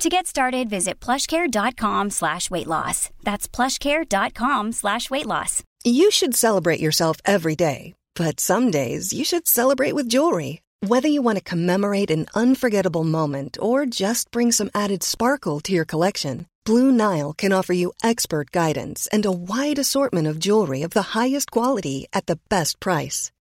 To get started, visit plushcare.com slash weight loss. That's plushcare.com slash weight loss. You should celebrate yourself every day, but some days you should celebrate with jewelry. Whether you want to commemorate an unforgettable moment or just bring some added sparkle to your collection, Blue Nile can offer you expert guidance and a wide assortment of jewelry of the highest quality at the best price.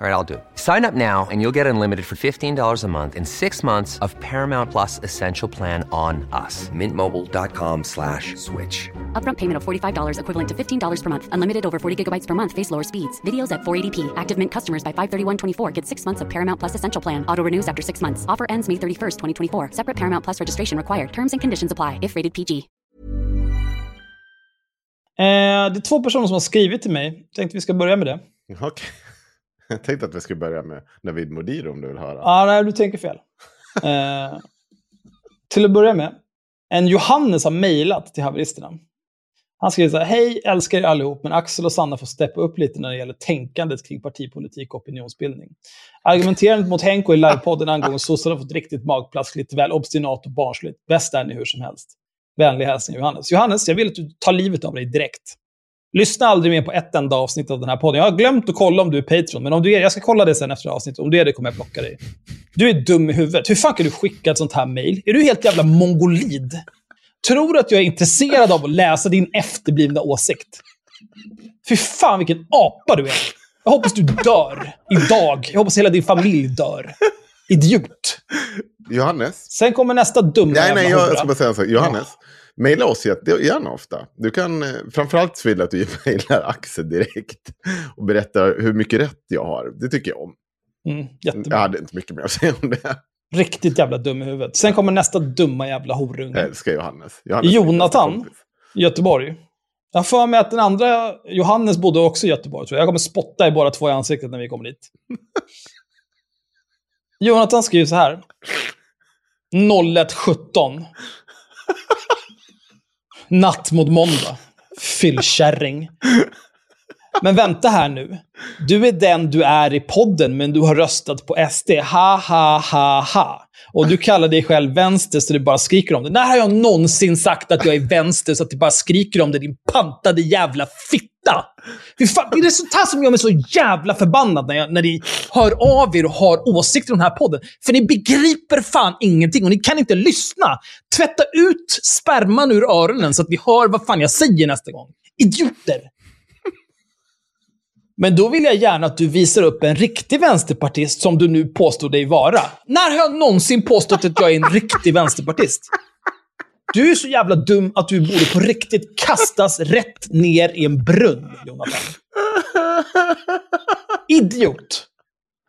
All right, I'll do it. Sign up now and you'll get unlimited for $15 a month in six months of Paramount Plus Essential Plan on us. Mintmobile.com slash switch. Upfront payment of $45 equivalent to $15 per month. Unlimited over 40 gigabytes per month. Face lower speeds. Videos at 480p. Active Mint customers by 531.24 get six months of Paramount Plus Essential Plan. Auto renews after six months. Offer ends May 31st, 2024. Separate Paramount Plus registration required. Terms and conditions apply if rated PG. Eh, det är två personer som har skrivit till mig. Tänkte vi ska börja med det. Okej. Jag tänkte att vi skulle börja med Navid Modiri om du vill höra. Ja, nej, du tänker fel. Eh, till att börja med. En Johannes har mejlat till haveristerna. Han skriver så här, hej, älskar er allihop, men Axel och Sanna får steppa upp lite när det gäller tänkandet kring partipolitik och opinionsbildning. Argumenterandet mot Henko i livepodden angående sossarna har fått riktigt magplask, lite väl obstinat och barnsligt. Bäst är ni hur som helst. Vänlig hälsning Johannes. Johannes, jag vill att du tar livet av dig direkt. Lyssna aldrig mer på ett enda avsnitt av den här podden. Jag har glömt att kolla om du är Patreon, men om du är jag ska kolla det sen efter avsnittet. Om du är det kommer jag plocka dig. Du är dum i huvudet. Hur fan kan du skicka ett sånt här mail? Är du helt jävla mongolid? Tror du att jag är intresserad av att läsa din efterblivna åsikt? Fy fan vilken apa du är. Jag hoppas du dör idag. Jag hoppas hela din familj dör. Idiot. Johannes? Sen kommer nästa dumma Nej, nej, jag hora. ska bara säga en sak. Johannes, mejla oss gärna ofta. Du kan, eh, framförallt vill jag att du mejlar Axel direkt och berättar hur mycket rätt jag har. Det tycker jag om. Mm, jättebra. Jag hade inte mycket mer att säga om det. Riktigt jävla dum i huvudet. Sen kommer nästa dumma jävla horunge. Jag älskar Johannes. Johannes Jonathan Göteborg. Jag har för mig att den andra, Johannes, bodde också i Göteborg. Tror jag. jag kommer spotta i båda två i ansiktet när vi kommer dit. Jonathan skriver så här. 01.17. Natt mot måndag. Fyllkärring. Men vänta här nu. Du är den du är i podden, men du har röstat på SD. Ha, ha, ha, ha. Och du kallar dig själv vänster, så du bara skriker om det. När har jag någonsin sagt att jag är vänster, så att du bara skriker om det, din pantade jävla fitta? Fy fan, det är sånt här som gör mig så jävla förbannad när, jag, när ni hör av er och har åsikter om den här podden. För ni begriper fan ingenting och ni kan inte lyssna. Tvätta ut sperman ur öronen så att vi hör vad fan jag säger nästa gång. Idioter! Men då vill jag gärna att du visar upp en riktig vänsterpartist som du nu påstår dig vara. När har jag någonsin påstått att jag är en riktig vänsterpartist? Du är så jävla dum att du borde på riktigt kastas rätt ner i en brunn, Jonathan. Idiot!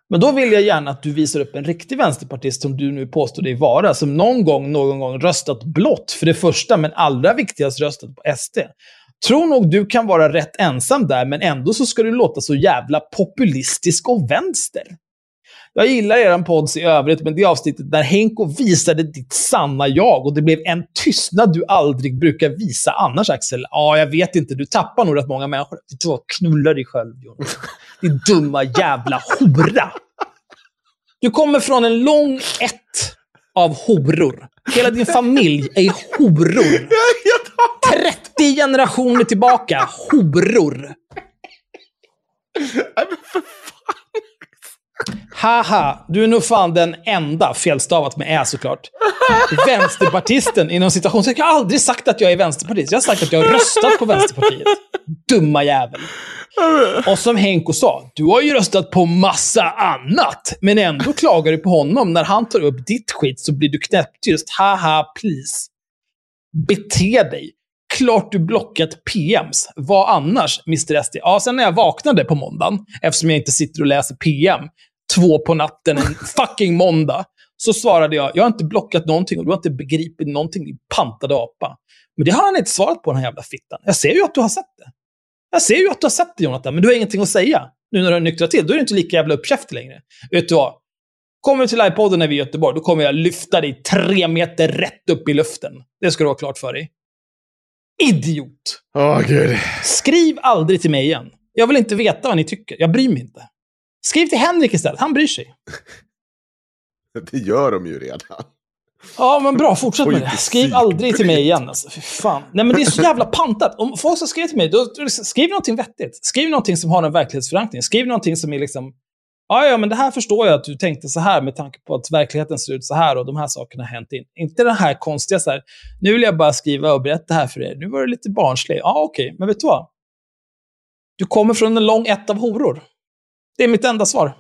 Men då vill jag gärna att du visar upp en riktig vänsterpartist som du nu påstår dig vara, som någon gång, någon gång röstat blått för det första, men allra viktigast röstat på SD. Tror nog du kan vara rätt ensam där, men ändå så ska du låta så jävla populistisk och vänster. Jag gillar eran pods i övrigt, men det avsnittet där Henko visade ditt sanna jag och det blev en tystnad du aldrig brukar visa annars, Axel. Ja, jag vet inte. Du tappar nog rätt många människor. Du tror knulla dig själv, Jonas. Din dumma jävla hora. Du kommer från en lång ett av horor. Hela din familj är horor. 30 generationer tillbaka. Horor. Haha, du är nog fan den enda, felstavat med ä såklart, vänsterpartisten inom citationstecken. Jag har aldrig sagt att jag är vänsterpartist. Jag har sagt att jag har röstat på Vänsterpartiet. Dumma jävel. Och som Henko sa, du har ju röstat på massa annat, men ändå klagar du på honom. När han tar upp ditt skit så blir du knäpptyst. Haha, please. Bete dig. Klart du blockat PMs. Vad annars, Mr SD? Ja, sen när jag vaknade på måndagen, eftersom jag inte sitter och läser PM två på natten en fucking måndag, så svarade jag, jag har inte blockat någonting och du har inte begripit någonting, din pantade apa. Men det har han inte svarat på, den här jävla fittan. Jag ser ju att du har sett det. Jag ser ju att du har sett det, Jonathan, men du har ingenting att säga. Nu när du har nyktrat till, då är du inte lika jävla uppkäftig längre. Vet du vad? Kommer du till livepodden när vi är i Göteborg, då kommer jag lyfta dig tre meter rätt upp i luften. Det ska du ha klart för dig. Idiot! Åh, gud. Skriv aldrig till mig igen. Jag vill inte veta vad ni tycker. Jag bryr mig inte. Skriv till Henrik istället. Han bryr sig. Det gör de ju redan. Ja, men bra. Fortsätt med det. Skriv aldrig till mig igen. Alltså. Fy fan. Nej, men det är så jävla pantat. Om folk ska skriva till mig, då, då skriv någonting vettigt. Skriv någonting som har en verklighetsförankring. Skriv någonting som är liksom... Ja, ja, men det här förstår jag att du tänkte så här med tanke på att verkligheten ser ut så här och de här sakerna har hänt. In. Inte det här konstiga så här, nu vill jag bara skriva och berätta här för er. Nu var det lite barnslig. Ja, okej, men vet du vad? Du kommer från en lång ett av horor. Det är mitt enda svar.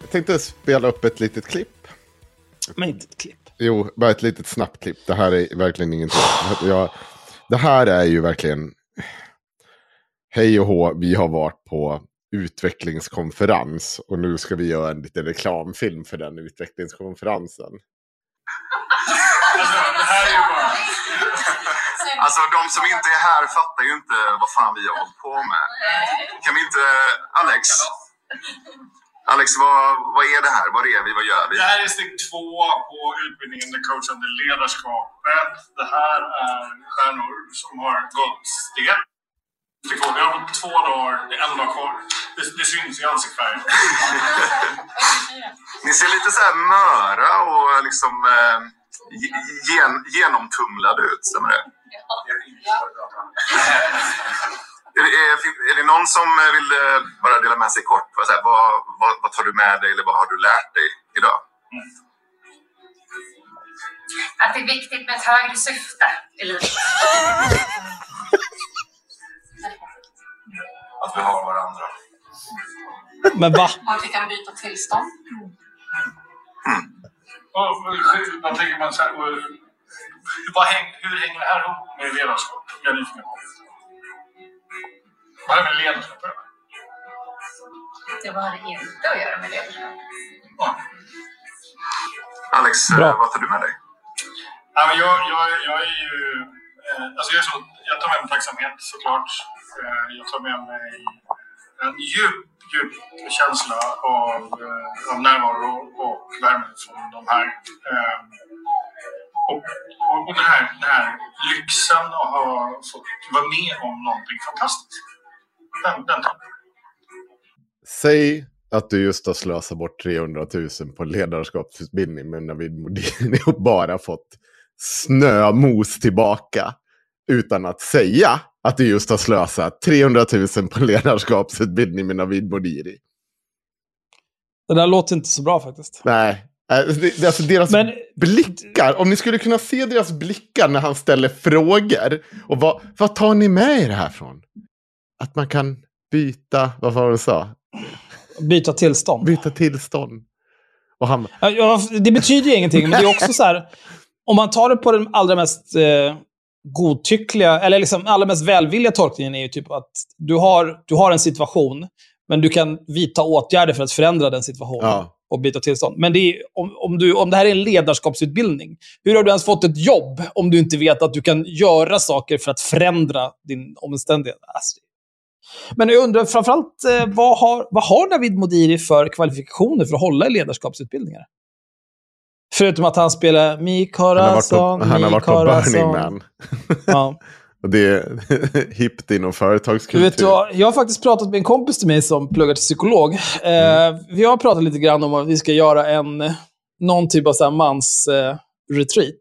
Jag tänkte spela upp ett litet klipp. Men inte ett klipp. Jo, bara ett litet snabbt klipp. Det här är verkligen ingenting. Jag, det här är ju verkligen... Hej och hå, vi har varit på utvecklingskonferens. Och nu ska vi göra en liten reklamfilm för den utvecklingskonferensen. Alltså, det här är ju bara... Alltså de som inte är här fattar ju inte vad fan vi har hållit på med. Kan vi inte... Alex? Alex, vad, vad är det här? Var är vi? Vad gör vi? Det här är steg två på utbildningen Det coachande ledarskapet. Det här är stjärnor som har gått steg Steg två. Vi har gått två dagar, det är en dag kvar. Det, det syns i ansiktsfärgen. Ni ser lite så här möra och liksom eh, gen, genomtumlade ut, stämmer det? Är, det- är, är det någon som vill eh, bara dela med sig kort? Vad, så här, vad, vad, vad tar du med dig eller vad har du lärt dig idag? Att det är viktigt med ett högre syfte i livet. Att vi har varandra. Men va? Att vi kan byta tillstånd. Vad tänker man så här, vad häng, hur hänger det här ihop med ledarskap? Jag är nyfiken på. Vad har det med ledarskap att göra? Det har inte att göra med ledarskap. Ja. Alex, Bra. vad tar du med dig? Ja, men jag, jag, jag är ju... Alltså jag, så, jag tar med mig tacksamhet såklart. Eh, jag tar med mig eh, en djup, djup känsla av, eh, av närvaro och värme från de här. Och, och, den, här, den här lyxen att ha fått vara med om någonting fantastiskt. Den, den tar jag. Säg att du just har slösat bort 300 000 på en ledarskapsutbildning med Navid Modini och bara fått snömos tillbaka. Utan att säga att du just har slösat 300 000 på ledarskapsutbildning med Navid Modiri. Det där låter inte så bra faktiskt. Nej, det, det, alltså deras Men- blickar. Om ni skulle kunna se deras blickar när han ställer frågor. Och vad, vad tar ni med er det här från? Att man kan byta, vad var det du sa? Byta tillstånd. Byta tillstånd. Och han, ja, det betyder ju ingenting, men det är också så här... Om man tar det på den allra mest eh, godtyckliga, eller liksom allra mest välvilliga tolkningen är ju typ att du har, du har en situation, men du kan vidta åtgärder för att förändra den situationen Ja. och byta tillstånd. Men är, om, om, du, om det här är en ledarskapsutbildning, hur har du ens fått ett jobb om du inte vet att du kan göra saker för att förändra din omständighet? Alltså, men jag undrar framförallt, eh, vad, har, vad har David Modiri för kvalifikationer för att hålla i ledarskapsutbildningar? Förutom att han spelar Mi han har varit på, han har varit på Burning. Man. Ja. Och det är hippt inom Du företagskultur. vet vad, jag har faktiskt pratat med en kompis till mig som pluggar till psykolog. Mm. Eh, vi har pratat lite grann om att vi ska göra en, någon typ av så här mans eh, retreat.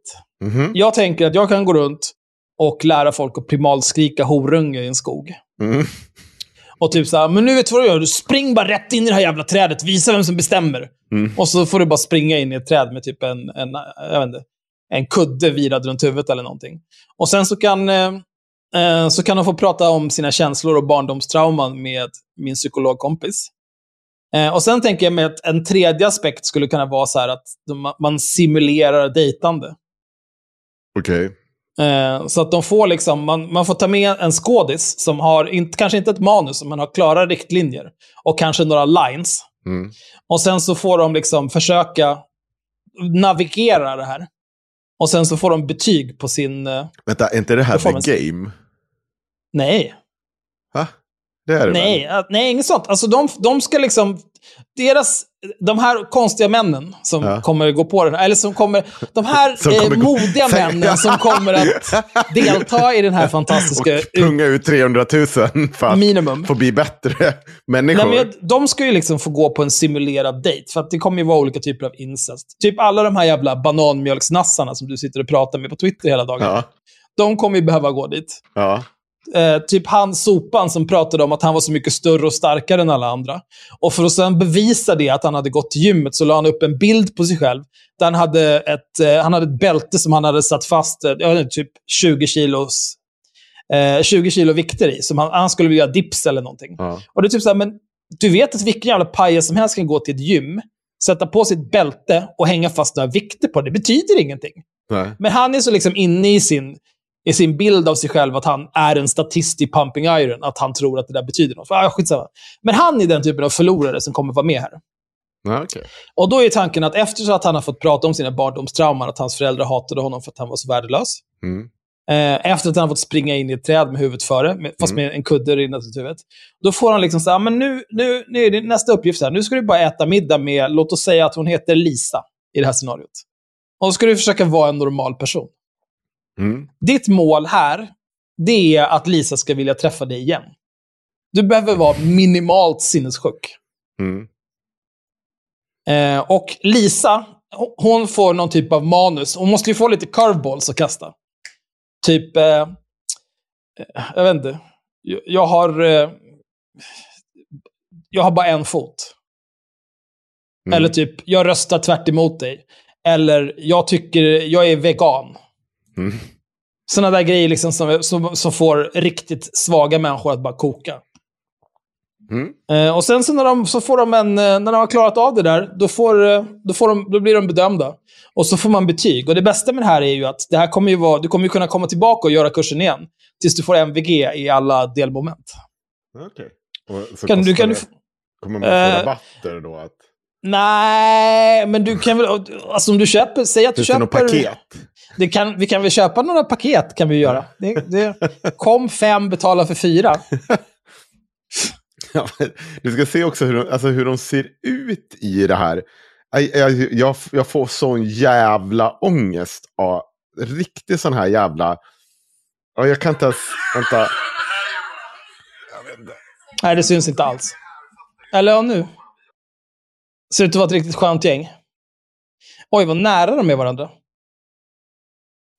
Mhm. Jag tänker att jag kan gå runt och lära folk att primalskrika horunge i en skog. Mm. Och typ så här, men nu vet du vad du gör? Du spring bara rätt in i det här jävla trädet. Visa vem som bestämmer. Mm. Och så får du bara springa in i ett träd med typ en, en jag vet inte, en kudde virad runt huvudet eller någonting. Och sen så kan, eh, eh, så kan de få prata om sina känslor och barndomstrauman med min psykologkompis. Eh, och sen tänker jag mig att en tredje aspekt skulle kunna vara så här att de, man simulerar dejtande. Okej. Eh, så att de får liksom, man, man får ta med en skådis som har, inte, kanske inte ett manus, men har klara riktlinjer. Och kanske några lines. Mm. Och sen så får de liksom försöka navigera det här. Och sen så får de betyg på sin... eh, Vänta, är inte det här The. Game? nej? Det är det nej, väl? nej, inget sånt. Alltså de, de ska liksom... Deras, de här konstiga männen som Ja. kommer gå på den här, eller som kommer... De här eh, kommer gå- modiga männen som kommer att delta i den här fantastiska... Och punga ut 300 000 för att Minimum. få bli bättre människor. Nej, men de ska ju liksom få gå på en simulerad dejt, för att det kommer ju vara olika typer av incest. Typ alla de här jävla bananmjölksnassarna som du sitter och pratar med på Twitter hela dagen. Ja, De kommer ju behöva gå dit. ja. Eh, typ han sopan som pratade om att han var så mycket större och starkare än alla andra. Och för att sen bevisa det, att han hade gått till gymmet, så la han upp en bild på sig själv. Där han hade ett, eh, han hade ett bälte som han hade satt fast, eh, typ 20 kilos eh, 20 kilo vikter i. Som han, han skulle vilja göra dips eller någonting. ja. Och det är typ så här, men du vet att vilken jävla pajas som helst kan gå till ett gym, sätta på sitt bälte och hänga fast några vikter på det. Det betyder ingenting. Nej. Men han är så liksom inne i sin, i sin bild av sig själv att han är en statist i pumping iron, att han tror att det där betyder något. Ah, skitsamma. Men han är den typen av förlorare som kommer vara med här. Ja, okej. Och då är tanken att efter att han har fått prata om sina barndomstrauman, att hans föräldrar hatade honom för att han var så värdelös. Mm. Eh, efter att han har fått springa in i ett träd med huvudet före, med, fast Mm. med en kudde runt huvudet. Då får han liksom säga, men nu, nu, nu är det nästa uppgift så här. Nu ska du bara äta middag med, låt oss säga att hon heter Lisa i det här scenariot. Och då ska du försöka vara en normal person. Mm. Ditt mål här, det är att Lisa ska vilja träffa dig igen. Du behöver vara minimalt sinnessjuk. Mm. Eh, och Lisa, ho- hon får någon typ av manus. Hon måste ju få lite curveballs att kasta. Typ, eh, eh, jag vet inte. Jag, har... Eh, jag har bara en fot. Mm. Eller typ, jag röstar tvärt emot dig. Eller, jag tycker, jag är vegan. Mm. Sådana där grejer liksom som, som, som får riktigt svaga människor att bara koka. Mm. Eh, och sen så när de, så får de en, eh, när de har klarat av det där, då, får, eh, då, får de, då blir de bedömda. Och så får man betyg. Och det bästa med det här är ju att det här kommer ju vara, du kommer ju kunna komma tillbaka och göra kursen igen. Tills du får MVG i alla delmoment. Okej. Så Kan du- kan du det- f- Kommer man få Eh, rabatter då? Att, Nej, men du kan väl... Alltså om du köper... Säg att du finns det köper... något paket? Det kan, vi kan väl köpa några paket, kan vi göra. Det, det, kom fem, betala för fyra. Ja, du ska se också hur de, alltså hur de ser ut i det här. Jag, jag, jag, får sån jävla ångest av riktigt sån här jävla... Ja, jag kan inte ens... Vänta. Nej, det syns inte alls. Eller ja, nu. Ser ut att vara ett riktigt skönt gäng. Oj, vad nära de är varandra.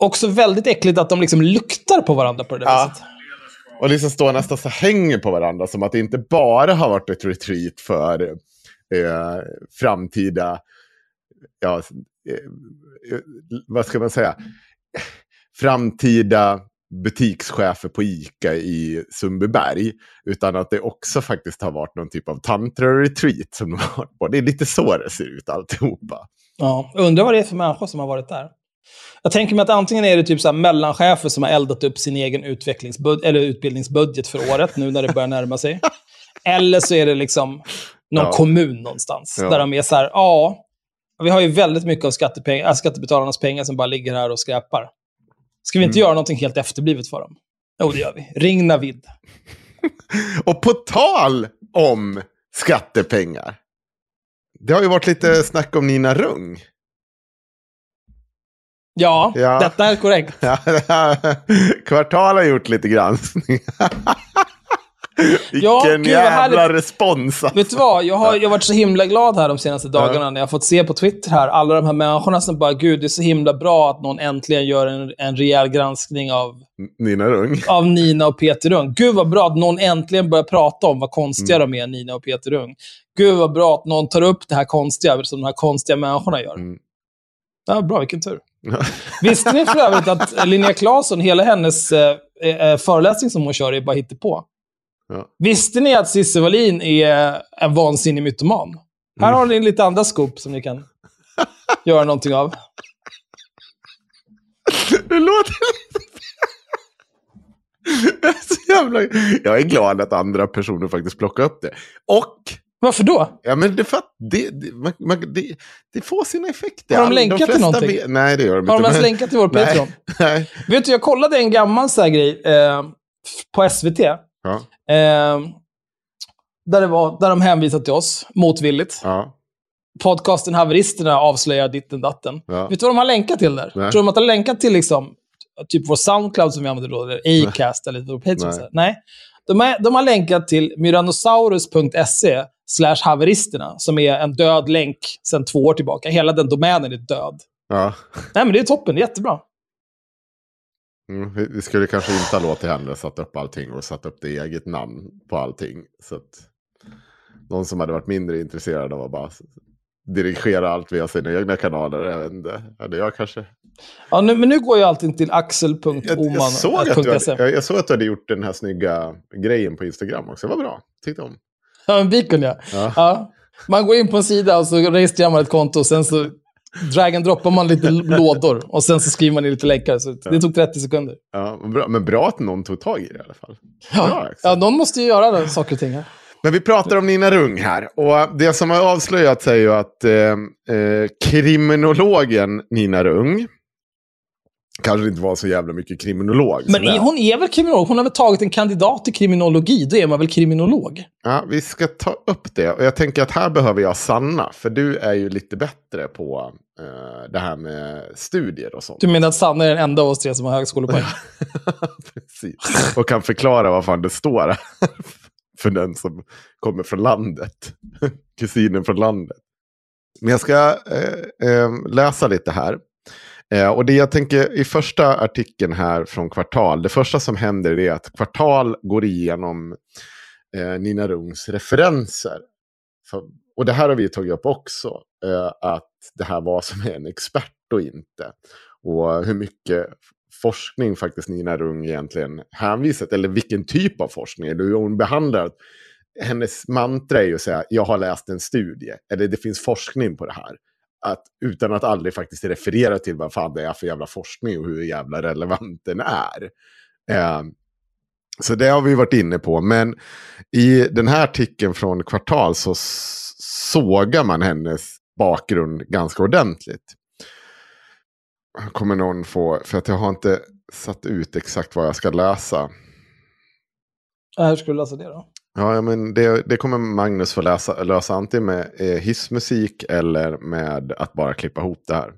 Också väldigt äckligt att de liksom luktar på varandra på det där Ja. viset. Och liksom står nästan så hänger på varandra. Som att det inte bara har varit ett retreat för eh, framtida... Ja, eh, eh, vad ska man säga? Framtida butikschefer på Ica i Sundbyberg. Utan att det också faktiskt har varit någon typ av tantra-retreat som de har varit på. Det är lite så det ser ut alltihopa. Ja, undrar vad det är för människor som har varit där. Jag tänker mig att antingen är det typ så mellanchefer som har eldat upp sin egen utvecklingsbud- eller utbildningsbudget för året nu när det börjar närma sig. Eller så är det liksom någon Ja. kommun någonstans. Ja. Där de är så här, ja, vi har ju väldigt mycket av skattepeng- äh, skattebetalarnas pengar som bara ligger här och skräpar. Ska vi inte Mm. göra någonting helt efterblivet för dem? Jo, det gör vi. Ring Navid. Och på tal om skattepengar. Det har ju varit lite snack om Nina Rung. Ja, Ja. detta är korrekt. Ja, Kvartal har gjort lite granskning. Vilken Ja, gud, jävla respons. alltså. Vet du vad? Jag har, jag har varit så himla glad här de senaste dagarna när jag har fått se på Twitter här, alla de här människorna som bara, gud, det är så himla bra att någon äntligen gör en, en rejäl granskning av, Nina Rung. av Nina och Peter Ung. Gud vad bra att någon äntligen börjar prata om vad konstiga de är, Nina och Peter Ung. Gud vad bra att någon tar upp det här konstiga som de här konstiga människorna gör. Mm. Ja, bra, vilken tur. Visste ni för övrigt att Linnea Claesson, hela hennes eh, eh, föreläsning som hon kör är bara på. Ja. Visste ni att Cissi Wallin är en vansinnig mytoman? Här har ni lite andra scoop som ni kan göra någonting av. Det låter Jag är så jävla... Jag är glad att andra personer faktiskt plockar upp det. Och, Varför då? ja men det, för det, det, man, man, det, det får sina effekter. Har de länkat till flesta någonting? vet- Nej, det gör de Har inte. de ens men- länkat till vår Nej, Patreon? Nej. Vet du, jag kollade en gammal så grej eh, på SVT. Ja, Eh, där, det var, där de hänvisade till oss, motvilligt. ja, Podcasten Haveristerna avslöjar ditten datten. ja. Vet du vad de har länkat till där? Nej. Tror de att de har länkat till liksom, typ vår Soundcloud som vi använder då, eller Acast eller vår Patreon? Nej. Nej. De, är, de har länkat till myrannosaurus.se slash haveristerna, som är en död länk sedan två år tillbaka. Hela den domänen är död. ja. Nej, men det är toppen. Det är jättebra. Mm, vi, vi skulle kanske inte ha låtit henne sätta upp allting och satt upp det eget namn på allting. Så att någon som hade varit mindre intresserad av att bara dirigera allt via sina egna kanaler. Jag vet inte. Hade jag kanske... Ja, nu, men nu går ju allting till Jag, axel.oman.se. jag, såg att du hade, jag, jag såg att du hade gjort den här snygga grejen på Instagram också. Det var bra. Tyckte om. Ja, en beacon ja. Ja. ja. Man går in på en sida och så registrerar man ett konto och sen så drag and droppar man lite lådor och sen så skriver man in lite länkar. Så det tog 30 sekunder. Ja, men bra, men bra att någon tog tag i det i alla fall. Ja, Bra, ja någon måste ju göra saker och ting här. Men vi pratar om Nina Rung här. Och det som har avslöjats är ju att eh, eh, kriminologen Nina Rung kanske inte var så jävla mycket kriminolog. Men är, hon är väl kriminolog? Hon har väl tagit en kandidat i kriminologi? Då är man väl kriminolog? Ja, vi ska ta upp det. Och jag tänker att här behöver jag Sanna. För du är ju lite bättre på eh, det här med studier och sånt. Du menar att Sanna är den enda av oss tre som har högskolepoäng? Precis. Och kan förklara vad fan det står här. För den som kommer från landet. Kusinen från landet. Men jag ska eh, eh, läsa lite här. Eh, och det jag tänker i första artikeln här från Kvartal. Det första som händer är att Kvartal går igenom eh, Nina Rungs referenser. För, och det här har vi tagit upp också. Eh, att det här var som en expert och inte. Och hur mycket forskning faktiskt Nina Rung egentligen hänvisat. Eller vilken typ av forskning. Eller hur hon behandlar. Hennes mantra är ju att säga jag har läst en studie. Eller det finns forskning på det här. Att, utan att aldrig faktiskt referera till vad fan det är för jävla forskning och hur jävla relevant den är. Eh, så det har vi varit inne på. Men i den här artikeln från Kvartal så sågar man hennes bakgrund ganska ordentligt. Kommer någon få, för att jag har inte satt ut exakt vad jag ska läsa. Hur ska du läsa det då? Ja, men det, det kommer Magnus få läsa, lösa antingen med eh, hissmusik eller med att bara klippa ihop det här.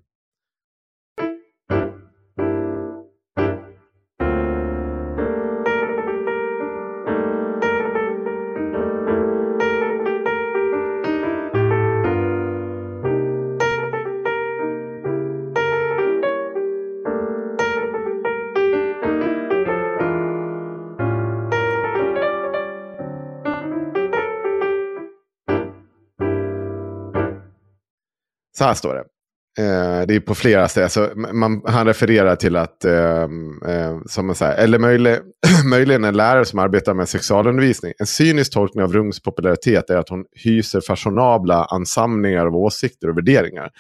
Så här står det. Eh, det är på flera ställen. Så man, han refererar till att, eh, eh, som man säger, eller möjlig, möjligen en lärare som arbetar med sexualundervisning. En cynisk tolkning av Rungs popularitet är att hon hyser fashionabla ansamlingar av åsikter och värderingar.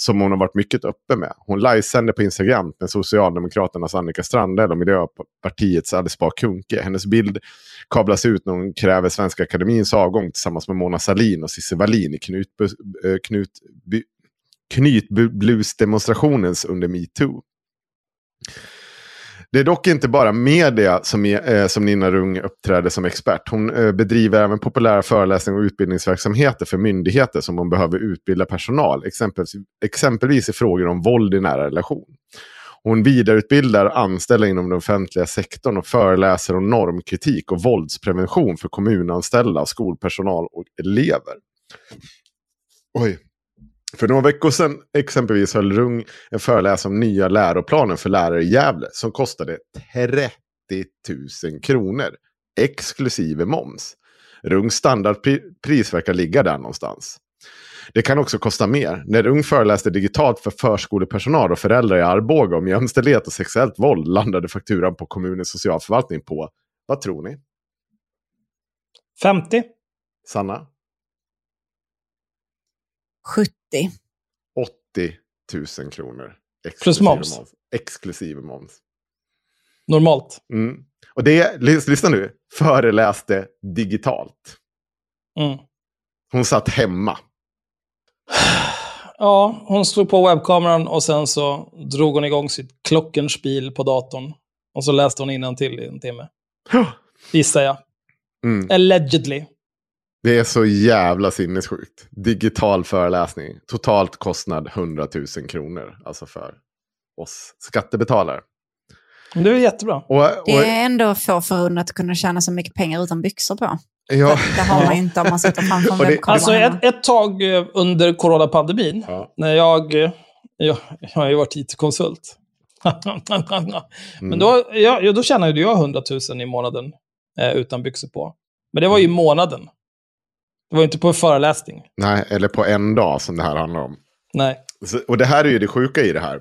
Som hon har varit mycket öppen med. Hon livesänder på Instagram med Socialdemokraternas Annika Strandhäll och Miljöpartiets Alice Bah Kuhnke. Hennes bild kablas ut när hon kräver Svenska Akademins avgång tillsammans med Mona Sahlin och Cissi Wallin i Knut, eh, Knut, knytblusdemonstrationens under metoo. Det är dock inte bara media som, eh, som Nina Rung uppträder som expert. Hon eh, bedriver även populära föreläsningar och utbildningsverksamheter för myndigheter som hon behöver utbilda personal. Exempelvis, exempelvis i frågor om våld i nära relation. Hon vidareutbildar anställda inom den offentliga sektorn och föreläser om normkritik och våldsprevention för kommunanställda, skolpersonal och elever. Oj. För några veckor sedan exempelvis höll Rung en föreläsning om nya läroplanen för lärare i Gävle som kostade 30 000 kronor exklusive moms. Rungs standardpris verkar ligga där någonstans. Det kan också kosta mer. När Ung föreläste digitalt för förskolepersonal och föräldrar i Arboga om jämställdhet och sexuellt våld landade fakturan på kommunens socialförvaltning på, vad tror ni? 50? Sanna? 70. 80 000 kronor. Plus moms. Exklusive moms. Normalt. Mm. Och det, lys- lyssna nu, föreläste digitalt. Mm. Hon satt hemma. Ja, hon slog på webbkameran och sen så drog hon igång sitt klockenspiel på datorn. Och så läste hon till i en timme. Gissar jag. Mm. Allegedly. Det är så jävla sinnessjukt. Digital föreläsning. Totalt kostnad 100 000 kronor. Alltså för oss skattebetalare. Men Det är jättebra. Och, och, Det är ändå få förunnat att kunna tjäna så mycket pengar utan byxor på. ja, Det har man inte om man sitter framför en webbkamera. Alltså ett, ett tag eh, under coronapandemin, ja. när jag, eh, jag, jag har ju varit IT-konsult. Men då, ja, ja, då tjänade jag 100 000 i månaden eh, utan byxor på. Men det var ju i månaden. Det var inte på en föreläsning. Nej, eller på en dag som det här handlar om. Nej. Så, och det här är ju det sjuka i det här.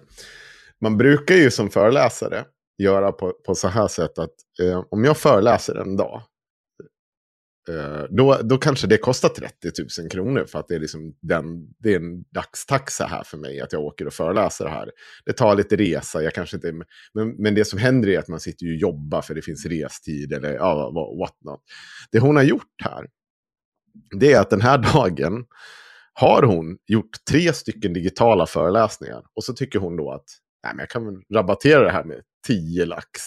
Man brukar ju som föreläsare göra på, på så här sätt att eh, om jag föreläser en dag, eh, då, då kanske det kostar 30 000 kronor för att det är, liksom den, det är en dagstaxa här för mig att jag åker och föreläser här. Det tar lite resa, jag kanske inte, men, men det som händer är att man sitter ju och jobbar för det finns restid eller ja, vad- what not. Det hon har gjort här, det är att den här dagen har hon gjort tre stycken digitala föreläsningar. Och så tycker hon då att Nej, men jag kan väl rabattera det här med 10 lax.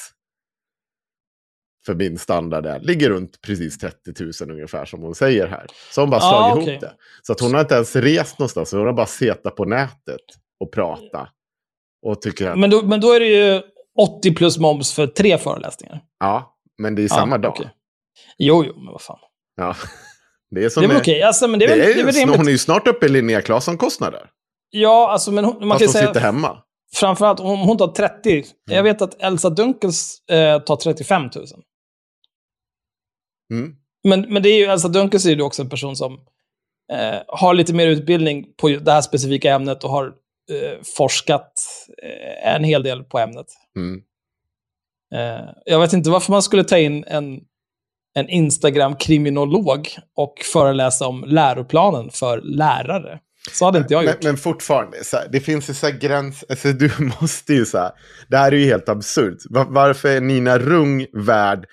För min standard där ligger runt precis 30 000 ungefär som hon säger här. Så hon bara Ah, slagit okej. ihop det. Så att hon har inte ens rest någonstans, hon har bara setat på nätet och pratat. Och tycker att, Men då, men då är det ju 80 plus moms för tre föreläsningar. ja, men det är samma Ja, dag. okej. Jo, jo, men vad fan. Ja. Det är som Det är väl okej. Alltså, men det är väl, det är, är väl hon är ju snart uppe i Linnea Claesson-kostnader. Ja, alltså, men hon, man Fast kan ju säga... sitter hemma. Framförallt om hon tar 30. Jag vet att Elsa Dunkels eh, tar 35 000. Mm. Men, men det är ju, Elsa Dunkels är ju också en person som eh, har lite mer utbildning på det här specifika ämnet och har eh, forskat eh, en hel del på ämnet. Mm. Eh, jag vet inte varför man skulle ta in en, en Instagram-kriminolog och föreläsa om läroplanen för lärare. Så hade inte jag Men, gjort. men fortfarande, så här, det finns ju så här gräns, alltså du måste ju så här, det här är ju helt absurt. Va- varför är Nina Rung värd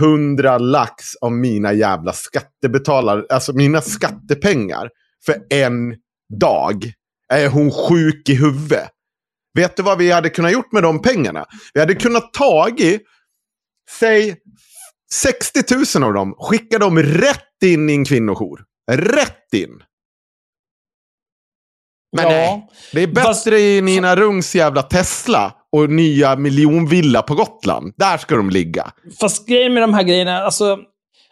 100 lax av mina jävla skattebetalare, alltså mina skattepengar för en dag? Är hon sjuk i huvudet? Vet du vad vi hade kunnat gjort med de pengarna? Vi hade kunnat tagit, säg 60 000 av dem, skicka dem rätt in i en kvinnojour. Rätt in. Men ja. nej. Det är bättre Fast- i Nina Rungs jävla Tesla och nya miljonvilla på Gotland. Där ska de ligga. Fast grejen med de här grejerna, alltså,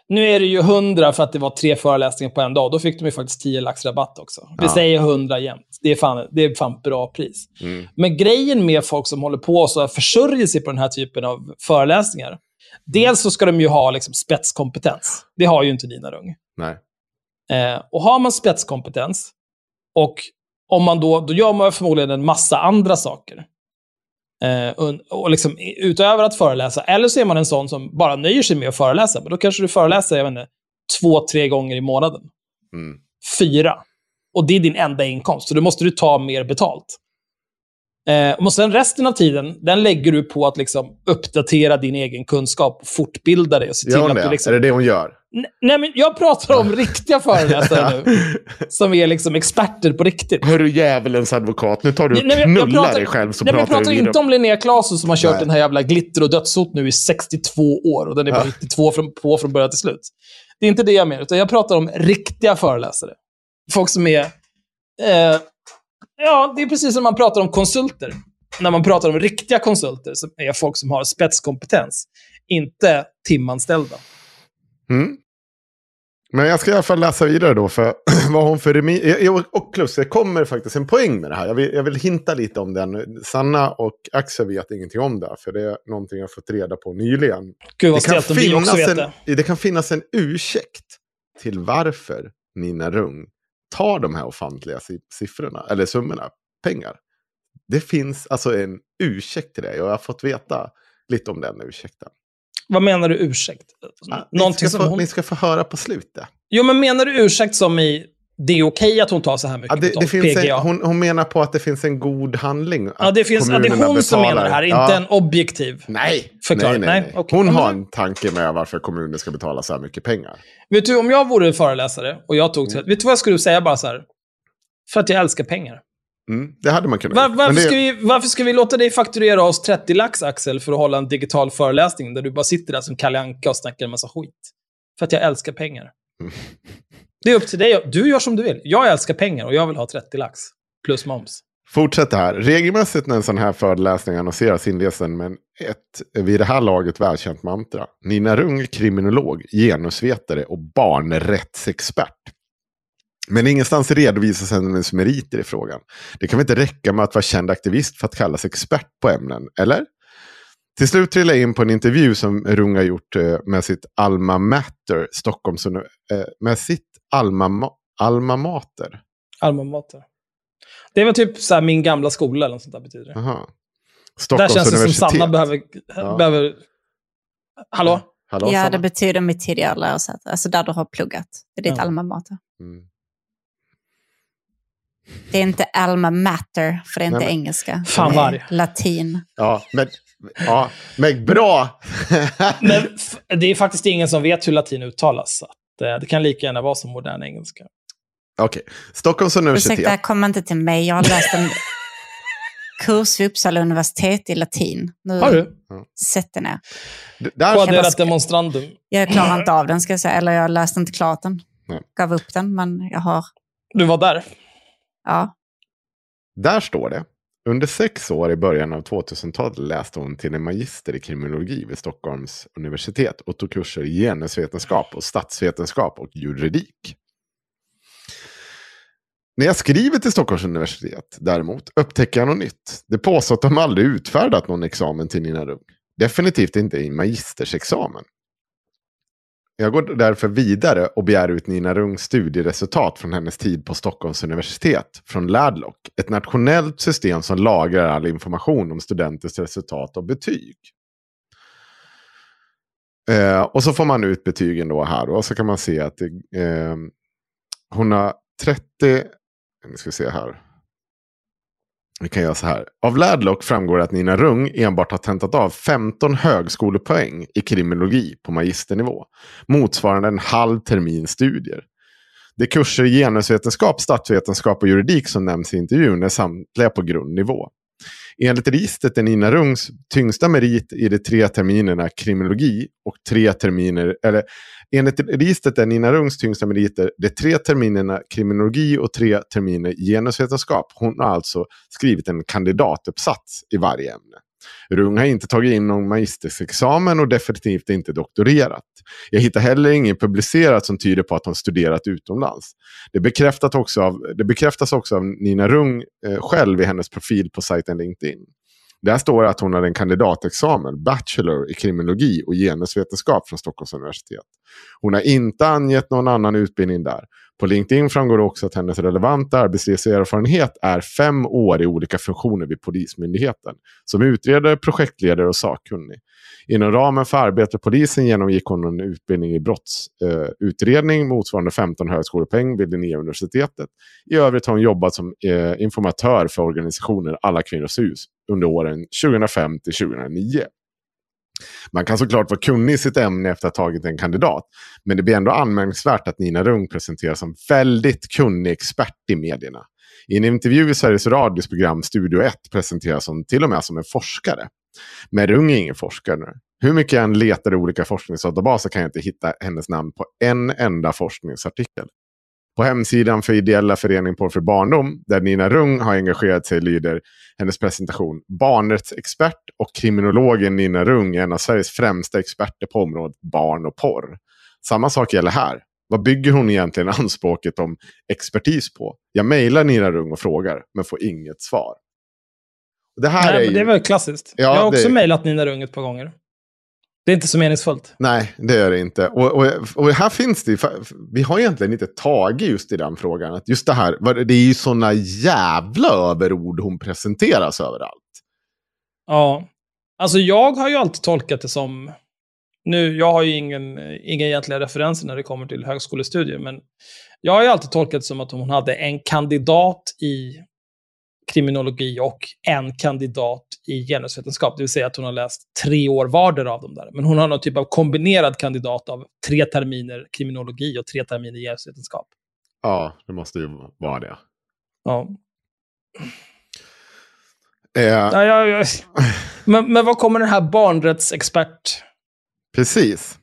nu är det ju 100 för att det var tre föreläsningar på en dag. Då fick de ju faktiskt 10 lax rabatt också. Vi Ja. säger 100 jämt. Det är, fan, det är fan bra pris. Mm. Men grejen med folk som håller på och försörjer sig på den här typen av föreläsningar. Dels så ska de ju ha liksom spetskompetens. Det har ju inte Nina Rung. Nej. Eh, och har man spetskompetens, och om man då, då gör man förmodligen en massa andra saker. Eh, och, och liksom, utöver att föreläsa. Eller så är man en sån som bara nöjer sig med att föreläsa. Men då kanske du föreläser, jag vet inte, två, tre gånger i månaden. Mm. Fyra. Och det är din enda inkomst. Så då måste du ta mer betalt. Eh, och sen resten av tiden, den lägger du på att liksom uppdatera din egen kunskap, och fortbilda dig och se till hon att det? du liksom... Är det det hon gör? N- Nej, men jag pratar om riktiga föreläsare nu. Som är liksom experter på riktigt. Hörru djävulens advokat, nu tar du och Nej, men jag- jag knullar pratar- dig själv så Nej, men jag pratar pratar inte om Linnea Claesson som har kört Nej. den här jävla glitter och dödshot nu i 62 år. Och den är bara Ja. 92 från, på från början till slut. Det är inte det jag menar, utan jag pratar om riktiga föreläsare. Folk som är... Eh, ja, det är precis som man pratar om konsulter. När man pratar om riktiga konsulter, så är folk som har spetskompetens. Inte timanställda. Mm. Men jag ska i alla fall läsa vidare då, för vad hon för remi... Och plus, det kommer faktiskt en poäng med det här. Jag vill, jag vill hinta lite om den. Sanna och Axel vet ingenting om det, för det är någonting jag fått reda på nyligen. Gud vad Det kan, stelt om vi också finnas vet en, det. det kan finnas en ursäkt till varför Nina Rung tar de här ofantliga si- siffrorna, eller summorna, pengar. Det finns alltså en ursäkt till det jag har fått veta lite om den ursäkten. Vad menar du ursäkt? Ja, Någonting ni, ska som få, hon... ni ska få höra på slutet. Jo, men menar du ursäkt som i det är okej att hon tar så här mycket Ja, det, det betalt, finns PGA? en, hon, hon menar på att det finns en god handling. ja, det, finns, ja, det är hon som menar det här, inte en objektiv. Nej, förklaring. nej, nej, Nej, nej. okej. Hon Ja, har en tanke med varför kommunen ska betala så här mycket pengar. Vet du, om jag vore föreläsare och jag tog... Mm. Vet du vad jag skulle säga bara så här? För att jag älskar pengar. Mm, det hade man kunnat Var, varför, det- ska vi, varför ska vi låta dig fakturera oss 30 lax, Axel, för att hålla en digital föreläsning där du bara sitter där som Kalle Anka och snackar en massa skit? För att jag älskar pengar. Mm. Det är upp till dig. Du gör som du vill. Jag älskar pengar och jag vill ha 30 lax. Plus moms. Fortsätt här. Regelmässigt när en sån här föreläsning annonseras inleds den med ett vid det här laget välkänt mantra. Nina Rung kriminolog, genusvetare och barnrättsexpert. Men ingenstans redovisas hennes meriter i frågan. Det kan väl inte räcka med att vara känd aktivist för att kallas expert på ämnen, eller? Till slut trillade jag in på en intervju som Rung har gjort eh, med sitt Alma Mater, Stockholms, eh, med sitt Alma, Ma- Alma Mater. Alma mater. Det väl typ så här min gamla skola eller något sånt där betyder det. Aha. Där Stockholms känns det som. Sanna behöver... Ja. behöver... Hallå? Hallå, Ja, Sanna? det betyder mitt tidigare lärosäte, alltså där du har pluggat. Det är ditt Ja. alma mater. Mm. Det är inte alma matter, för det är inte Nej, men- engelska. Fan vad är latin. Ja, men, ja, men bra! Men det är faktiskt ingen som vet hur latin uttalas. Eh, det kan lika gärna vara som modern engelska. Okej, Stockholms universitet. Ursäkta, kom inte till mig. Jag har läst en kurs vid Uppsala universitet i latin. Nu, Har du? Sätt dig ner. Quaderat demonstrandum. Jag klarar inte av den, ska jag säga. Eller jag läste inte klart den. Nej. Gav upp den, men jag har... Du var där. Ja. där står det. Under sex år i början av 2000-talet läste hon till en magister i kriminologi vid Stockholms universitet och tog kurser i genusvetenskap och statsvetenskap och juridik. När jag skriver till Stockholms universitet däremot upptäcker jag något nytt. Det påstås att de aldrig utfärdat någon examen till Nina Rung. Definitivt inte i magistersexamen. Jag går därför vidare och begär ut Nina Rungs studieresultat från hennes tid på Stockholms universitet från Ladlock. Ett nationellt system som lagrar all information om studenters resultat och betyg. Eh, och så får man ut betygen då här och så kan man se att det, eh, hon har 30, nu ska vi se här. Vi kan göra så här. Av Ladlock framgår att Nina Rung enbart har tentat av 15 högskolepoäng i kriminologi på magisternivå. Motsvarande en halv termin studier. De kurser i genusvetenskap, statsvetenskap och juridik som nämns i intervjun är samtliga på grundnivå. Enligt registret är Nina Rungs tyngsta merit i de tre terminerna kriminologi och tre terminer, eller enligt registret är Nina Rungs tyngsta meriter de tre terminerna kriminologi och tre terminer genusvetenskap. Hon har alltså skrivit en kandidatuppsats i varje ämne. Rung har inte tagit in någon magisterexamen och definitivt inte doktorerat. Jag hittar heller inget publicerat som tyder på att hon studerat utomlands. Det, bekräftat också av, det bekräftas också av Nina Rung eh, själv i hennes profil på sajten LinkedIn. Där står det att hon har en kandidatexamen, Bachelor i kriminologi och genusvetenskap från Stockholms universitet. Hon har inte angett någon annan utbildning där. På LinkedIn framgår det också att hennes relevanta arbetslivserfarenhet är fem år i olika funktioner vid Polismyndigheten. Som utredare, projektledare och sakkunnig. Inom ramen för arbetet polisen genomgick hon en utbildning i brottsutredning eh, motsvarande 15 högskolepoäng vid Linnéuniversitetet. I övrigt har hon jobbat som eh, informatör för organisationen Alla Kvinnors Hus under åren 2005 till 2009. Man kan såklart vara kunnig i sitt ämne efter att ha tagit en kandidat. Men det blir ändå anmärkningsvärt att Nina Rung presenteras som väldigt kunnig expert i medierna. I en intervju i Sveriges Radios program Studio 1 presenteras hon till och med som en forskare. Men Rung är ingen forskare. Hur mycket jag än letar i olika forskningsdatabaser kan jag inte hitta hennes namn på en enda forskningsartikel. På hemsidan för ideella föreningen Porr för barndom, där Nina Rung har engagerat sig, lyder hennes presentation Barnrättsexpert och kriminologen Nina Rung är en av Sveriges främsta experter på området barn och porr. Samma sak gäller här. Vad bygger hon egentligen anspråket om expertis på? Jag mejlar Nina Rung och frågar, men får inget svar. Det här Nej, är ju... Det väl klassiskt. Ja, jag har också det- mejlat Nina Rung ett par gånger. Det är inte så meningsfullt. Nej, det är det inte. Och, och, och här finns det, vi har egentligen inte tagit just i den frågan. Att just det här, det är ju sådana jävla överord hon presenteras överallt. Ja. Alltså jag har ju alltid tolkat det som, nu, jag har ju ingen, inga egentliga referenser när det kommer till högskolestudier, men jag har ju alltid tolkat det som att hon hade en kandidat i kriminologi och en kandidat i genusvetenskap. Det vill säga att hon har läst tre år vardera av dem där. Men hon har någon typ av kombinerad kandidat av tre terminer kriminologi och tre terminer genusvetenskap. Ja, det måste ju vara det. Ja. Eh. Ja, ja, ja. Men, men vad kommer den här barnrättsexpert... Precis.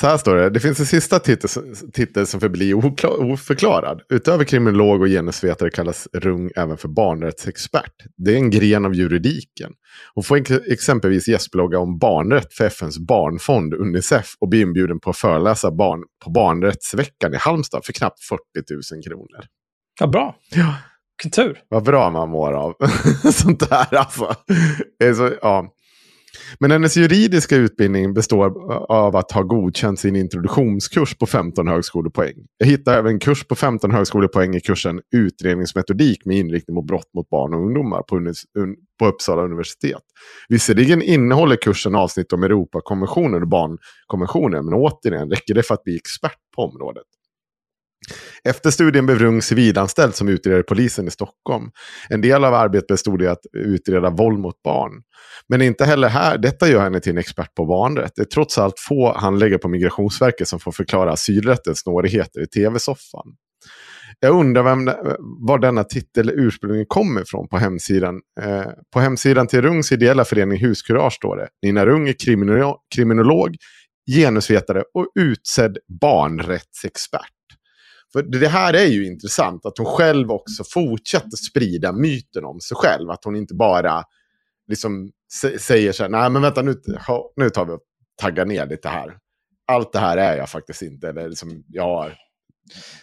Så här står det. Det finns en sista titel, titel som förblir oförklarad. Utöver kriminolog och genusvetare kallas Rung även för barnrättsexpert. Det är en gren av juridiken. Hon får exempelvis gästblogga om barnrätt för FNs barnfond Unicef och blir inbjuden på att föreläsa barn på barnrättsveckan i Halmstad för knappt 40 000 kronor. Ja, bra. Ja. Kultur. Vad bra man mår av sånt där alltså. Så, ja. Men hennes juridiska utbildning består av att ha godkänt sin introduktionskurs på 15 högskolepoäng. Jag hittade även en kurs på 15 högskolepoäng i kursen utredningsmetodik med inriktning mot brott mot barn och ungdomar på, på Uppsala universitet. Visserligen innehåller kursen avsnitt om Europakonventionen och barnkonventionen, men återigen räcker det för att bli expert på området. Efter studien blev Rung civilanställd som utredare polisen i Stockholm. En del av arbetet bestod i att utreda våld mot barn. Men inte heller här, detta gör henne till en expert på barnrätt. Det är trots allt få handläggare på Migrationsverket som får förklara asylrättens snårigheter i tv-soffan. Jag undrar vem, var denna titel ursprungligen kommer ifrån på hemsidan. Eh, på hemsidan till Rungs ideella förening Huskurage står det. Nina Rung är kriminolog, kriminolog genusvetare och utsedd barnrättsexpert. För det här är ju intressant, att hon själv också fortsätter sprida myten om sig själv. Att hon inte bara liksom säger så här, nej men vänta nu, nu tar vi och taggar ner lite här. Allt det här är jag faktiskt inte, eller liksom, jag har...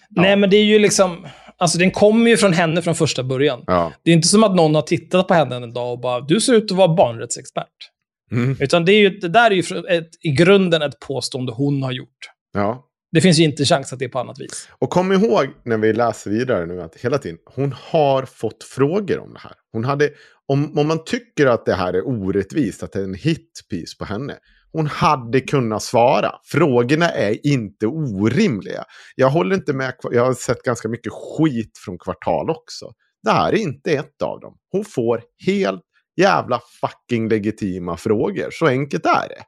Ja. Nej, men det är ju liksom... Alltså den kommer ju från henne från första början. Ja. Det är inte som att någon har tittat på henne en dag och bara, du ser ut att vara barnrättsexpert. Mm. Utan det, är ju, det där är ju ett, i grunden ett påstående hon har gjort. Ja. Det finns ju inte chans att det är på annat vis. Och kom ihåg när vi läser vidare nu att hela tiden, hon har fått frågor om det här. Hon hade, om, om man tycker att det här är orättvist, att det är en hitpiece på henne, hon hade kunnat svara. Frågorna är inte orimliga. Jag håller inte med, jag har sett ganska mycket skit från kvartal också. Det här är inte ett av dem. Hon får helt jävla fucking legitima frågor. Så enkelt är det.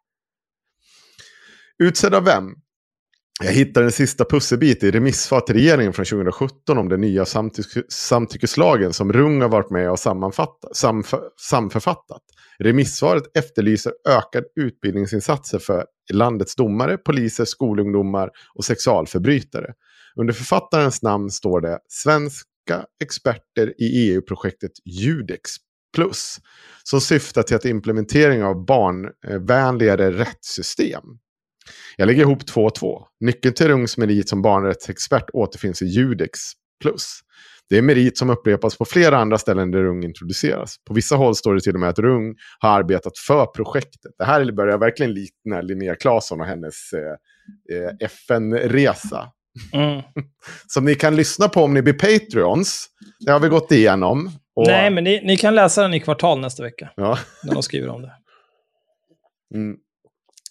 Utsedd av vem? Jag hittade en sista pusselbit i remissvar till regeringen från 2017 om den nya samtyck samtyckeslagen som Rung har varit med och samf samförfattat. Remissvaret efterlyser ökad utbildningsinsatser för landets domare, poliser, skolungdomar och sexualförbrytare. Under författarens namn står det Svenska experter i EU-projektet Judex Plus som syftar till att implementering av barnvänligare rättssystem. Jag lägger ihop två och två. Nyckeln till Rungs merit som barnrättsexpert återfinns i Judex plus. Det är merit som upprepas på flera andra ställen där Rung introduceras. På vissa håll står det till och med att Rung har arbetat för projektet. Det här börjar verkligen likna Linnea Claesson och hennes eh, eh FN-resa. Mm. som ni kan lyssna på om ni blir Patreons. Det har vi gått igenom. Och... Nej, men ni, ni, kan läsa den i kvartal nästa vecka. Ja. När de skriver om det. Mm.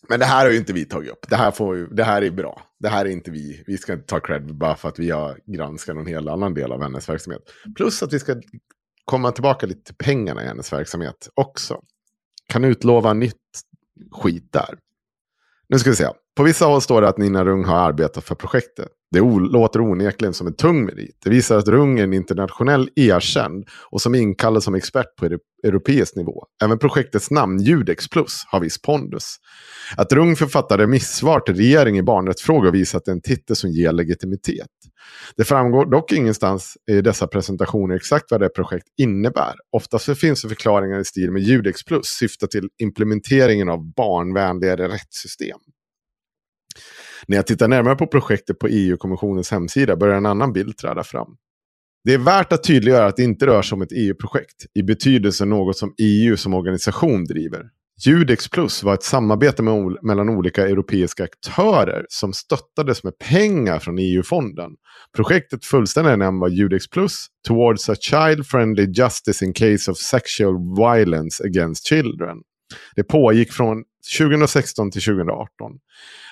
Men det här har ju inte vi tagit upp. Det här, får det här är bra. Det här är inte vi. Vi ska inte ta cred bara för att vi har granskat någon helt annan del av hennes verksamhet. Plus att vi ska komma tillbaka lite till pengarna i hennes verksamhet också. Kan utlova nytt skit där. Nu ska vi se. På vissa håll står det att Nina Rung har arbetat för projektet. Det låter onekligen som en tung merit. Det visar att Rung är en internationell erkänd och som inkallad som expert på europeisk nivå. Även projektets namn, Judex Plus, har viss pondus. Att Rung författar remissvar till regeringen i barnrättsfrågor visar att det är en titel som ger legitimitet. Det framgår dock ingenstans i dessa presentationer exakt vad det projekt innebär. Oftast finns det förklaringar i stil med Judex Plus syftar till implementeringen av barnvänligare rättssystem. När jag tittar närmare på projektet på EU-kommissionens hemsida börjar en annan bild träda fram. Det är värt att tydliggöra att det inte rör sig om ett EU-projekt i betydelse något som EU som organisation driver. Judex Plus var ett samarbete med, ol- mellan olika europeiska aktörer som stöttades med pengar från EU-fonden. Projektet fullständiga namn var Judex Plus Towards a Child-Friendly Justice in Case of Sexual Violence Against Children. Det pågick från 2016 till 2018.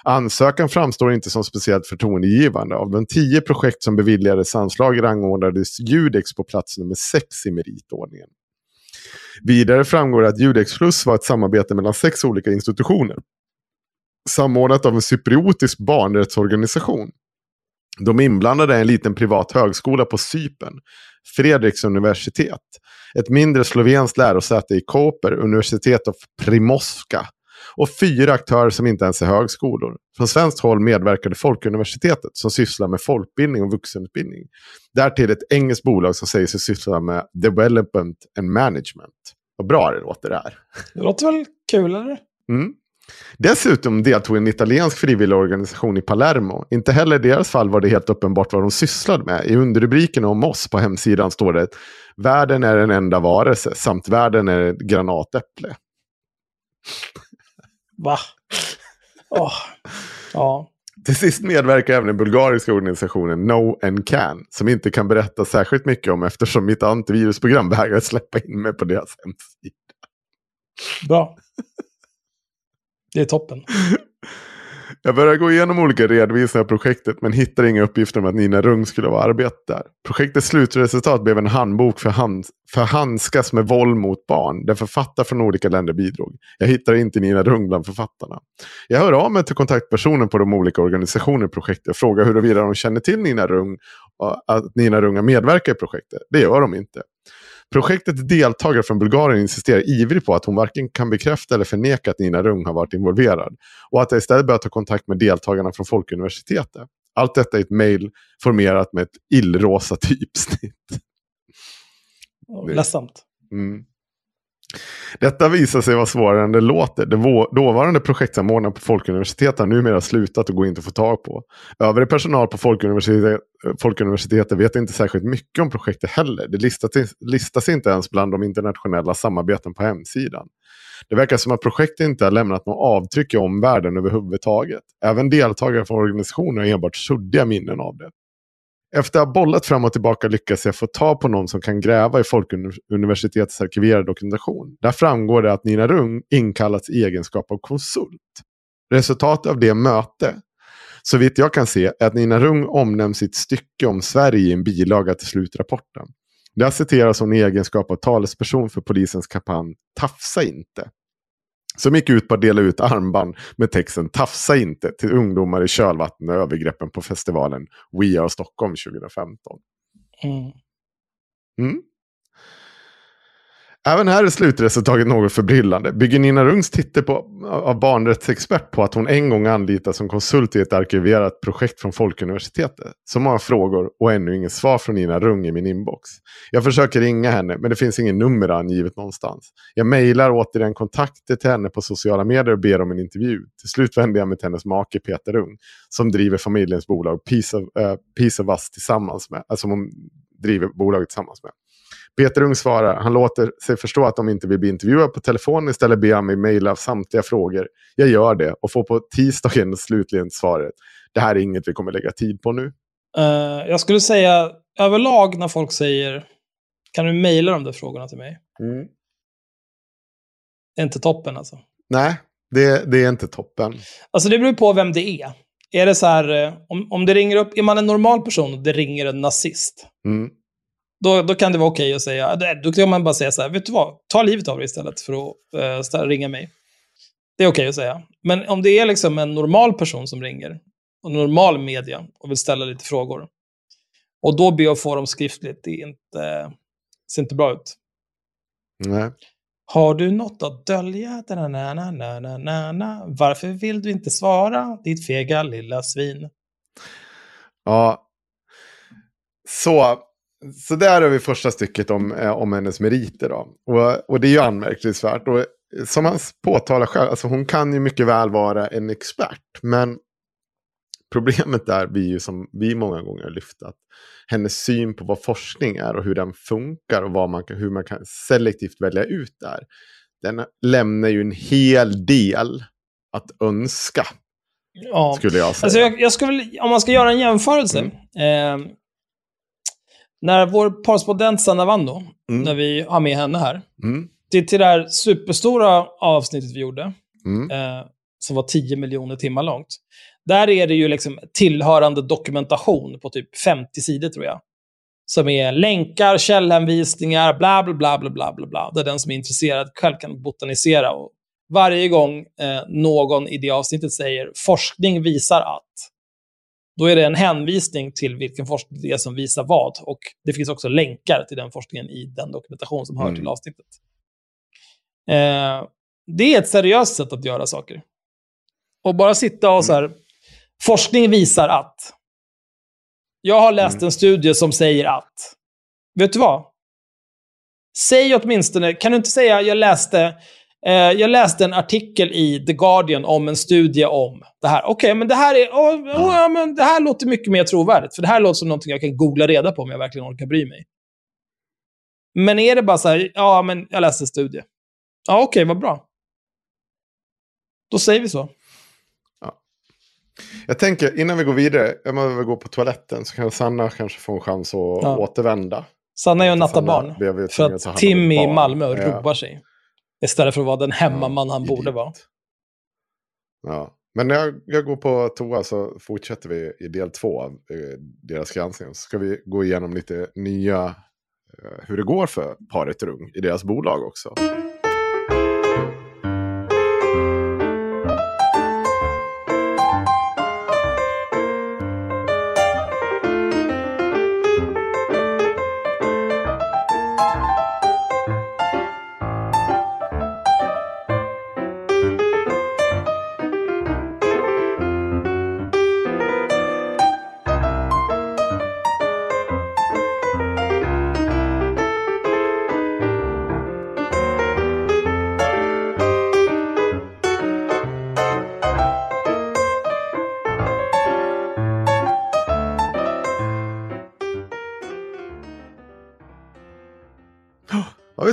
Ansökan framstår inte som speciellt förtroendegivande. Av de tio projekt som beviljades anslag rangordnades Judex på plats nummer sex i meritordningen. Vidare framgår att Judex Plus var ett samarbete mellan sex olika institutioner. Samordnat av en cypriotisk barnrättsorganisation. De inblandade är en liten privat högskola på Cypern, Fredriks universitet, ett mindre slovenskt lärosäte i Koper, Universitet av Primorska och fyra aktörer som inte ens är högskolor. Från svenskt håll medverkade Folkuniversitetet som sysslar med folkbildning och vuxenutbildning. Därtill ett engelskt bolag som säger sig syssla med development and management. Vad bra det låter det här. Det låter väl kul, eller? Mm. Dessutom deltog en italiensk frivilligorganisation i Palermo. Inte heller i deras fall var det helt uppenbart vad de sysslade med. I underrubriken om oss på hemsidan står det Världen är en enda varelse samt världen är ett granatäpple. Va? Åh. Ja. Till sist medverkar även den bulgariska organisationen No and Can, som inte kan berätta särskilt mycket om eftersom mitt antivirusprogram vägrar släppa in mig på deras hemsida. Bra. Det är toppen. Jag börjar gå igenom olika redovisningar av projektet men hittar inga uppgifter om att Nina Rung skulle ha arbetat där. Projektets slutresultat blev en handbok för, hand, för handskas med våld mot barn där författare från olika länder bidrog. Jag hittar inte Nina Rung bland författarna. Jag hör av mig till kontaktpersoner på de olika organisationerna i projektet och frågar huruvida de känner till Nina Rung och att Nina Rung har medverkat i projektet. Det gör de inte. Projektets deltagare från Bulgarien insisterar ivrigt på att hon varken kan bekräfta eller förneka att Nina Rung har varit involverad. Och att jag istället bör ta kontakt med deltagarna från Folkuniversitetet. Allt detta i ett mejl formerat med ett illrosa typsnitt. Ledsamt. Mm. Detta visar sig vara svårare än det låter. Det dåvarande projektsamordnaren på Folkuniversitetet har numera slutat och går inte att få tag på. Övrig personal på Folkuniversitetet, Folkuniversitetet vet inte särskilt mycket om projektet heller. Det listas, listas inte ens bland de internationella samarbeten på hemsidan. Det verkar som att projektet inte har lämnat något avtryck i omvärlden överhuvudtaget. Även deltagare från organisationer har enbart suddiga minnen av det. Efter att ha bollat fram och tillbaka lyckas jag få tag på någon som kan gräva i Folkuniversitetets arkiverade dokumentation. Där framgår det att Nina Rung inkallats i egenskap av konsult. Resultatet av det möte, så vitt jag kan se, är att Nina Rung omnämns i ett stycke om Sverige i en bilaga till slutrapporten. Där citeras hon i egenskap av talesperson för polisens kampanj Tafsa inte. Som gick ut på att dela ut armband med texten Tafsa inte till ungdomar i kölvattnet och övergreppen på festivalen We Are Stockholm 2015. Mm. Även här är slutresultatet något förbryllande. Bygger Nina Rungs titel på, av barnrättsexpert på att hon en gång anlitats som konsult i ett arkiverat projekt från Folkuniversitetet. Så många frågor och ännu inget svar från Nina Rung i min inbox. Jag försöker ringa henne men det finns ingen nummer angivet någonstans. Jag mejlar återigen kontakter till henne på sociala medier och ber om en intervju. Till slut vänder jag mig till hennes make Peter Rung som driver familjens bolag Peace of, uh, Peace of Us tillsammans med, alltså hon driver bolaget tillsammans med. Peter Ung svarar, han låter sig förstå att de inte vill bli intervjuade på telefon. Istället ber han mig mejla samtliga frågor. Jag gör det och får på tisdagen slutligen svaret. Det här är inget vi kommer lägga tid på nu. Eh, jag skulle säga överlag när folk säger kan du mejla de där frågorna till mig? Mm. Det är inte toppen alltså. Nej, det, det är inte toppen. Alltså det beror på vem det är. Är det så här, eh, om, om det ringer upp, är man en normal person och det ringer en nazist, Mm. Då, då kan det vara okej att säga, då- då kan man bara säga så här, vet du vad, ta livet av dig istället för att stä- ringa mig. Det är okej att säga. Men om det är liksom en normal person som ringer, och normal media, och vill ställa lite frågor, och då be att få dem skriftligt, det är inte, ser inte bra ut. Nej. Har du något att dölja? Na, na, na, na, na, na. Varför vill du inte svara, ditt fega lilla svin? Ja. Så, så där har vi första stycket om, eh, om hennes meriter. Då. Och, och det är ju anmärkningsvärt. Och som han påtalar själv, alltså hon kan ju mycket väl vara en expert. Men problemet där blir ju som vi många gånger har lyft att hennes syn på vad forskning är och hur den funkar och vad man, hur man kan selektivt välja ut där. den lämnar ju en hel del att önska, Ja. skulle jag säga. Alltså jag, jag väl, om man ska göra en jämförelse. Eh, när vår korrespondent Sanna Wando, Mm. när vi har med henne här, Mm, till, till det här superstora avsnittet vi gjorde, mm, eh, som var 10 miljoner timmar långt. Där är det ju liksom tillhörande dokumentation på typ 50 sidor tror jag. Som är länkar, källhänvisningar, bla bla bla bla bla bla bla. Där den som är intresserad själv kan botanisera. Och varje gång eh, någon i det avsnittet säger forskning visar att, då är det en hänvisning till vilken forskning det är som visar vad. Och det finns också länkar till den forskningen i den dokumentation som hör Mm. till avsnittet. Eh, det är ett seriöst sätt att göra saker. Och bara sitta och så här, forskning visar att. Jag har läst en studie som säger att. Vet du vad? Säg åtminstone, kan du inte säga jag läste, jag läste en artikel i The Guardian om en studie om det här. Okej, men det här är, åh, åh, ja, men det här låter mycket mer trovärdigt. För det här låter som någonting jag kan googla reda på om jag verkligen orkar bry mig. Men är det bara så här, ja men jag läste en studie. Ja, okej, vad bra. Då säger vi så. Jag tänker, innan vi går vidare, jag behöver gå på toaletten så kan Sanna kanske få en chans att Ja. återvända. Sanna är ju nattabarn. För att ta hand att om Tim ett i. Malmö Ja. rubbar sig. Istället för att vara den hemmaman han borde vara. Ja. Men när jag, jag går på toa så fortsätter vi i del två av eh, deras granskning. Så ska vi gå igenom lite nya, eh, hur det går för paret Rung i deras bolag också.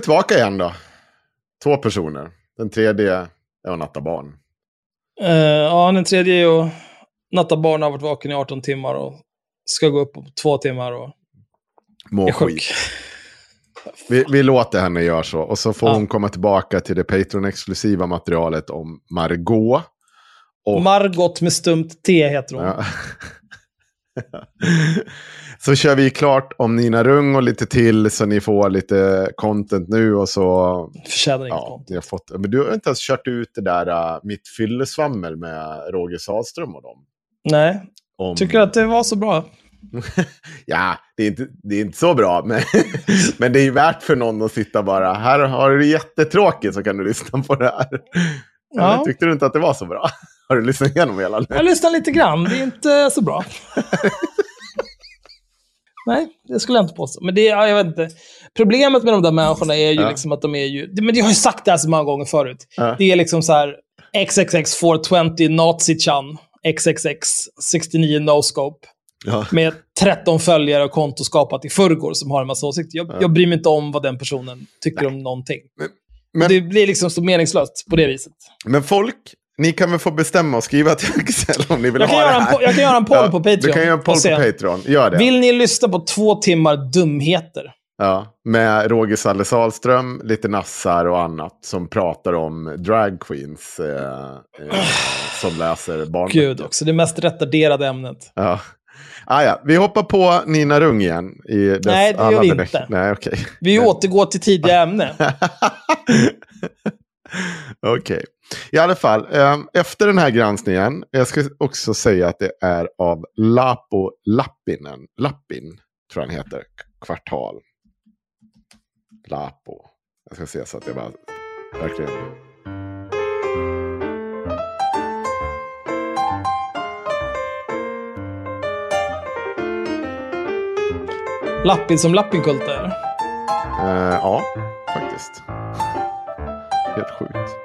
Tillbaka igen då. Två personer. Den tredje är att natta barn. Eh, ja, den tredje är ju natta barn har varit vaken i 18 timmar och ska gå upp om två timmar och Må är sjuk. skit. Vi, vi låter henne göra så. Och så får Ja. hon komma tillbaka till det Patreon-exklusiva materialet om Margot. Och, Margot med stumt T heter hon. Ja. så kör vi klart om Nina Rung och lite till så ni får lite content nu och så... Förtjänar inget Ja, ni har fått, men du har inte ens kört ut det där uh, mitt fyllesvammel med Roger Sahlström och dem. Nej, Om... tycker att det var så bra. Ja, det är inte, det är inte så bra, men, men det är ju värt för någon att sitta bara, här har du det jättetråkigt så kan du lyssna på det här. Ja. Eller Tyckte du inte att det var så bra? Har du lyssnat igenom hela nu? Jag lyssnar lite grann, det är inte så bra. Nej, det skulle jag inte påstå. Men det, ja, jag vet inte. Problemet med de där människorna är ju Ja. liksom att de är ju... Men jag har ju sagt det här så många gånger förut. Ja. Det är liksom så här XXX 420 Nazi-chan, XXX 69 No-scope. Ja. Med 13 följare och konto skapat i förrgår som har en massa åsikter. Jag, jag bryr mig inte om vad den personen tycker om någonting. Men- det blir liksom så meningslöst på det viset. Men folk, ni kan väl få bestämma och skriva till Axel om ni vill Jag ha det en här. po- jag kan göra en poll på Patreon Du kan göra en poll på Patreon, gör det. Vill ni lyssna på två timmar dumheter? Ja, med Roger Salle Sahlström, lite nassar och annat som pratar om drag queens eh, eh, som läser barnböcker. Gud också, det mest retarderade ämnet. Ja. Ah, ja. Vi hoppar på Nina Rung igen. I dess Nej, det gör vi inte. Nej, okej. Vi återgår till tidiga ämnen. Okej. I alla fall, eh, efter den här granskningen, jag ska också säga att det är av Lapo Lappinen. Lappin, tror han heter. Kvartal. Lapo. Jag ska se så att jag bara verkligen... Lappin som Lappinkulta, eller? Eh, ja, faktiskt. Helt sjukt.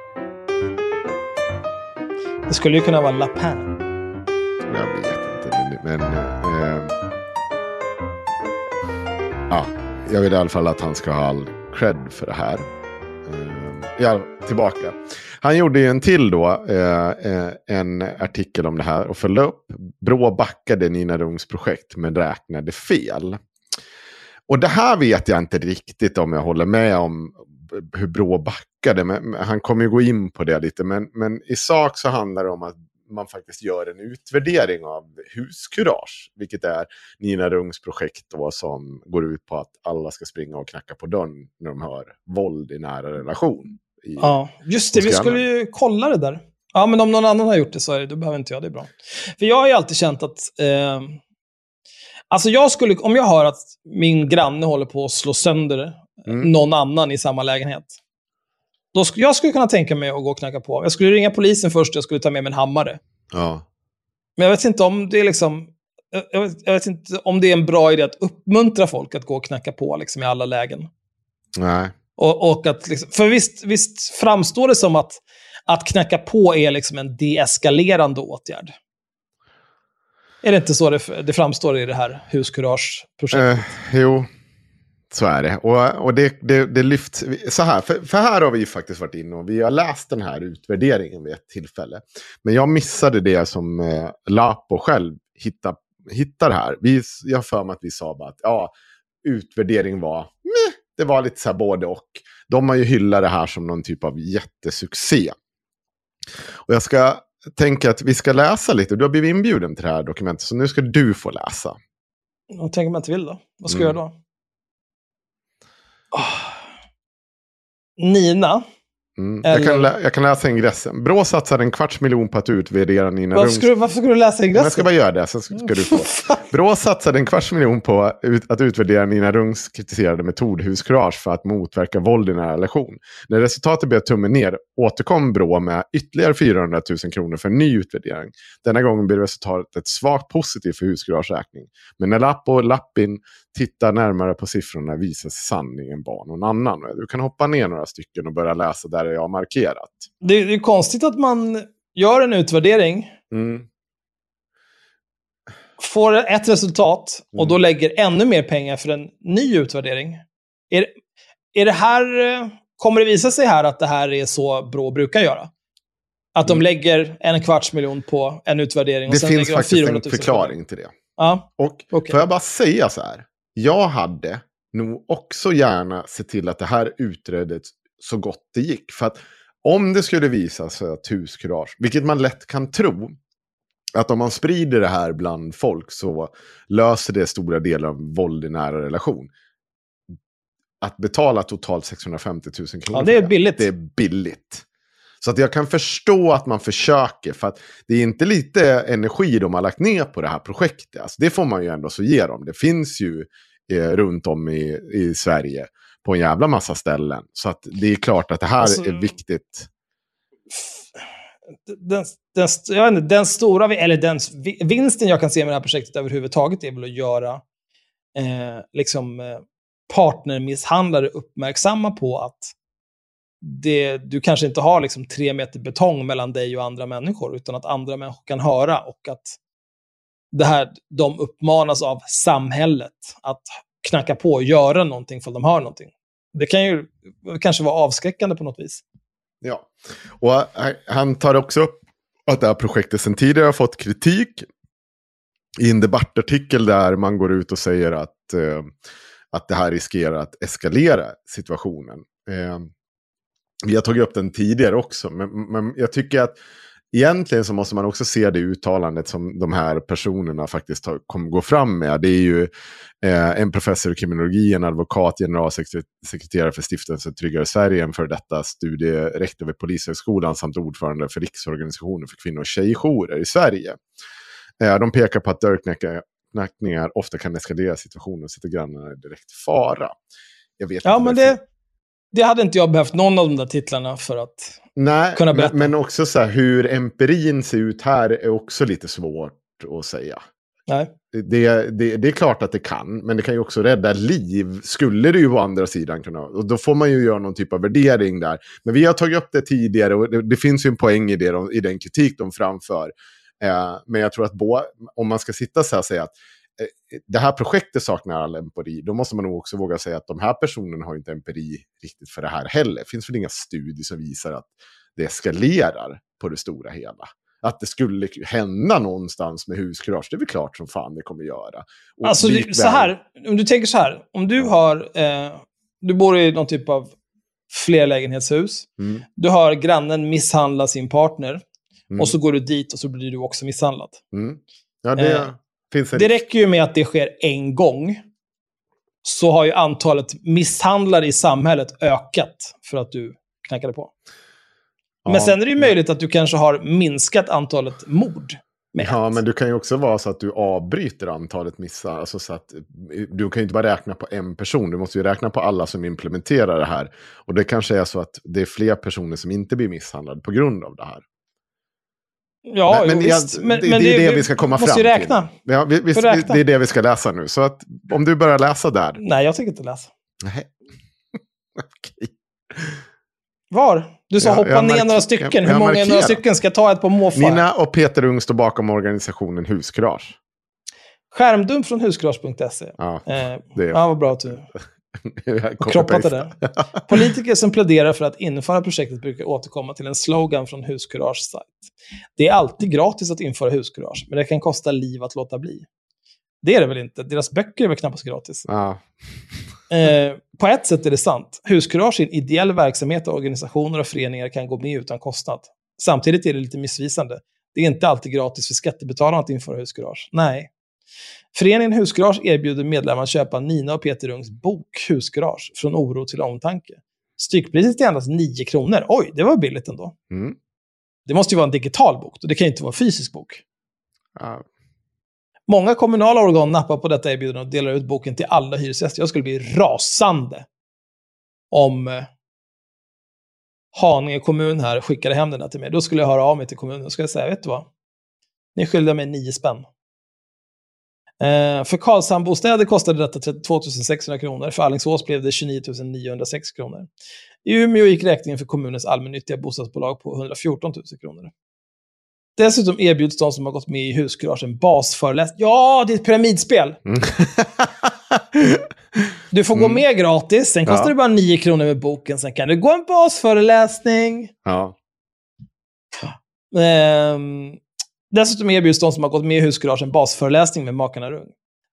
Det skulle ju kunna vara Lapin. Jag vet inte, men... men eh, ja, jag vill i alla fall att han ska ha all cred för det här. Eh, ja, tillbaka. Han gjorde ju en till då, eh, eh, en artikel om det här och följde upp. Brå backade Nina Rungs projekt men räknade fel. Och det här vet jag inte riktigt om jag håller med om hur Brå backade. Men, han kommer ju gå in på det lite. Men, men i sak så handlar det om att man faktiskt gör en utvärdering av huskurage. Vilket är Nina Rungs projekt då som går ut på att alla ska springa och knacka på dörren när de hör våld i nära relation. I, Ja, just det. Vi skulle ju kolla det där. Ja, men om någon annan har gjort det så är det, då behöver inte jag. Det är bra. För jag har ju alltid känt att... Eh, alltså jag skulle, om jag hör att min granne håller på att slå sönder Mm. någon annan i samma lägenhet. Då sk- jag skulle kunna tänka mig att gå och knacka på. Jag skulle ringa polisen först, jag skulle ta med mig en hammare. Ja. Men jag vet inte om det är liksom... jag- Jag vet, jag vet inte om det är en bra idé att uppmuntra folk att gå och knacka på liksom, i alla lägen. Nej. Och, och att liksom, för visst, visst framstår det som att, att knacka på är liksom en deeskalerande åtgärd? Är det inte så det, det framstår i det här huskurage-projektet? Eh, jo, så är det. Och, och det, det, det lyfts... Så här, för, för här har vi ju faktiskt varit inne och vi har läst den här utvärderingen vid ett tillfälle. Men jag missade det som eh, Lapo själv hittar, hittar här. Vi, jag har för mig att vi sa bara att ja, utvärdering var... Meh, det var lite så här både och. De har ju hyllat det här som någon typ av jättesuccé. Och jag ska tänka att vi ska läsa lite. Du har blivit inbjuden till det här dokumentet, så nu ska du få läsa. Och tänk om jag inte vill då? Vad ska Mm. jag då? Ah. Nina, Mm. Jag, kan Eller- lä- jag kan läsa ingressen. Brå satsade en kvarts miljon på att utvärdera Nina varför Rungs... ska, du, varför ska du läsa Men Jag ska ingressen? bara göra det, så ska du få. Brå satsade en kvarts miljon på att utvärdera Nina Rungs kritiserade metod huskurage för att motverka våld i nära relation. När resultatet blev tummen ner återkom Brå med ytterligare 400 000 kronor för en ny utvärdering. Denna gång blev resultatet svagt positivt för huskurage räkning. Men när Lapp och Lappin tittar närmare på siffrorna visar sanningen vara någon annan. Du kan hoppa ner några stycken och börja läsa där jag har markerat. Det, det är konstigt att man gör en utvärdering, Mm. får ett resultat och Mm. då lägger ännu mer pengar för en ny utvärdering. Är, är det här, kommer det visa sig här att det här är så Brå brukar göra? Att de Mm. lägger en kvarts miljon på en utvärdering och Det sen finns lägger de faktiskt 400 000 en förklaring till det. Ja, Och Okej. får jag bara säga så här. Jag hade nog också gärna sett till att det här utreddes så gott det gick. För att om det skulle visa sig att huskurage, vilket man lätt kan tro, att om man sprider det här bland folk så löser det stora delar av våld i nära relation. Att betala totalt 650 000 kronor Ja, det är billigt. Det är billigt. Så att jag kan förstå att man försöker. För att det är inte lite energi de har lagt ner på det här projektet. Alltså det får man ju ändå så ge dem. Det finns ju eh, runt om i, i Sverige på en jävla massa ställen. Så att det är klart att det här Alltså- är viktigt. den, den, jag inte, den stora, eller den vinsten jag kan se med det här projektet överhuvudtaget är väl att göra eh, liksom, eh, partnermisshandlare uppmärksamma på att det, du kanske inte har liksom tre meter betong mellan dig och andra människor, utan att andra människor kan höra och att det här, de uppmanas av samhället att knacka på och göra någonting för de hör någonting. Det kan ju kanske vara avskräckande på något vis. Ja. Och han- han tar också upp att det här projektet sedan tidigare har fått kritik. I en debattartikel där man går ut och säger att, eh, att det här riskerar att eskalera situationen. Eh, vi har tagit upp den tidigare också, men, men jag tycker att egentligen så måste man också se det uttalandet som de här personerna faktiskt har, kommer gå fram med. Det är ju eh, en professor i kriminologi, en advokat, generalsekreterare för stiftelsen Tryggare Sverige, en för detta studierektor vid Polishögskolan samt ordförande för Riksorganisationen för kvinno och tjejjourer i Sverige. Eh, de pekar på att dörrknackningar ofta kan eskalera situationen och sätta grannarna i direkt fara. Jag vet Ja, inte men det, det hade inte jag behövt någon av de där titlarna för att... Nej, kunna men, berätta. men också så här, hur empirin ser ut här är också lite svårt att säga. Nej. Det, det, det är klart att det kan, men det kan ju också rädda liv. Skulle det ju å andra sidan kunna. Och då får man ju göra någon typ av värdering där. Men vi har tagit upp det tidigare och det, det finns ju en poäng i, det, de- i den kritik de framför. Eh, men jag tror att bo, om man ska sitta så här och säga att det här projektet saknar all empiri, då måste man nog också våga säga att de här personerna har inte empiri riktigt för det här heller. Det finns väl inga studier som visar att det eskalerar på det stora hela. Att det skulle hända någonstans med huskurage, det är väl klart som fan det kommer göra. Och Alltså, likväl- så här, om du tänker så här. Om du har... Eh, du bor i någon typ av flerlägenhetshus. Mm, Du hör grannen misshandla sin partner. mm, Och så går du dit och så blir du också misshandlad. mm. Ja, det eh, en Det räcker ju med att det sker en gång. Så har ju antalet misshandlare i samhället ökat för att du knackade på. Ja, Men sen är det ju möjligt att du kanske har minskat antalet mord. Med Ja, ett. men du kan ju också vara så att du avbryter antalet missar. Alltså så att, du kan ju inte bara räkna på en person, du måste ju räkna på alla som implementerar det här. Och det kanske är så att det är fler personer som inte blir misshandlade på grund av det här. Ja, men men visst. Men, det, men det är det vi ska komma fram räkna. till. Ja, vi, vi, Får räkna. det är det vi ska läsa nu. Så att om du börjar läsa där. Nej, jag tänker inte läsa. Nej. Okej. Var? Du sa Ja, hoppa ner några stycken. jag- Hur jag många är några markerar. stycken? Ska jag ta ett på måfå? här? Nina och Peter Ung står bakom organisationen Huskurage. Skärmdump från huskurage.se. Ja, Eh, det är- ja, vad bra att du Jag kroppat det där. Politiker som pläderar för att införa projektet brukar återkomma till en slogan från Huskurage sajt. Det är alltid gratis att införa huskurage, men det kan kosta liv att låta bli. Det är det väl inte? Deras böcker är väl knappast gratis? Ja. Eh, på ett sätt är det sant. Huskurage är en ideell verksamhet där organisationer och föreningar kan gå med utan kostnad. Samtidigt är det lite missvisande. Det är inte alltid gratis för skattebetalarna att införa huskurage. Nej. Föreningen Huskurage erbjuder medlemmar att köpa Nina och Peter Ungs bok Huskurage, från oro till omtanke. Styckpriset är endast 9 kronor. Oj, det var billigt ändå. Mm. Det måste ju vara en digital bok, det kan ju inte vara en fysisk bok. Ja. Många kommunala organ nappar på detta erbjudande och delar ut boken till alla hyresgäster. Jag skulle bli rasande om eh, Haninge kommun här skickade hem den här till mig. Då skulle jag höra av mig till kommunen och säga, vet du vad? Ni skyller mig nio spänn. Eh, för Karlshamnbostäder kostade detta 32 600 kronor. För Alingsås blev det 29 906 kronor. I Umeå gick räkningen för kommunens allmännyttiga bostadsbolag på 114 000 kronor. Dessutom erbjuds de som har gått med i Huskurage en basföreläsning. Ja, det är ett pyramidspel! Mm. Du får gå med gratis, sen kostar Ja. det bara 9 kronor med boken. Sen kan du gå en basföreläsning. ja. Ehm, dessutom erbjuds de som har gått med i Huskurage en basföreläsning med Makarna Rung.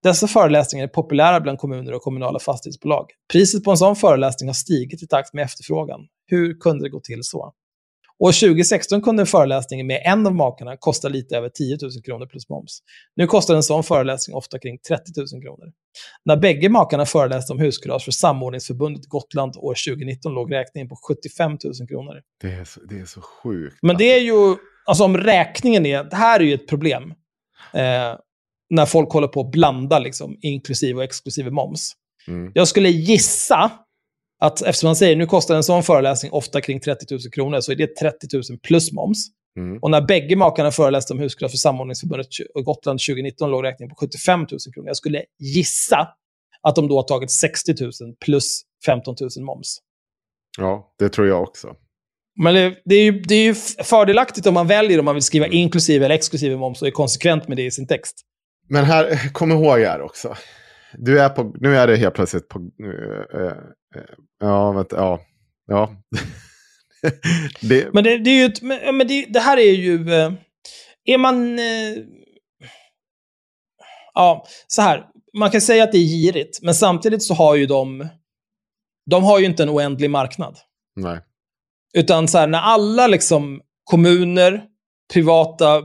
Dessa föreläsningar är populära bland kommuner och kommunala fastighetsbolag. Priset på en sån föreläsning har stigit i takt med efterfrågan. Hur kunde det gå till så? År 2016 kunde en föreläsning med en av makarna kosta lite över 10 000 kronor plus moms. Nu kostar en sån föreläsning ofta kring 30 000 kronor. När bägge makarna föreläste om huskurage för Samordningsförbundet Gotland år 2019 låg räkningen på 75 000 kronor. Det, är så, det är så sjukt. Men det är ju, alltså om räkningen är, det här är ju ett problem. Eh, när folk håller på att blanda liksom, inklusive och exklusive moms. Mm. Jag skulle gissa att eftersom man säger nu kostar en sån föreläsning ofta kring 30 000 kronor, så är det 30 000 plus moms. Mm. Och när bägge makarna föreläste om huskurage för Samordningsförbundet och Gotland 2019 låg räkningen på 75 000 kronor. Jag skulle gissa att de då har tagit 60 000 plus 15 000 moms. Ja, det tror jag också. Men det, det, är ju, det är ju fördelaktigt om man väljer om man vill skriva inklusive eller exklusive moms och är konsekvent med det i sin text. Men här, kom ihåg här också. Du är på, nu är det helt plötsligt på... eh, eh, eh, ja, vänta, ja. Ja. det, Men det, det är ju ett, men, det, det här är ju... eh, Är man... eh, Ja, så här. Man kan säga att det är girigt, men samtidigt så har ju de... De har ju inte en oändlig marknad. nej. Utan så här, när alla liksom kommuner, privata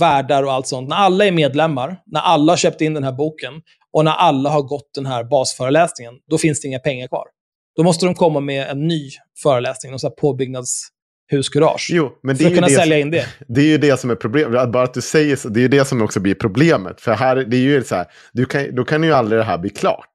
värdar och allt sånt, när alla är medlemmar, när alla har köpt in den här boken och när alla har gått den här basföreläsningen, då finns det inga pengar kvar. Då måste de komma med en ny föreläsning, någon här påbyggnadshuskurage. Jo, men det för är att kunna det sälja som- in det. Det är ju det som är problemet. Bara att du säger så, det är ju det som också blir problemet. För här, det är ju så här, du kan, då kan ju aldrig det här bli klart.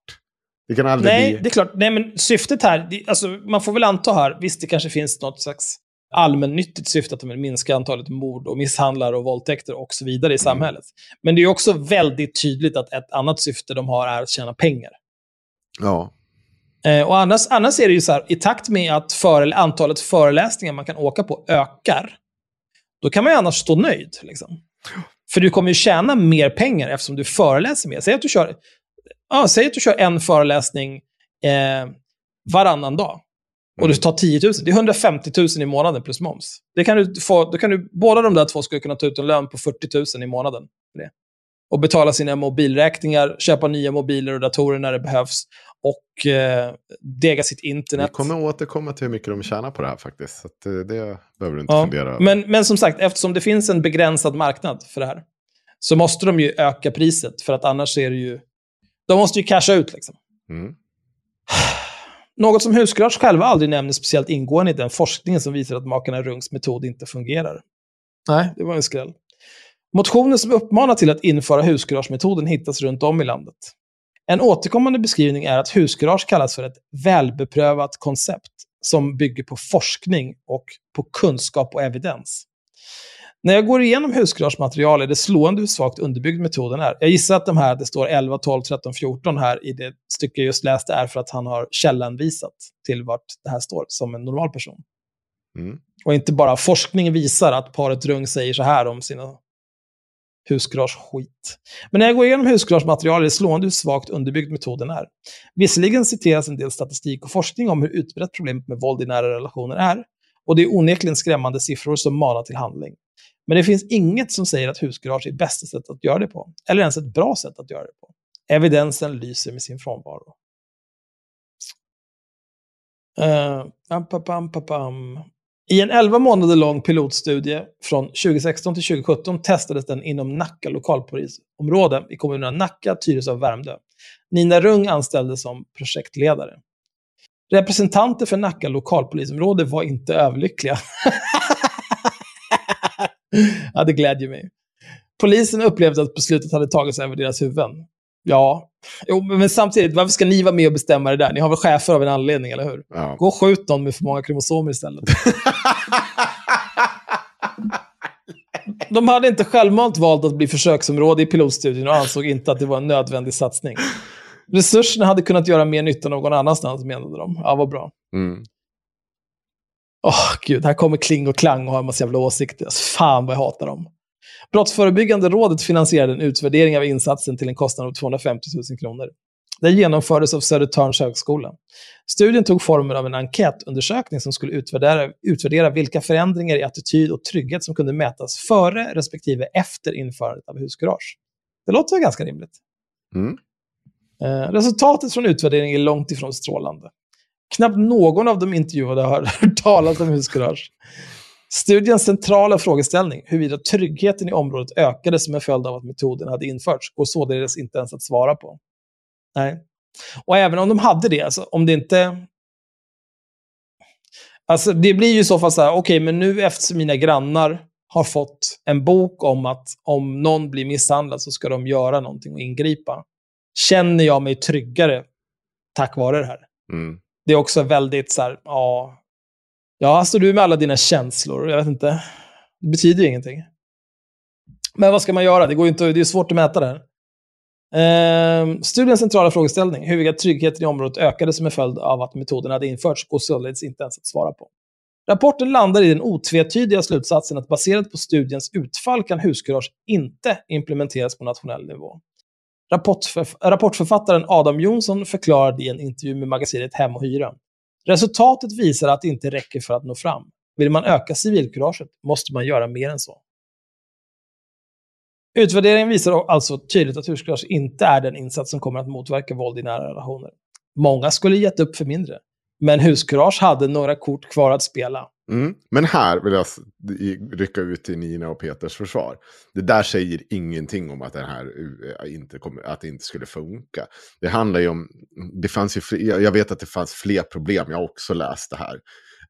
Det kan aldrig Nej, bli... det är klart. Nej, men syftet här, det, alltså, man får väl anta här, visst det kanske finns något slags allmännyttigt syfte att de vill minska antalet mord och misshandlar och våldtäkter och så vidare i samhället. Men det är också väldigt tydligt att ett annat syfte de har är att tjäna pengar. Ja. Eh, och annars, annars är det ju så här, i takt med att före, antalet föreläsningar man kan åka på ökar, då kan man ju annars stå nöjd. Liksom. För du kommer ju tjäna mer pengar eftersom du föreläser mer. Säg att du kör, ja, säg att du kör en föreläsning eh, varannan dag. Och du tar 10 000. Det är 150 000 i månaden plus moms. Det kan du få, då kan du, båda de där två skulle kunna ta ut en lön på 40 000 i månaden. För det. Och betala sina mobilräkningar, köpa nya mobiler och datorer när det behövs. Och eh, dega sitt internet. Vi kommer återkomma till hur mycket de tjänar på det här faktiskt. Så att, eh, det behöver du inte Ja, fundera över. men, men som sagt, eftersom det finns en begränsad marknad för det här, så måste de ju öka priset. För att annars är det ju... De måste ju casha ut liksom. Mm. Något som Husgarage själva aldrig nämner speciellt ingående i den forskningen som visar att makarna Rungs metod inte fungerar. Nej, det var en skräll. Motioner som uppmanar till att införa husgaragemetoden hittas runt om i landet. En återkommande beskrivning är att husgarage kallas för ett välbeprövat koncept som bygger på forskning och på kunskap och evidens. När jag går igenom husgaragematerial är det slående hur svagt underbyggd metoden är. Jag gissar att de här, det står 11, 12, 13, 14 här i det stycke jag just läste, är för att han har källanvisat till vart det här står, som en normal person. Mm. Och inte bara forskning visar att paret Rung säger så här om sina husgarage-skit. Men när jag går igenom husgaragematerial är det slående hur svagt underbyggd metoden är. Visserligen citeras en del statistik och forskning om hur utbrett problemet med våld i nära relationer är, och det är onekligen skrämmande siffror som manar till handling. Men det finns inget som säger att husgarage är bästa sättet att göra det på, eller ens ett bra sätt att göra det på. Evidensen lyser med sin frånvaro. Uh, pam, pam, pam, pam, pam. I en 11 månader lång pilotstudie från 2016 till 2017 testades den inom Nacka lokalpolisområde i kommunerna Nacka, Tyresö och Värmdö. Nina Rung anställdes som projektledare. Representanter för Nacka lokalpolisområde var inte överlyckliga. ja, det glädjer mig. Polisen upplevde att beslutet hade tagits över deras huvuden. Ja, jo, men samtidigt, varför ska ni vara med och bestämma det där? Ni har väl chefer av en anledning, eller hur? Ja. Gå och skjut någon med för många kromosomer istället. De hade inte självmant valt att bli försöksområde i pilotstudien och ansåg inte att det var en nödvändig satsning. Resurserna hade kunnat göra mer nytta någon annanstans, menade de. Ja, vad bra. Mm. Åh, gud, här kommer Kling och Klang och har en massa jävla åsikter. Alltså, fan vad jag hatar dem. Brottsförebyggande rådet finansierade en utvärdering av insatsen till en kostnad av 250 000 kronor. Den genomfördes av Södertörns högskola. Studien tog formen av en enkätundersökning som skulle utvärdera, utvärdera vilka förändringar i attityd och trygghet som kunde mätas före respektive efter införandet av husgarage. Det låter ganska rimligt. Mm. Eh, resultatet från utvärderingen är långt ifrån strålande. Knappt någon av de intervjuade har hört talas om Huskurage. Studiens centrala frågeställning, huruvida tryggheten i området ökade som en följd av att metoden hade införts, går således inte ens att svara på. Nej. Och även om de hade det, alltså, om det inte... Alltså, det blir ju i så fall så här, okej, men nu eftersom mina grannar har fått en bok om att om någon blir misshandlad så ska de göra någonting och ingripa. Känner jag mig tryggare tack vare det här? Mm. Det är också väldigt så här, ja... Ja, här står du med alla dina känslor. Jag vet inte. Det betyder ju ingenting. Men vad ska man göra? Det, går ju inte, det är svårt att mäta det här. Ehm, studiens centrala frågeställning, huruvida tryggheten i området ökade som en följd av att metoden hade införts, går således inte ens att svara på. Rapporten landar i den otvetydiga slutsatsen att baserat på studiens utfall kan huskurage inte implementeras på nationell nivå. Rapportförf rapportförfattaren Adam Jonsson förklarade i en intervju med magasinet Hem och Hyra. Resultatet visar att det inte räcker för att nå fram. Vill man öka civilkuraget måste man göra mer än så. Utvärderingen visar alltså tydligt att huskurage inte är den insats som kommer att motverka våld i nära relationer. Många skulle gett upp för mindre. Men huskurage hade några kort kvar att spela. Mm. Men här vill jag rycka ut till Nina och Peters försvar. Det där säger ingenting om att, den här, eh, eh, inte kommer, att det inte skulle funka. Det handlar ju om, det fanns ju, jag jag vet att det fanns fler problem, jag har också läst det här.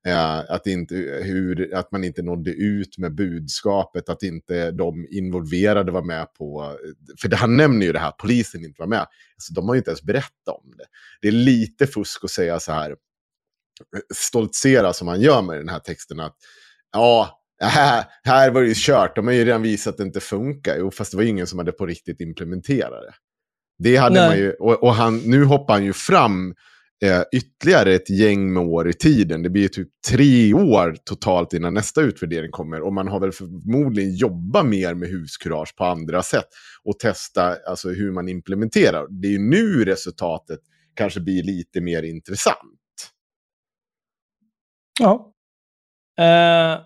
Eh, att, inte, hur, att man inte nådde ut med budskapet, att inte de involverade var med på... Eh, för det, han nämner ju det här, polisen inte var med. Alltså, de har ju inte ens berättat om det. Det är lite fusk att säga så här, stoltsera som han gör med den här texten, att ja, här, här var det ju kört, de har ju redan visat att det inte funkar. Jo, fast det var ju ingen som hade på riktigt implementerat det. Det hade Nej. man ju, och, och han, nu hoppar han ju fram eh, ytterligare ett gäng med år i tiden. Det blir typ tre år totalt innan nästa utvärdering kommer. Och man har väl förmodligen jobbat mer med huskurage på andra sätt. Och testa alltså, hur man implementerar. Det är ju nu resultatet kanske blir lite mer intressant. Ja. Eh,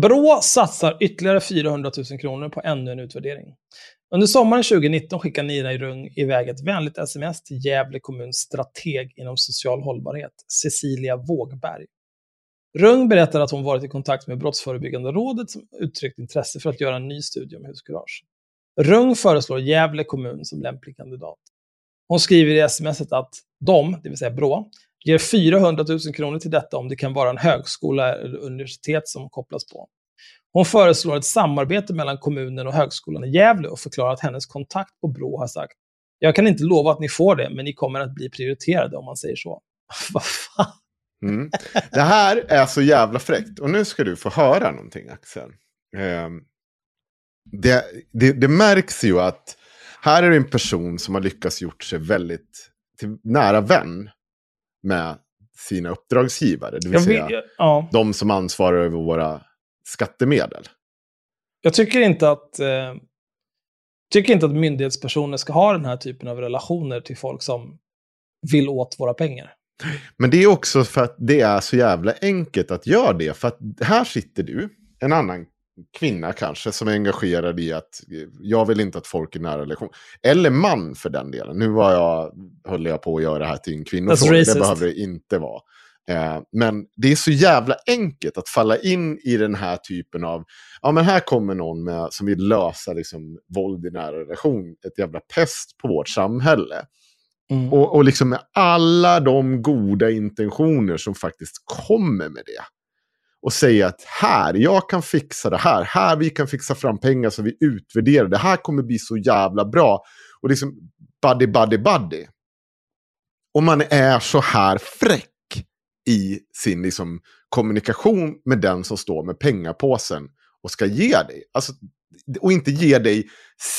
Brå satsar ytterligare 400 000 kronor på ännu en utvärdering. Under sommaren 2019 skickar Nina i Rung iväg ett vänligt sms till Gävle kommuns strateg inom social hållbarhet, Cecilia Vågberg. Rung berättar att hon varit i kontakt med Brottsförebyggande rådet som uttryckt intresse för att göra en ny studie om huskurage. Rung föreslår Gävle kommun som lämplig kandidat. Hon skriver i smset att de, det vill säga Brå, ger 400 000 kronor till detta om det kan vara en högskola eller universitet som kopplas på. Hon föreslår ett samarbete mellan kommunen och högskolan i Gävle och förklarar att hennes kontakt på Brå har sagt jag kan inte lova att ni får det, men ni kommer att bli prioriterade om man säger så. Vad fan? Mm. Det här är så jävla fräckt. Och nu ska du få höra någonting Axel. Eh, det, det, det, märks ju att här är det en person som har lyckats gjort sig väldigt till nära vän med sina uppdragsgivare. Det vill Jag säga vill- ja. de som ansvarar över våra skattemedel. Jag tycker inte att eh, tycker inte att myndighetspersoner ska ha den här typen av relationer till folk som vill åt våra pengar. Men det är också för att det är så jävla enkelt att göra det. För att här sitter du, en annan kvinna kanske, som är engagerad i att jag vill inte att folk är nära relation. Eller man för den delen. Nu var jag, höll jag på att göra det här till en kvinnofråga. Det behöver det inte vara. Eh, men det är så jävla enkelt att falla in i den här typen av, ja men här kommer någon med, som vill lösa liksom, våld i nära relation, ett jävla pest på vårt samhälle. Mm. Och, och liksom med alla de goda intentioner som faktiskt kommer med det. Och säga att här, jag kan fixa det här. Här vi kan fixa fram pengar så vi utvärderar. Det här kommer bli så jävla bra. Och liksom buddy, buddy, buddy. Och man är så här fräck i sin liksom, kommunikation med den som står med pengapåsen och ska ge dig. Alltså, och inte ge dig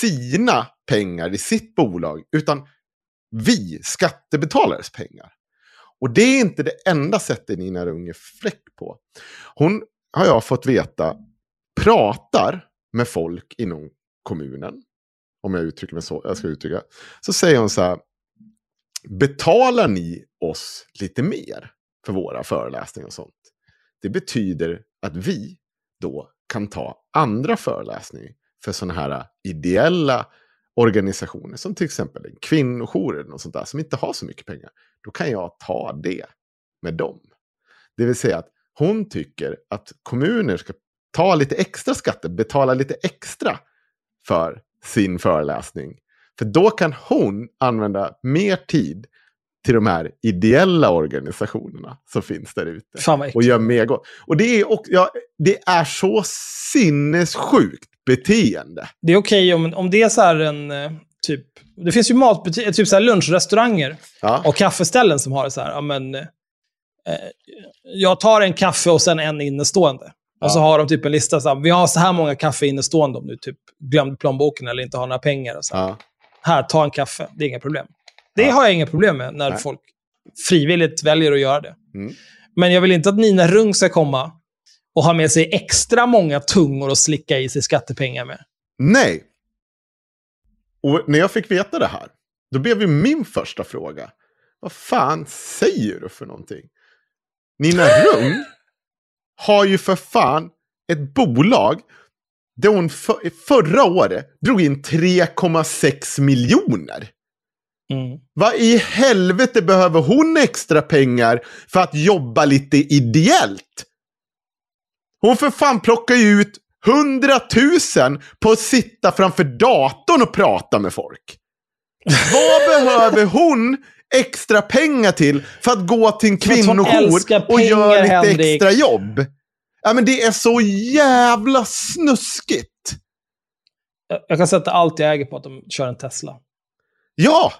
sina pengar i sitt bolag, utan vi, skattebetalares pengar. Och det är inte det enda sättet Nina Runge är fräck på. Hon, har jag fått veta, pratar med folk inom kommunen. Om jag uttrycker mig så, jag ska uttrycka. Så säger hon så här, betalar ni oss lite mer för våra föreläsningar och sånt? Det betyder att vi då kan ta andra föreläsningar för sådana här ideella organisationer som till exempel en kvinnojour eller något sånt där som inte har så mycket pengar. Då kan jag ta det med dem. Det vill säga att hon tycker att kommuner ska ta lite extra skatter, betala lite extra för sin föreläsning. För då kan hon använda mer tid till de här ideella organisationerna som finns där ute. Och gör mer gott. Och det är, också, ja, det är så sinnessjukt beteende. Det är okej om, om det är så här en eh, typ... Det finns ju matbutiker, typ så här lunchrestauranger Ja. och kaffeställen som har det så här. Ja, men, eh, jag tar en kaffe och sen en innestående. Och så har de typ en lista. Så här, vi har så här många kaffe innestående om du typ glömde plånboken eller inte har några pengar. Och så. här. Ja. Här, ta en kaffe. Det är inga problem. Det har jag inga problem med när Nej. folk frivilligt väljer att göra det. Mm. Men jag vill inte att Nina Rung ska komma och ha med sig extra många tungor att slicka i sig skattepengar med. Nej. Och när jag fick veta det här, då blev ju min första fråga. Vad fan säger du för någonting? Nina Rung har ju för fan ett bolag där hon för, förra året drog in 3,6 miljoner. Mm. Vad i helvete behöver hon extra pengar för att jobba lite ideellt? Hon för fan plockar ju ut 100 000 på att sitta framför datorn och prata med folk. Vad behöver hon extra pengar till för att gå till en kvinnojour och göra lite Henrik. extra jobb? Ja, men det är så jävla snuskigt. Jag, jag kan sätta allt jag äger på att de kör en Tesla. Ja,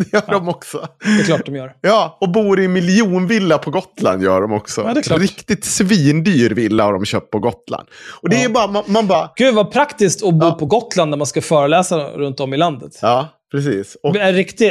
det gör de också. Det är klart de gör. Ja, och bor i miljonvilla på Gotland gör de också. Ja, det är klart. Riktigt svindyr villa har de köpt på Gotland. Och det Ja. är bara, man, man bara, Gud vad praktiskt att bo Ja. på Gotland när man ska föreläsa runt om i landet. ja, precis. Och, En riktig,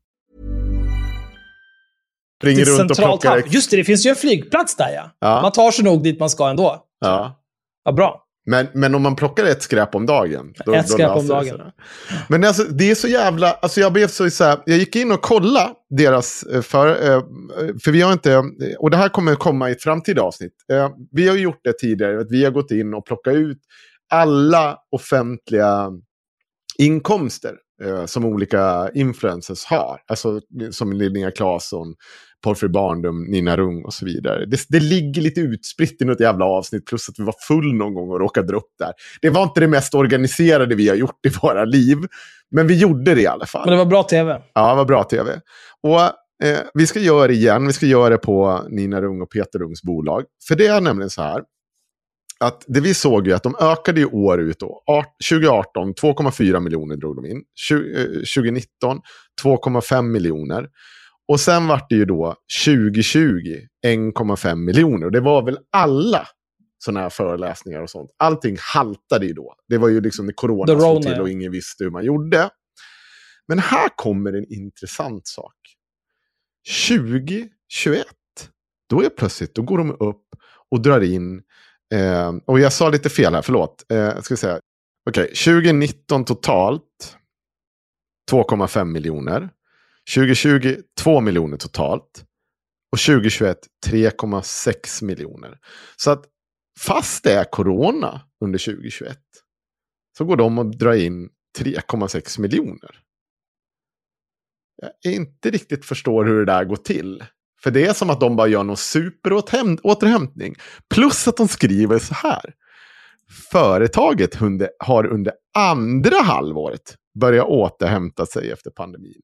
Ringer Till runt och plockar... hamn. Just det, det finns ju en flygplats där ja. Ja. Man tar sig nog dit man ska ändå. Ja. Ja, bra. Men, men om man plockar ett skräp om dagen. Ett skräp om dagen. Men alltså, det är så jävla... Alltså jag blev så, här, Jag gick in och kollade deras... eh, För, eh, för vi har inte... Och det här kommer komma i ett framtida avsnitt. Eh, Vi har gjort det tidigare. Att vi har gått in och plockat ut alla offentliga inkomster som olika influencers har. Alltså som Linnea Claesson, Porfrey Barndom, Nina Rung och så vidare. Det, det ligger lite utspritt i något jävla avsnitt, plus att vi var full någon gång och råkade dra upp där. Det var inte det mest organiserade vi har gjort i våra liv, men vi gjorde det i alla fall. Men det var bra tv. Ja, det var bra tv. Och eh, vi ska göra det igen. Vi ska göra det på Nina Rung och Peter Rungs bolag. För det är nämligen så här. Att det vi såg ju att de ökade ju år ut då. Art- 2018, 2,4 miljoner drog de in. Tju- eh, 2019, 2,5 miljoner. Och sen vart det ju då 2020, 1,5 miljoner. Och det var väl alla sådana här föreläsningar och sånt. Allting haltade ju då. Det var ju liksom när corona The Rona, till och ingen visste hur man gjorde. Men här kommer en intressant sak. 2021, då är plötsligt, då går de upp och drar in, eh, och jag sa lite fel här, förlåt. Eh, ska säga, okej, 2019 totalt 2,5 miljoner. 2020 2 miljoner totalt. Och 2021 3,6 miljoner. Så att fast det är corona under 2021 så går de och drar in 3,6 miljoner. Jag inte riktigt förstår hur det där går till. För det är som att de bara gör någon superåterhämtning. Plus att de skriver så här. Företaget har under andra halvåret börjat återhämta sig efter pandemin.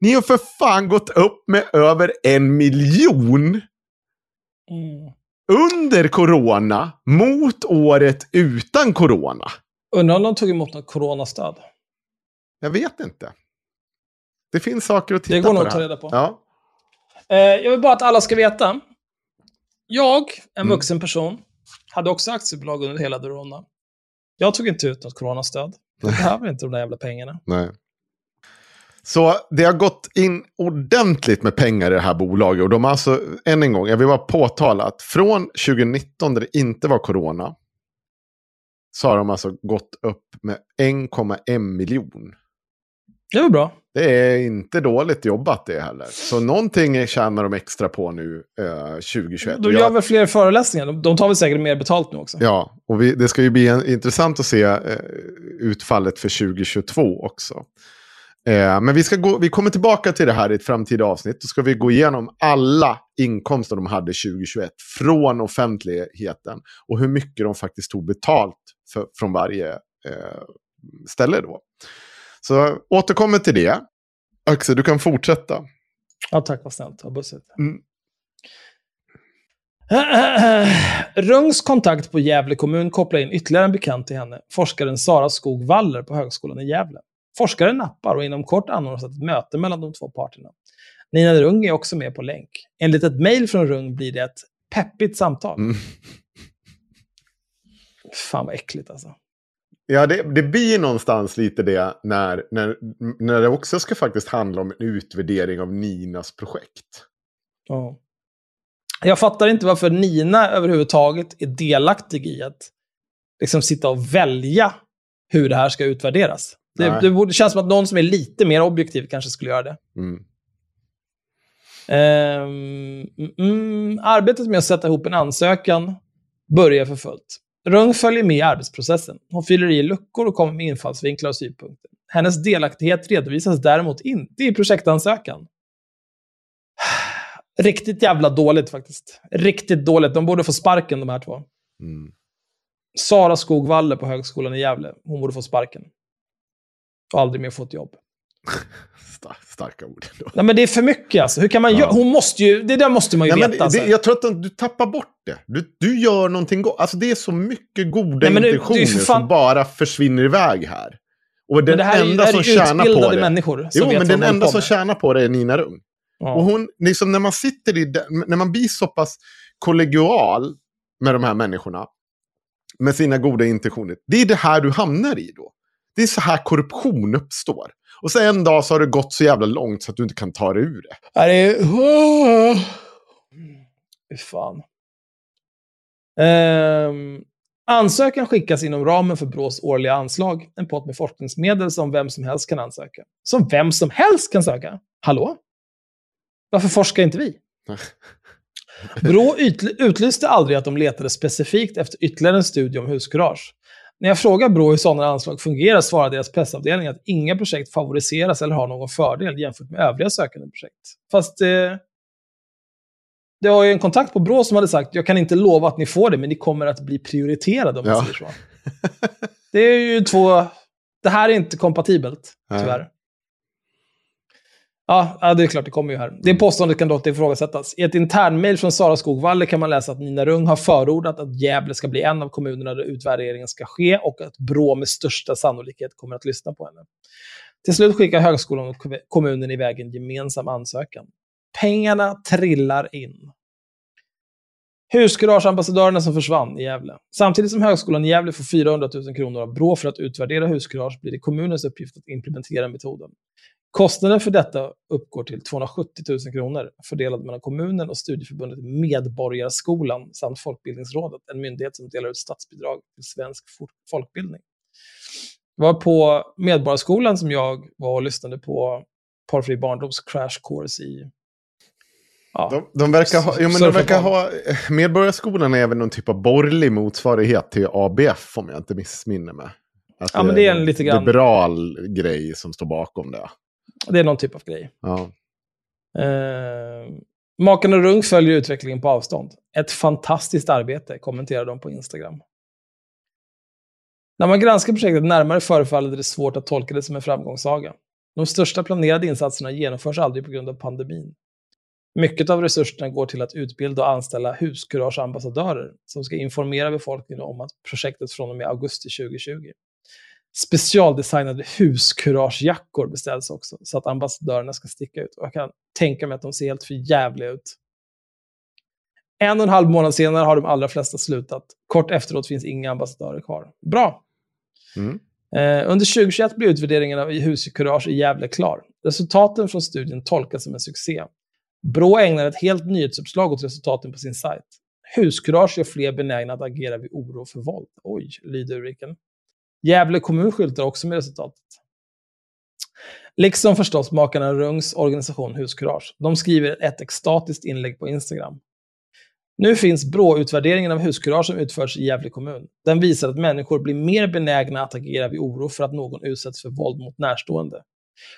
Ni har för fan gått upp med över en miljon Mm. under corona mot året utan corona. Undrar om de tog emot något coronastöd. Jag vet inte. Det finns saker att titta Det går på. nog att ta reda på. Ja. Eh, jag vill bara att alla ska veta. Jag, en Mm. vuxen person, hade också aktiebolag under hela corona. Jag tog inte ut något coronastöd. Jag behöver inte de där jävla pengarna. Nej. Så det har gått in ordentligt med pengar i det här bolaget. Och de har alltså, än en gång, jag vill bara påtala att från 2019 där det inte var corona. Så har de alltså gått upp med 1,1 miljon. Det var bra. Det är inte dåligt jobbat det heller. Så någonting tjänar de extra på nu eh, 2021. De Jag- gör väl fler föreläsningar. De, de tar väl säkert mer betalt nu också. Ja, och vi, det ska ju bli en, intressant att se eh, utfallet för 2022 också. Eh, men vi, ska gå, vi kommer tillbaka till det här i ett framtida avsnitt. Då ska vi gå igenom alla inkomster de hade 2021 från offentligheten. Och hur mycket de faktiskt tog betalt för, från varje eh, ställe då. Så återkommer till det. Axel, du kan fortsätta. Ja, tack vad snällt. Har bussigt. Mm. Rungs kontakt på Gävle kommun kopplar in ytterligare en bekant till henne, forskaren Sara Skog Waller på Högskolan i Gävle. Forskaren nappar och inom kort anordnas ett möte mellan de två parterna. Nina Rung är också med på länk. Enligt ett mejl från Rung blir det ett peppigt samtal. Mm. Fan vad äckligt alltså. Ja, det, det blir någonstans lite det när, när, när det också ska faktiskt handla om en utvärdering av Ninas projekt. Ja. Jag fattar inte varför Nina överhuvudtaget är delaktig i att liksom sitta och välja hur det här ska utvärderas. Det, det, borde, det känns som att någon som är lite mer objektiv kanske skulle göra det. Mm. Mm, mm, arbetet med att sätta ihop en ansökan börjar för fullt. Rung följer med i arbetsprocessen. Hon fyller i luckor och kommer med infallsvinklar och synpunkter. Hennes delaktighet redovisas däremot inte i projektansökan. Riktigt jävla dåligt faktiskt. Riktigt dåligt. De borde få sparken de här två. Mm. Sara Skogvalle på Högskolan i Gävle. Hon borde få sparken. Och aldrig mer få ett jobb. Star- starka ord. ändå. Nej, men det är för mycket alltså. Hur kan man Ja. göra? Hon måste ju... Det där måste man ju Nej, men veta. alltså. det, jag tror att du tappar bort det. Du, du gör någonting gott. Alltså det är så mycket goda Nej, intentioner fan- som bara försvinner iväg här. Och den här enda som är ju tjänar på det... människor som Jo, men den enda som tjänar på det är Nina Rung. Ja. Och hon, liksom när man sitter i den, när man blir så pass kollegial med de här människorna, med sina goda intentioner, det är det här du hamnar i då. Det är så här korruption uppstår. Och så en dag så har det gått så jävla långt så att du inte kan ta dig ur det. Ja, det är... Fy fan. Ehm, ansökan skickas inom ramen för BRÅs årliga anslag, en pott med forskningsmedel som vem som helst kan ansöka. Som vem som helst kan söka? Hallå? Varför forskar inte vi? BRÅ utl- utlyste aldrig att de letade specifikt efter ytterligare en studie om huskurage. När jag frågar BRÅ hur sådana anslag fungerar svarar deras pressavdelning att inga projekt favoriseras eller har någon fördel jämfört med övriga sökande projekt. Fast eh, det var ju en kontakt på BRÅ som hade sagt jag kan inte lova att ni får det, men ni kommer att bli prioriterade om Ja. säger så. Det är ju två... Det här är inte kompatibelt, Nej. tyvärr. Ja, ja, det är klart, det kommer ju här. Det påståendet kan dock ifrågasättas. I ett internmail från Sara Skogvalle kan man läsa att Nina Rung har förordat att Gävle ska bli en av kommunerna där utvärderingen ska ske och att BRÅ med största sannolikhet kommer att lyssna på henne. Till slut skickar högskolan och kommunen iväg en gemensam ansökan. Pengarna trillar in. Huskurageambassadörerna som försvann i Gävle. Samtidigt som Högskolan i Gävle får 400 000 kronor av BRÅ för att utvärdera Huskurage blir det kommunens uppgift att implementera metoden. Kostnaden för detta uppgår till 270 000 kronor, fördelad mellan kommunen och studieförbundet Medborgarskolan samt Folkbildningsrådet, en myndighet som delar ut statsbidrag till svensk folkbildning. Det var på Medborgarskolan som jag var och lyssnade på Porrfri barndoms crash course i... Ja, De, de verkar ha, ja, men de verkar ha, Medborgarskolan är väl någon typ av borgerlig motsvarighet till ABF om jag inte missminner mig. Att Ja, men det är en lite grann- liberal grej som står bakom det. Det är någon typ av grej. Ja. Eh, Makarna Rung följer utvecklingen på avstånd. Ett fantastiskt arbete, kommenterar de på Instagram. När man granskar projektet närmare förefaller det svårt att tolka det som en framgångssaga. De största planerade insatserna genomförs aldrig på grund av pandemin. Mycket av resurserna går till att utbilda och anställa huskurageambassadörer som ska informera befolkningen om att projektet från och med augusti 2020. Specialdesignade huskuragejackor beställs också, så att ambassadörerna ska sticka ut. Och jag kan tänka mig att de ser helt för jävliga ut. En och en halv månad senare har de allra flesta slutat. Kort efteråt finns inga ambassadörer kvar. Bra! Mm. Eh, under 2021 blir utvärderingen av huskurage i Gävle klar. Resultaten från studien tolkas som en succé. Brå ägnar ett helt nyhetsuppslag åt resultaten på sin sajt. Huskurage gör fler benägna att agera vid oro för våld. Oj, lyder rubriken. Gävle kommun skyltar också med resultatet. Liksom förstås makarna Rungs organisation Huskurage. De skriver ett extatiskt inlägg på Instagram. Nu finns BRÅ-utvärderingen av huskurage som utförs i Gävle kommun. Den visar att människor blir mer benägna att agera vid oro för att någon utsätts för våld mot närstående.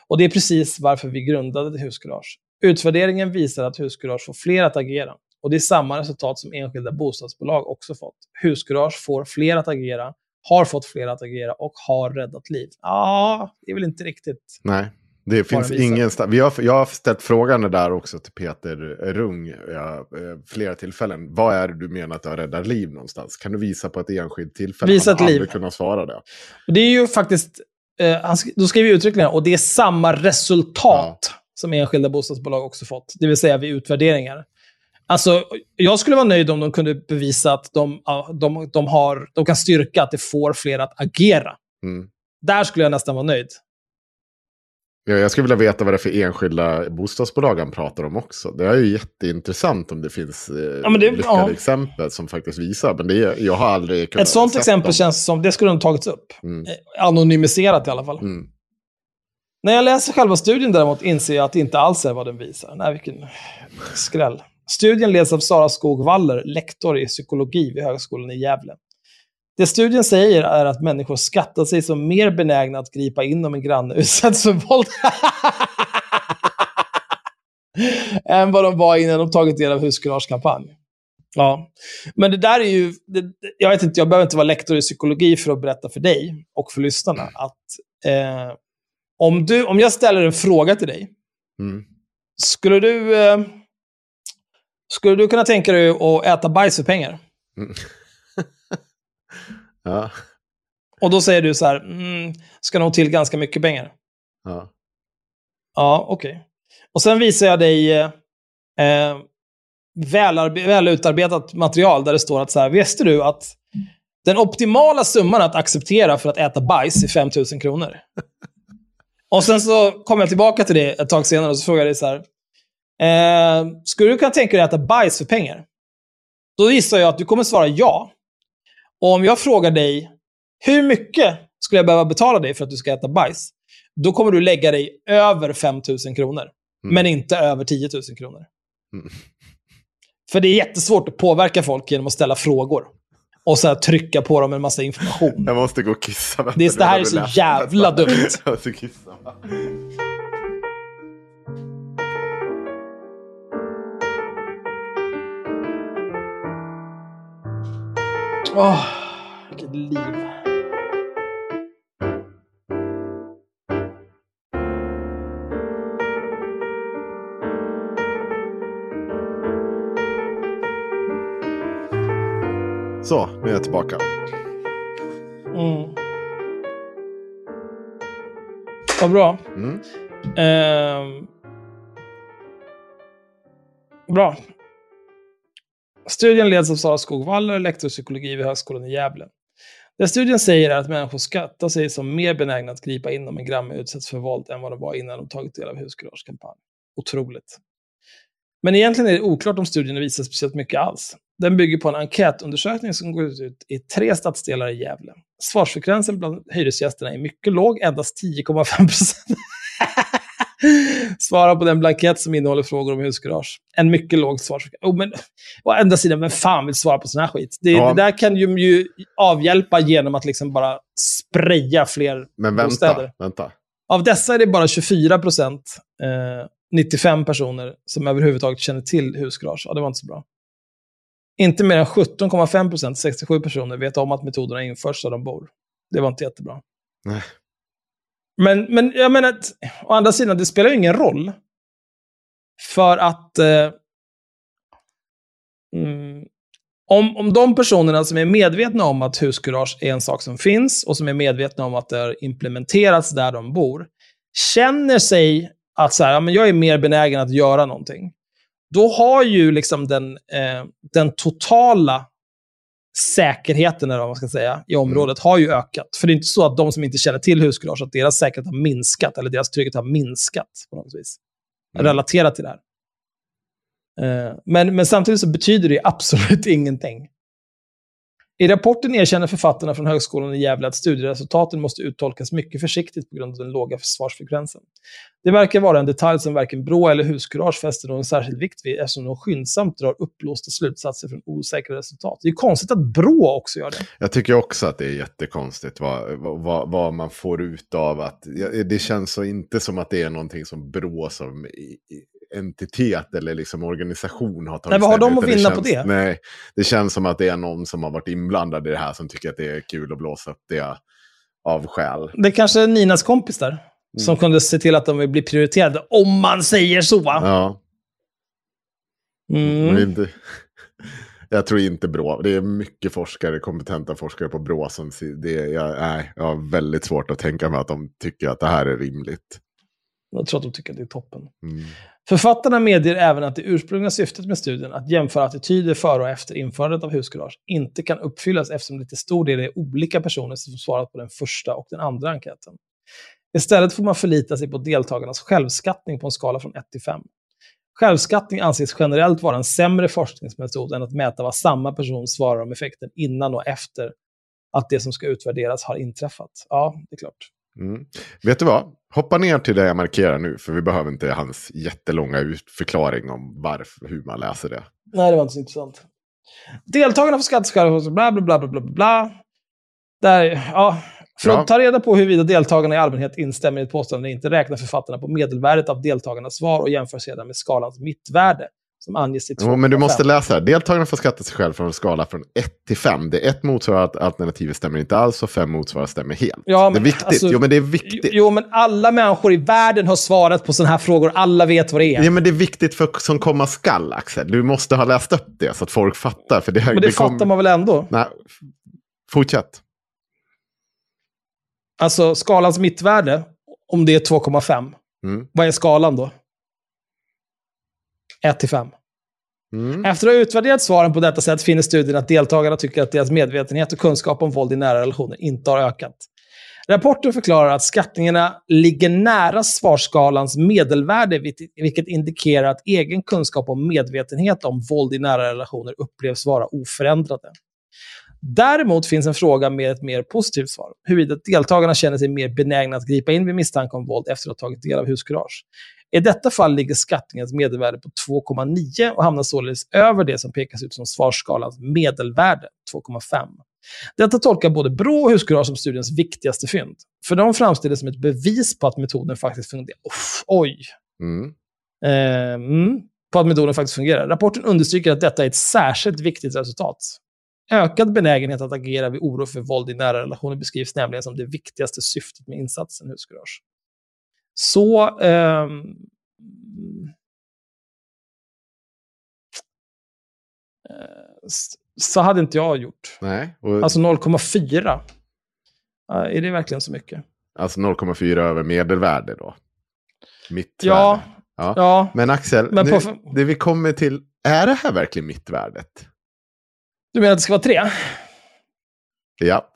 Och det är precis varför vi grundade Huskurage. Utvärderingen visar att Huskurage får fler att agera. Och det är samma resultat som enskilda bostadsbolag också fått. Huskurage får fler att agera, har fått fler att agera och har räddat liv. Ja, det är väl inte riktigt... Nej, det finns ingenstans. Vi har, jag har ställt frågan där också till Peter Rung ja, eh, flera tillfällen. Vad är det du menar att du har räddat liv någonstans? Kan du visa på ett enskilt tillfälle? Visa Han ett har liv. kunnat svara det. Det är ju faktiskt... Eh, han sk- då skriver vi uttryckligen, och det är samma resultat som enskilda bostadsbolag också fått. Det vill säga vid utvärderingar. Alltså, jag skulle vara nöjd om de kunde bevisa att de, de, de, har, de kan styrka att det får fler att agera. Mm. Där skulle jag nästan vara nöjd. Ja, jag skulle vilja veta vad det är för enskilda bostadsbolag han pratar om också. Det är ju jätteintressant om det finns eh, Ja, det- lyckade ja. exempel som faktiskt visar. Men det jag har aldrig kunnat Ett sånt exempel dem. känns som, det skulle ha tagits upp. Mm. Eh, Anonymiserat i alla fall. Mm. När jag läser själva studien däremot inser jag att det inte alls är vad den visar. Nej, vilken skräll. Studien leds av Sara Skog Waller, lektor i psykologi vid Högskolan i Gävle. Det studien säger är att människor skattar sig som mer benägna att gripa in om en granne utsätts för våld. än vad de var innan de tagit del av husgaragekampanj. Ja, men det där är ju... Det, jag vet inte, jag behöver inte vara lektor i psykologi för att berätta för dig och för lyssnarna att eh, om, du, om jag ställer en fråga till dig, Mm. skulle du, eh, skulle du kunna tänka dig att äta bajs för pengar? Mm. Ja, Och då säger du så här, mm, ska nog till ganska mycket pengar. ja. Ja, okej. Och sen visar jag dig eh, eh, välutarbetat material där det står att så här, visste du att den optimala summan att acceptera för att äta bajs är 5 000 kronor? Och sen så kommer jag tillbaka till det ett tag senare och så frågar jag dig så här, eh, skulle du kunna tänka dig att äta bajs för pengar? Då gissar jag att du kommer svara ja. Och om jag frågar dig, hur mycket skulle jag behöva betala dig för att du ska äta bajs? Då kommer du lägga dig över 5 000 kronor. Mm. Men inte över 10 000 kronor. Mm. För det är jättesvårt att påverka folk genom att ställa frågor. Och så trycka på dem en massa information. Jag måste gå och kissa. Det, är, det här är så jävla dumt. Åh, vilket liv. Så, nu är jag tillbaka. Mm. Vad bra. Mm. Ehm. bra. Studien leds av Sara Skogvaller, lektor i psykologi vid Högskolan i Gävle. Det studien säger är att människor skattar sig som mer benägna att gripa in om en granne utsätts för våld än vad de var innan de tagit del av husgaragekampanj. Otroligt. Men egentligen är det oklart om studien visar speciellt mycket alls. Den bygger på en enkätundersökning som går ut i tre stadsdelar i Gävle. Svarsfrekvensen bland hyresgästerna är mycket låg, endast 10,5 procent. Svara på den blankett som innehåller frågor om husgarage. En mycket låg svarsfrekvens. Oh, men, å andra sidan, vem fan vill svara på sån här skit? Det, Ja. det där kan ju, ju avhjälpa genom att liksom bara spraya fler Men vänta, bostäder. vänta. Av dessa är det bara 24 procent, eh, 95 personer, som överhuvudtaget känner till husgarage. Ja, det var inte så bra. Inte mer än 17,5 procent, 67 personer, vet om att metoderna införs där de bor. Det var inte jättebra. Nej. Men, men jag menar, att, å andra sidan, det spelar ju ingen roll. För att eh, mm, om, om de personerna som är medvetna om att Huskurage är en sak som finns och som är medvetna om att det har implementerats där de bor, känner sig att så här, ja, men jag är mer benägen att göra någonting. Då har ju liksom den, eh, den totala säkerheten, eller vad man ska säga, i området har ju ökat. För det är inte så att de som inte känner till husgarage, att deras säkerhet har minskat, eller deras trygghet har minskat på något vis. Mm. Relaterat till det här. Eh, men, men samtidigt så betyder det absolut ingenting. I rapporten erkänner författarna från Högskolan i Gävle att studieresultaten måste uttolkas mycket försiktigt på grund av den låga försvarsfrekvensen. Det verkar vara en detalj som varken Brå eller Huskurage fäster någon särskild vikt vid eftersom de skyndsamt drar uppblåsta slutsatser från osäkra resultat. Det är ju konstigt att Brå också gör det. Jag tycker också att det är jättekonstigt vad, vad, vad man får ut av att... Det känns så inte som att det är någonting som Brå som entitet eller liksom organisation har tagit Nej, vad har de att vinna på känns, det? Nej, det känns som att det är någon som har varit inblandad i det här som tycker att det är kul att blåsa upp det av skäl. Det kanske är Ninas kompis där, som kunde se till att de blir prioriterade, om man säger så. Ja, Mm. jag tror inte Brå. Det är mycket forskare, kompetenta forskare på Brå som... Det, jag, nej, jag har väldigt svårt att tänka mig att de tycker att det här är rimligt. Jag tror att de tycker att det är toppen. Mm. Författarna medger även att det ursprungliga syftet med studien, att jämföra attityder före och efter införandet av husgarage, inte kan uppfyllas eftersom det till stor del är olika personer som svarat på den första och den andra enkäten. Istället får man förlita sig på deltagarnas självskattning på en skala från 1 till 5. Självskattning anses generellt vara en sämre forskningsmetod än att mäta vad samma person svarar om effekten innan och efter att det som ska utvärderas har inträffat. Ja, det är klart. Mm. Vet du vad? Hoppa ner till det jag markerar nu, för vi behöver inte hans jättelånga förklaring om varför, hur man läser det. Nej, det var inte så intressant. Deltagarna får skatteskärpning, bla bla bla bla bla bla. Där, ja. För Ja. att ta reda på huruvida deltagarna i allmänhet instämmer i ett påstående eller inte räknar författarna på medelvärdet av deltagarnas svar och jämför sedan med skalans mittvärde som anges i 2,5. Jo, men du måste läsa. här. Deltagarna får skatta sig själv från en skala från 1 till 5. Det är 1 motsvarar att alternativet stämmer inte alls och 5 motsvarar stämmer helt. Ja, det är men viktigt. alltså- jo, men det är viktigt. Jo, men alla människor i världen har svarat på sådana här frågor. Alla vet vad det är. Ja, men det är viktigt för som komma skall, Axel. Du måste ha läst upp det så att folk fattar. För det, här- men det, kom- fattar man väl ändå? Nej, fortsätt. Alltså, skalans mittvärde, om det är 2,5, Mm. vad är skalan då? 1 till 5. Mm. Efter att ha utvärderat svaren på detta sätt finner studien att deltagarna tycker att deras medvetenhet och kunskap om våld i nära relationer inte har ökat. Rapporten förklarar att skattningarna ligger nära svarsskalans medelvärde, vilket- vilket indikerar att egen kunskap och medvetenhet om våld i nära relationer upplevs vara oförändrade. Däremot finns en fråga med ett mer positivt svar. Huruvida deltagarna känner sig mer benägna att gripa in vid misstanke om våld efter att ha tagit del av huskurage. I detta fall ligger skattningens medelvärde på 2,9 och hamnar således över det som pekas ut som svarsskalans medelvärde, 2,5. Detta tolkar både Brå och Huskurage som studiens viktigaste fynd. För de framstår det som ett bevis på att metoden faktiskt fungerar. Uff, oj! Mm. Eh, mm, på att metoden faktiskt fungerar. Rapporten understryker att detta är ett särskilt viktigt resultat. Ökad benägenhet att agera vid oro för våld i nära relationer beskrivs nämligen som det viktigaste syftet med insatsen huskurage. Så... ehm, eh, så hade inte jag gjort. Nej. Och, Alltså 0,4. Ja, Är det verkligen så mycket? alltså 0,4 över medelvärde då. Mittvärde. Ja, Ja. ja. Men Axel, Men nu, på- det vi kommer till, är det här verkligen mittvärdet? Du menar att det ska vara tre? Ja.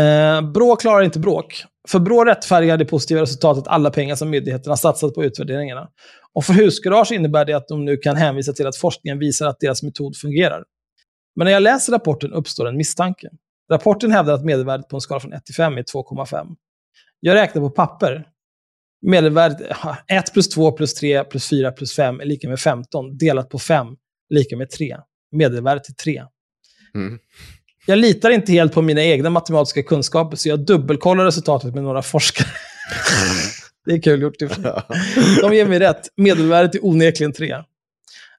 Eh, Brå klarar inte bråk. För Brå rättfärdigar det positiva resultatet alla pengar som myndigheterna satsat på utvärderingarna. Och för Husgarage innebär det att de nu kan hänvisa till att forskningen visar att deras metod fungerar. Men när jag läser rapporten uppstår en misstanke. Rapporten hävdar att medelvärdet på en skala från 1 till 5 är 2,5. Jag räknar på papper. Medelvärdet 1 plus 2 plus 3 plus 4 plus 5 är lika med 15. Delat på 5 lika med 3. Medelvärdet är 3. Mm. Jag litar inte helt på mina egna matematiska kunskaper, så jag dubbelkollar resultatet med några forskare. det är kul gjort. sig. De ger mig rätt. Medelvärdet är onekligen 3.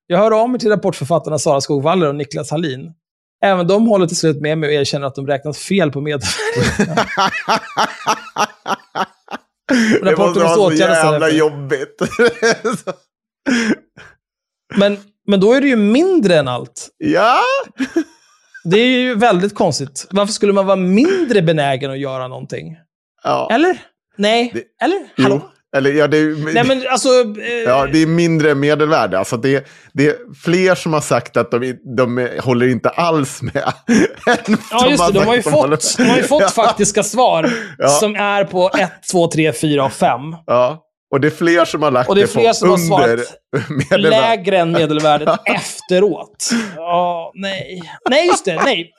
Jag hör av mig till rapportförfattarna Sara Skogvaller och Niklas Hallin. Även de håller till slut med mig och erkänner att de räknat fel på medelvärdet. det måste vara så jävla jobbigt. Men, men då är det ju mindre än allt. ja. Det är ju väldigt konstigt. Varför skulle man vara mindre benägen att göra någonting? ja. Eller? Nej. Det- Eller? Hallå? Jo. Eller ja, det är, Nej, men alltså... Eh, ja, det är mindre medelvärde. Alltså det, det är fler som har sagt att de, de håller inte alls med. Ja, just det. De har ju att fått, de har ju fått faktiska svar Ja. som är på 1, 2, 3, 4 och 5. Ja, och det är fler som har lagt Och det är det på fler som har under svarat. Lägre än medelvärdet efteråt. Ja, nej. Nej, just det. Nej.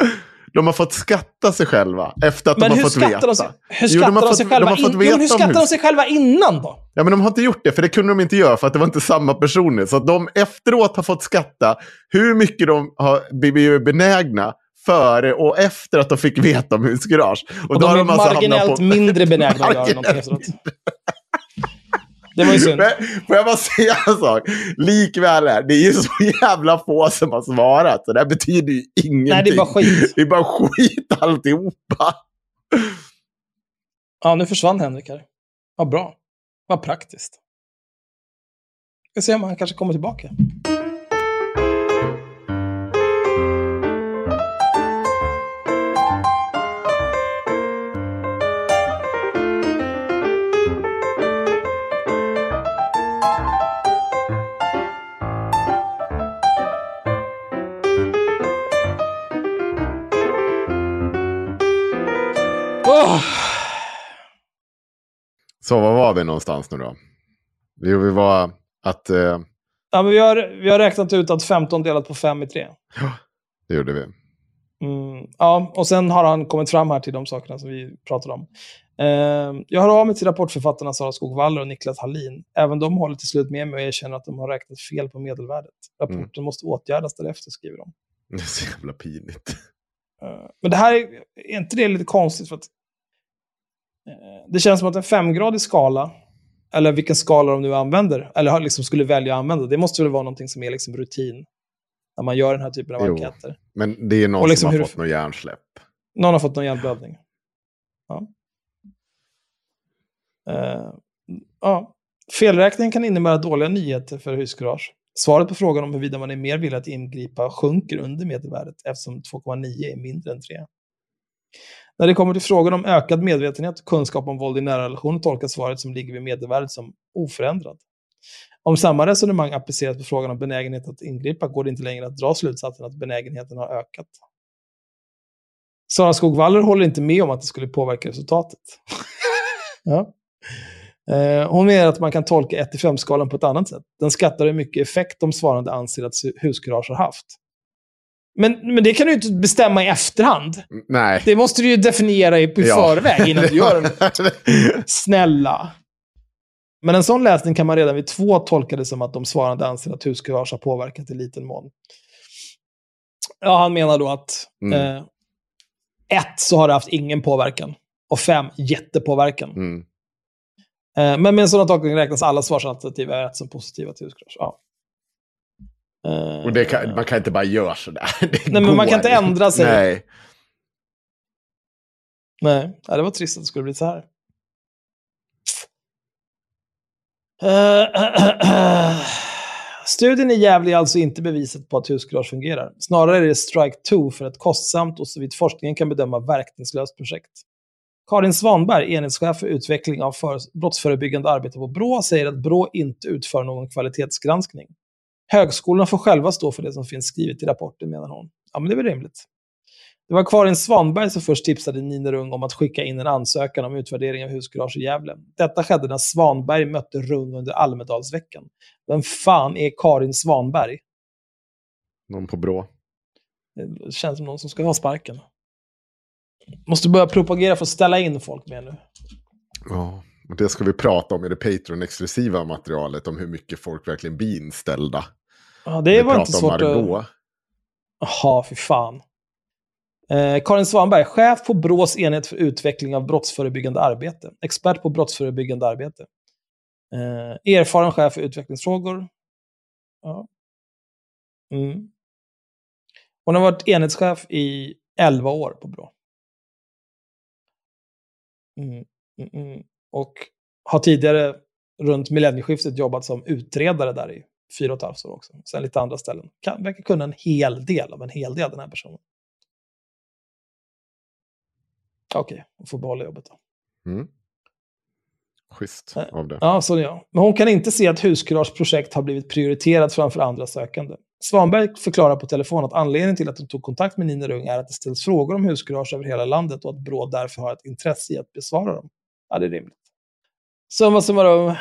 De har fått skatta sig själva efter att Men de har fått veta. de sig, hur Jo, skattar de har de fått- sig de själva har fått veta jo, men hur skattar de sig själva innan då? Ja, men de har inte gjort det, för det kunde de inte göra, för att det var inte samma personer. Så att de efteråt har fått skatta hur mycket de har blivit benägna före och efter att de fick veta om huskurage. Och, då de har är alltså hamnat marginellt på- mindre benägna att göra någonting efteråt. Det var ju synd. Men, får jag bara säga en sak? Likväl är det är ju så jävla få som har svarat, så det här betyder ju ingenting. Nej, det är bara skit. Det är bara skit alltihopa. Ja, nu försvann Henrik här. Vad bra. Vad praktiskt. Ska se om han kanske kommer tillbaka. Åh! Så var var vi någonstans nu då? Vi, vi var att... Eh, Ja, men vi, har, vi har räknat ut att 15 delat på 5 är 3. det gjorde vi. Mm, ja, och sen har han kommit fram här till de sakerna som vi pratade om. Eh, jag hör av mig till rapportförfattarna Sara Skog-Waller och Niklas Hallin. Även de håller till slut med mig och erkänner att de har räknat fel på medelvärdet. Rapporten Mm. måste åtgärdas därefter, skriver de. Det är så jävla pinigt. Eh, Men det här är, är inte det lite konstigt? För att, det känns som att en femgradig skala, eller vilken skala de nu använder, eller liksom skulle välja att använda, det måste väl vara någonting som är liksom rutin när man gör den här typen av Jo. enkäter. Men det är någon liksom som har fått något hjärnsläpp. Någon har fått någon hjärnblödning. Ja. Eh, ja. Felräkningen kan innebära dåliga nyheter för husgarage. Svaret på frågan om huruvida man är mer villig att ingripa sjunker under medelvärdet eftersom 2,9 är mindre än 3. När det kommer till frågan om ökad medvetenhet och kunskap om våld i nära relationer tolkas svaret som ligger vid medelvärdet som oförändrad. Om samma resonemang appliceras på frågan om benägenhet att ingripa går det inte längre att dra slutsatsen att benägenheten har ökat. Sara Skog-Waller håller inte med om att det skulle påverka resultatet. ja. Eh, hon menar att man kan tolka 1-5-skalan på ett annat sätt. Den skattar hur mycket effekt de svarande anser att huskurage har haft. Men, men det kan du inte bestämma i efterhand. Nej. Det måste du ju definiera i, i Ja. förväg innan du gör det. Snälla. Men en sån läsning kan man redan vid två tolka det som att de svarande anser att huskurage har påverkat i liten mån. Ja, han menar då att Mm. eh, ett, så har det haft ingen påverkan. Och fem, jättepåverkan. Mm. Eh, men med en sådan tolkning räknas alla svarsalternativ ett som positiva till huskurage. Ja. Eh, Och kan, man kan inte bara göra sådär. Det Nej, men man kan inte går ändra sig. Nej. Nej, ja, det var trist att det skulle bli så här. Eh, Studien i Gävle är alltså inte beviset på att huskurage fungerar. Snarare är det strike two för ett kostsamt och så vitt forskningen kan bedöma verkningslöst projekt. Karin Svanberg, enhetschef för utveckling av för- brottsförebyggande arbete på BRÅ, säger att BRÅ inte utför någon kvalitetsgranskning. Högskolorna får själva stå för det som finns skrivet i rapporten, menar hon. Ja, men det är väl rimligt. Det var Karin Svanberg som först tipsade Nina Rung om att skicka in en ansökan om utvärdering av huskurage i Gävle. Detta skedde när Svanberg mötte Rung under Almedalsveckan. Vem fan är Karin Svanberg? Någon på brå. Det känns som någon som ska ha sparken. Måste börja propagera för att ställa in folk med nu. Ja, och det ska vi prata om i det Patreon-exklusiva materialet. Om hur mycket folk verkligen blir inställda. Ja, det vi var inte svårt att... Margot. Jaha, fy fan. Eh, Karin Svanberg, chef på BRÅs enhet för utveckling av brottsförebyggande arbete. Expert på brottsförebyggande arbete. Eh, erfaren chef för utvecklingsfrågor. Ja. Mm. Hon har varit enhetschef i 11 år på BRÅ. Mm, mm, mm. Och har tidigare runt millennieskiftet jobbat som utredare där i fyra och ett halvt år också. Sen lite andra ställen. Kan, verkar kunna en hel del av en hel del den här personen. Okej, hon får behålla jobbet då. Mm. Schysst av det. Ja, så är jag. Men hon kan inte se att Huskurages projekt har blivit prioriterat framför andra sökande. Svanberg förklarar på telefon att anledningen till att de tog kontakt med Nina Rung är att det ställs frågor om huskurage över hela landet och att BRÅ därför har ett intresse i att besvara dem. Ja, det är rimligt. Summa summarum.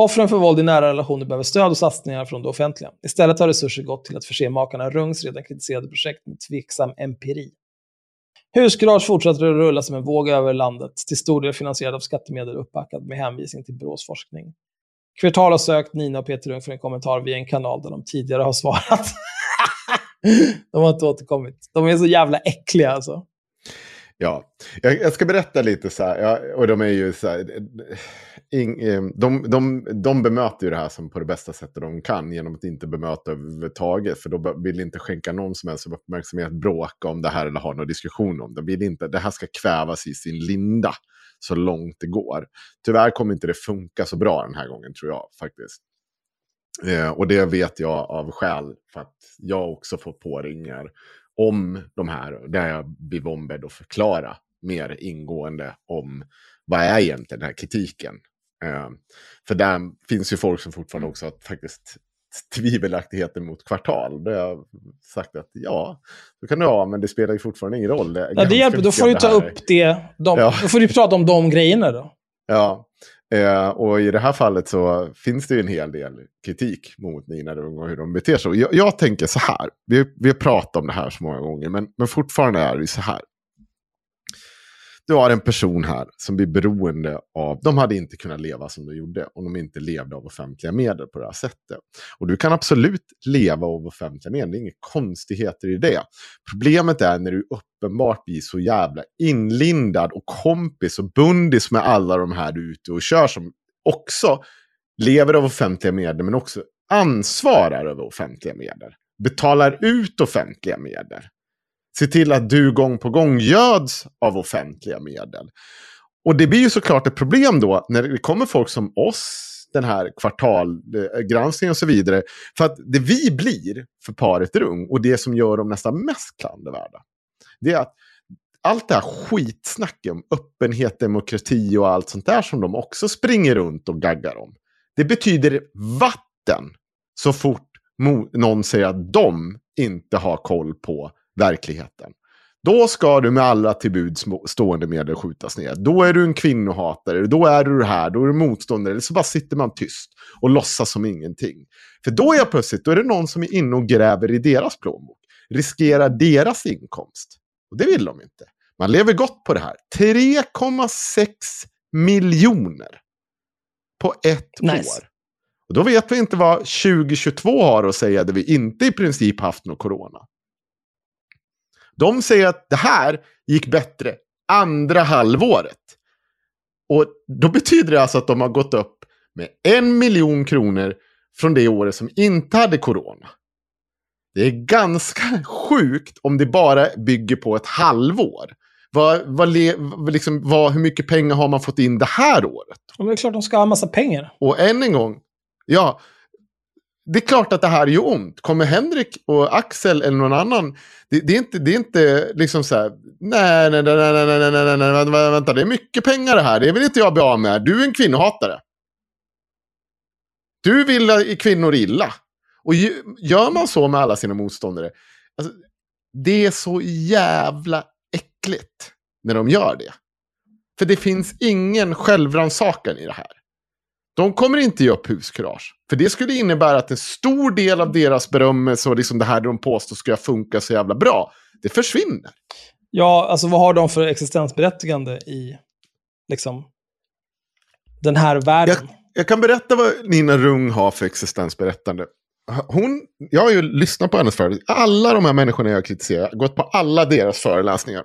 Offren för våld i nära relationer behöver stöd och satsningar från det offentliga. Istället har resurser gått till att förse makarna Rungs redan kritiserade projekt med tveksam empiri. Huskurage fortsätter att rulla som en våg över landet, till stor del finansierad av skattemedel uppbackad med hänvisning till BRÅs forskning. Kvartal har sökt Nina och Peter Rung för en kommentar via en kanal där de tidigare har svarat. de har inte återkommit. De är så jävla äckliga alltså. Ja, jag, jag ska berätta lite så här. Ja, och de är ju så här. in, eh, de, de, de bemöter ju det här som på det bästa sättet de kan genom att inte bemöta överhuvudtaget. För de vill inte skänka någon som helst uppmärksamhet, bråka om det här eller ha någon diskussion om det. De vill inte, det här ska kvävas i sin linda så långt det går. Tyvärr kommer inte det funka så bra den här gången tror jag faktiskt. Eh, och det vet jag av skäl för att jag också får påringar om de här, där jag blir ombedd att förklara mer ingående om vad är egentligen den här kritiken. Eh, för där finns ju folk som fortfarande också har faktiskt tvivelaktigheter mot kvartal. Då har jag sagt att ja, då kan du ha, men det spelar ju fortfarande ingen roll. Det Ja, det hjälper. Då får du ta upp det. De, Ja. Då får du prata om de grejerna då. Ja, Eh, och i det här fallet så finns det ju en hel del kritik mot Nina Rung och hur de beter sig. Jag, jag tänker så här, vi, vi har pratat om det här så många gånger, men, men fortfarande är det så här. Du har en person här som blir beroende av, de hade inte kunnat leva som de gjorde om de inte levde av offentliga medel på det här sättet. Och du kan absolut leva av offentliga medel, det är inga konstigheter i det. Problemet är när du uppenbart blir så jävla inlindad och kompis och bundis med alla de här du är ute och kör som också lever av offentliga medel men också ansvarar över offentliga medel. Betalar ut offentliga medel. Se till att du gång på gång göds av offentliga medel. Och det blir ju såklart ett problem då när det kommer folk som oss, den här kvartalgranskningen och så vidare. För att det vi blir för paret Rung och det som gör dem nästan mest klandervärda. Det är att allt det här skitsnacket om öppenhet, demokrati och allt sånt där som de också springer runt och gaggar om. Det betyder vatten så fort någon säger att de inte har koll på verkligheten. Då ska du med alla till bud stående medel skjutas ner. Då är du en kvinnohatare, då är du här, då är du motståndare. Eller så bara sitter man tyst och låtsas som ingenting. För då är jag plötsligt, då är det någon som är inne och gräver i deras plånbok. Riskerar deras inkomst. Och det vill de inte. Man lever gott på det här. 3,6 miljoner på ett Nice. år. Och då vet vi inte vad 2022 har att säga där vi inte i princip haft någon corona. De säger att det här gick bättre andra halvåret. Och då betyder det alltså att de har gått upp med en miljon kronor från det året som inte hade corona. Det är ganska sjukt om det bara bygger på ett halvår. Vad, vad, liksom, vad, hur mycket pengar har man fått in det här året? Men det är klart de ska ha en massa pengar. Och än en gång, ja, det är klart att det här gör ont. Kommer Henrik och Axel eller någon annan, det, det är inte, det är inte liksom så här, nej, nej, nej, nej, nej, nej, nej, nej, vänta, vänta, det är mycket pengar det här, det vill inte jag bli av med. Du är en kvinnohatare. Du vill kvinnor illa. Och gör man så med alla sina motståndare, alltså, det är så jävla äckligt när de gör det. För det finns ingen självrannsakan i det här. De kommer inte ge upp huskurage. För det skulle innebära att en stor del av deras berömmelse och liksom det här de påstår ska funka så jävla bra, det försvinner. Ja, alltså vad har de för existensberättigande i liksom den här världen? Jag kan berätta vad Nina Rung har för existensberättande. Hon, jag har ju lyssnat på hennes föreläsningar. Alla de här människorna jag kritiserar, jag gått på alla deras föreläsningar.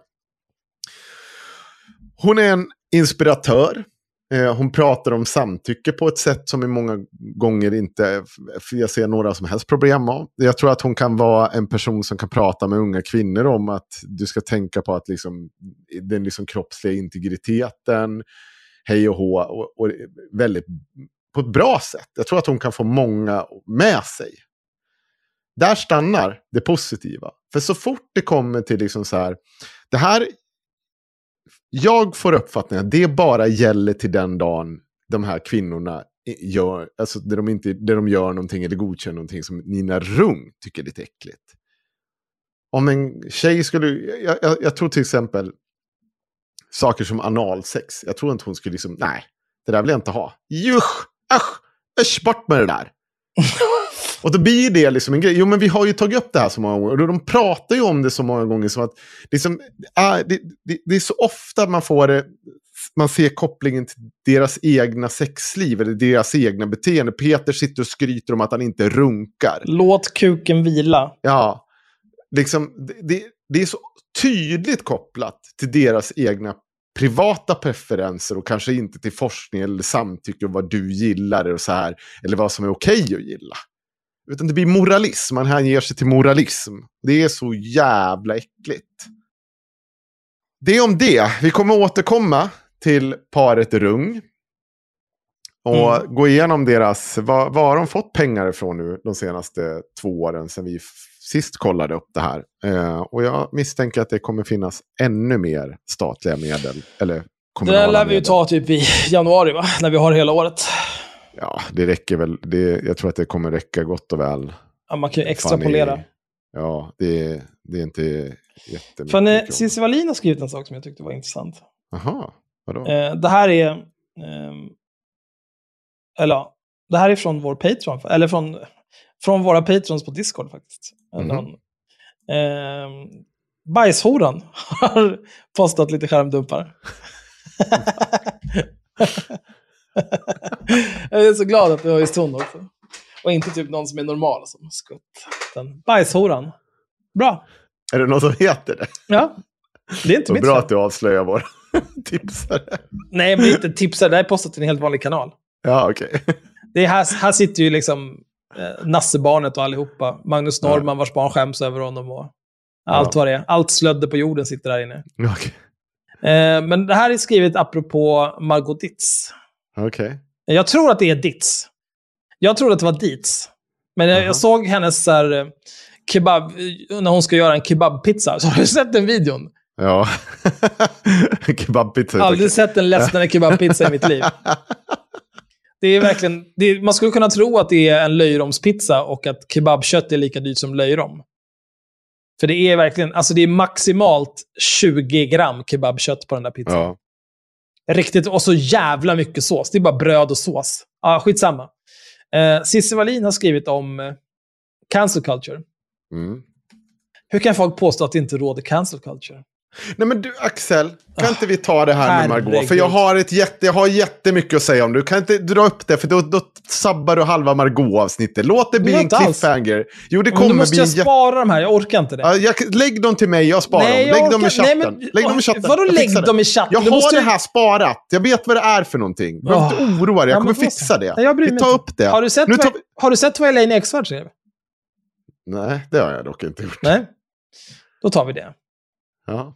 Hon är en inspiratör. Eh, hon pratar om samtycke på ett sätt som i många gånger inte jag ser några som helst problem av. Jag tror att hon kan vara en person som kan prata med unga kvinnor om att du ska tänka på att liksom, den liksom kroppsliga integriteten, hej och hå, och, och väldigt, på ett bra sätt. Jag tror att hon kan få många med sig. Där stannar det positiva. För så fort det kommer till liksom så här, det här jag får uppfattningen att det bara gäller till den dagen de här kvinnorna gör, alltså där de, inte, där de gör någonting eller godkänner någonting som Nina Rung tycker är lite äckligt. Om en tjej skulle, jag, jag, jag tror till exempel saker som analsex, jag tror inte hon skulle liksom, nej, det där vill jag inte ha. Jusch, usch, usch, bort med det där. Och då blir det liksom en grej. Jo, men vi har ju tagit upp det här så många gånger. Och de pratar ju om det så många gånger som att liksom, det, det, det är så ofta man får det, man ser kopplingen till deras egna sexliv eller deras egna beteende. Peter sitter och skryter om att han inte runkar. Låt kuken vila. Ja, liksom, det, det, är så tydligt kopplat till deras egna privata preferenser och kanske inte till forskning eller samtycke och vad du gillar och så här, eller vad som är okej att gilla. Utan det blir moralism, man hänger sig till moralism. Det är så jävla äckligt. Det om det. Vi kommer återkomma till paret Rung. Och Mm. gå igenom deras, vad, vad har de fått pengar ifrån nu de senaste två åren sedan vi sist kollade upp det här. Eh, och jag misstänker att det kommer finnas ännu mer statliga medel. Eller Det kommunala där lär vi ju medel. ta typ i januari, va? När vi har hela året. Ja, det räcker väl. Det, jag tror att det kommer räcka gott och väl. Ja, man kan ju extrapolera. det- Ja, det, det är inte jättemycket. Eh. Cissi Wallin har skrivit en sak som jag tyckte var intressant. Jaha, vadå? Eh, det här är... ehm, eller ja, det här är från vår Patreon, eller från, från våra Patrons på Discord faktiskt. Mhm. Någon, eh, bajshoran har postat lite skärmdumpar. Jag är så glad att det var just hon också. Och inte typ någon som är normal som skutt. Utan bajshoran. Bra. Är det någon som heter det? Ja. Det är inte mitt bra fel. att du avslöjar våra tipsare. Nej, men det är inte tipsare. Det här är postat till en helt vanlig kanal. Ja, okej. Det är här, här sitter ju liksom eh, Nassebarnet och allihopa. Magnus Norman vars barn skäms över honom och allt Ja. vad det är. Allt slödder på jorden sitter där inne. Okej. Eh, men det här är skrivet apropå Margot Ditz. Okej. Jag tror att det är Ditz. Jag trodde att det var Ditz. Men jag, jag såg hennes så här, eh, kebab, eh, när hon ska göra en kebabpizza. Så har du sett den videon? Ja. Kebabpizza. Aldrig sett en ledsnare kebabpizza i mitt liv. Det är verkligen, det är, man skulle kunna tro att det är en löjromspizza och att kebabkött är lika dyrt som löjrom. För det är verkligen, alltså det är maximalt 20 gram kebabkött på den där pizzan. Ja. Riktigt, och så jävla mycket sås. Det är bara bröd och sås. Ja, skitsamma. Eh, Cissi Wallin har skrivit om eh, cancel culture. Mm. Hur kan folk påstå att det inte råder cancel culture? Nej men du Axel, kan inte vi ta det här med Margot? För jag har, ett jätte, jag har jättemycket att säga om det. Du kan inte dra upp det, för då, då sabbar du halva Margot-avsnittet. Låt det bli en inte alls. cliffhanger. Jo, det kommer måste bli jag en jätte... spara de här, jag orkar inte det. Ja, jag, lägg dem till mig, jag sparar Nej, dem. jag Lägg dem i orkar- nej, men- lägg dem i chatten. Vadå Jag lägg dem i chatten? Jag Du har måste det här sparat. Jag vet vad det är för någonting. Var Ja. inte oroa dig, jag Ja, kommer då fixa det. Nej, jag bryr vi tar upp det. Har du sett, Nu tar har du sett vad Elaine Eksvärd skrev? Nej, det har jag dock inte gjort. Nej. Då tar vi det. Ja.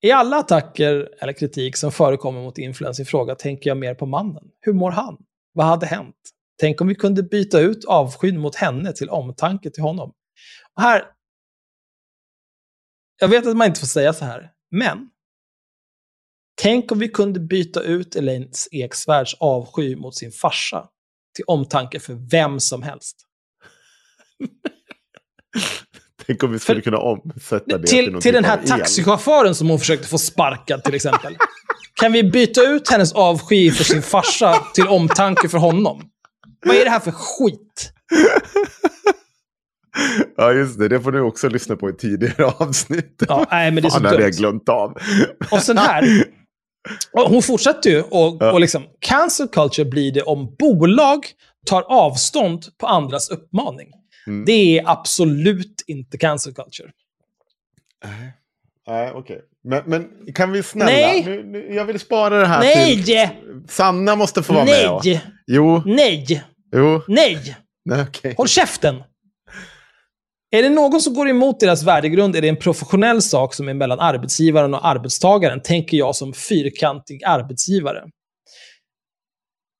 I alla attacker eller kritik som förekommer mot influencer i fråga tänker jag mer på mannen. Hur mår han? Vad hade hänt? Tänk om vi kunde byta ut avskyn mot henne till omtanke till honom. Och här... Jag vet att man inte får säga så här, men... Tänk om vi kunde byta ut Elaine Eksvärds avsky mot sin farsa till omtanke för vem som helst. Tänk om vi skulle kunna omsätta det till, till, till den här taxichauffören som hon försökte få sparkad till exempel. Kan vi byta ut hennes avsky för sin farsa till omtanke för honom? Vad är det här för skit? Ja, just det. Det får du också lyssna på i tidigare avsnitt. Ja, nej, men det är så Fan, hade jag dumt. glömt av. Och sen här, hon fortsätter ju och, och liksom, cancel culture blir det om bolag tar avstånd på andras uppmaning. Mm. Det är absolut inte cancel culture. Nej, okej. Men, men kan vi snälla... Nej! Nu, nu, jag vill spara det här Nej! till... Sanna måste få vara med. Nej! Jo, Nej! jo. Nej! Nej, okej. Håll käften! Är det någon som går emot deras värdegrund är det en professionell sak som är mellan arbetsgivaren och arbetstagaren, tänker jag som fyrkantig arbetsgivare.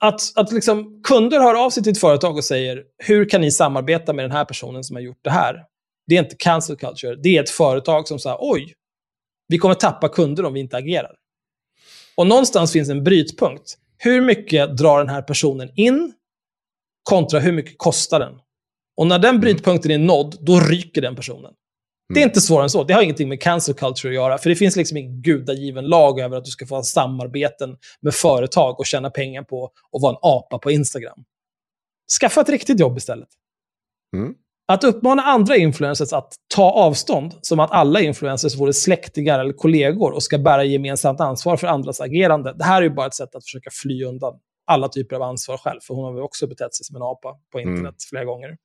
Att, att liksom kunder hör av sig till ett företag och säger hur kan ni samarbeta med den här personen som har gjort det här? Det är inte cancel culture. Det är ett företag som säger oj, vi kommer tappa kunder om vi inte agerar. Och någonstans finns en brytpunkt. Hur mycket drar den här personen in kontra hur mycket kostar den? Och när den brytpunkten är nådd, då ryker den personen. Det är inte svårare än så. Det har ingenting med cancel culture att göra. För det finns liksom ingen gudagiven lag över att du ska få ha samarbeten med företag och tjäna pengar på att vara en apa på Instagram. Skaffa ett riktigt jobb istället. Mm. Att uppmana andra influencers att ta avstånd, som att alla influencers vore släktingar eller kollegor och ska bära gemensamt ansvar för andras agerande. Det här är ju bara ett sätt att försöka fly undan alla typer av ansvar själv, för hon har väl också betett sig som en apa på internet Mm. flera gånger.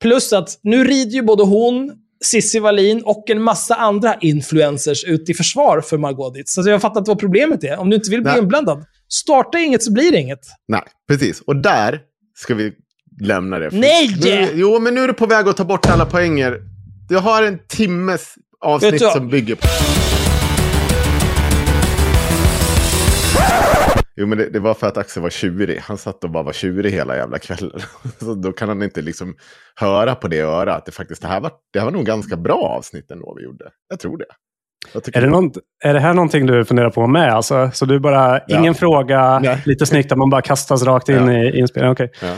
Plus att nu rider ju både hon, Cissi Wallin och en massa andra influencers ut i försvar för Margot Dietz. Så jag fattar inte vad problemet är. Om du inte vill bli Nej. inblandad, starta inget så blir det inget. Nej, precis. Och där ska vi lämna det. Nej! Nu, jo, men nu är du på väg att ta bort alla poänger. Jag har en timmes avsnitt du som bygger på... Jo, men det, det var för att Axel var tjurig. Han satt och bara var tjurig hela jävla kvällen. Så då kan han inte liksom höra på det örat. Att det faktiskt, det här var, det här var nog ganska bra avsnitt ändå vi gjorde. Jag tror det. Jag Är det, något, är det här någonting du funderar på med? Alltså, så du bara, Ja. ingen fråga, Nej. lite snyggt, att man bara kastas rakt in Ja. i inspelningen. Okej. Ja.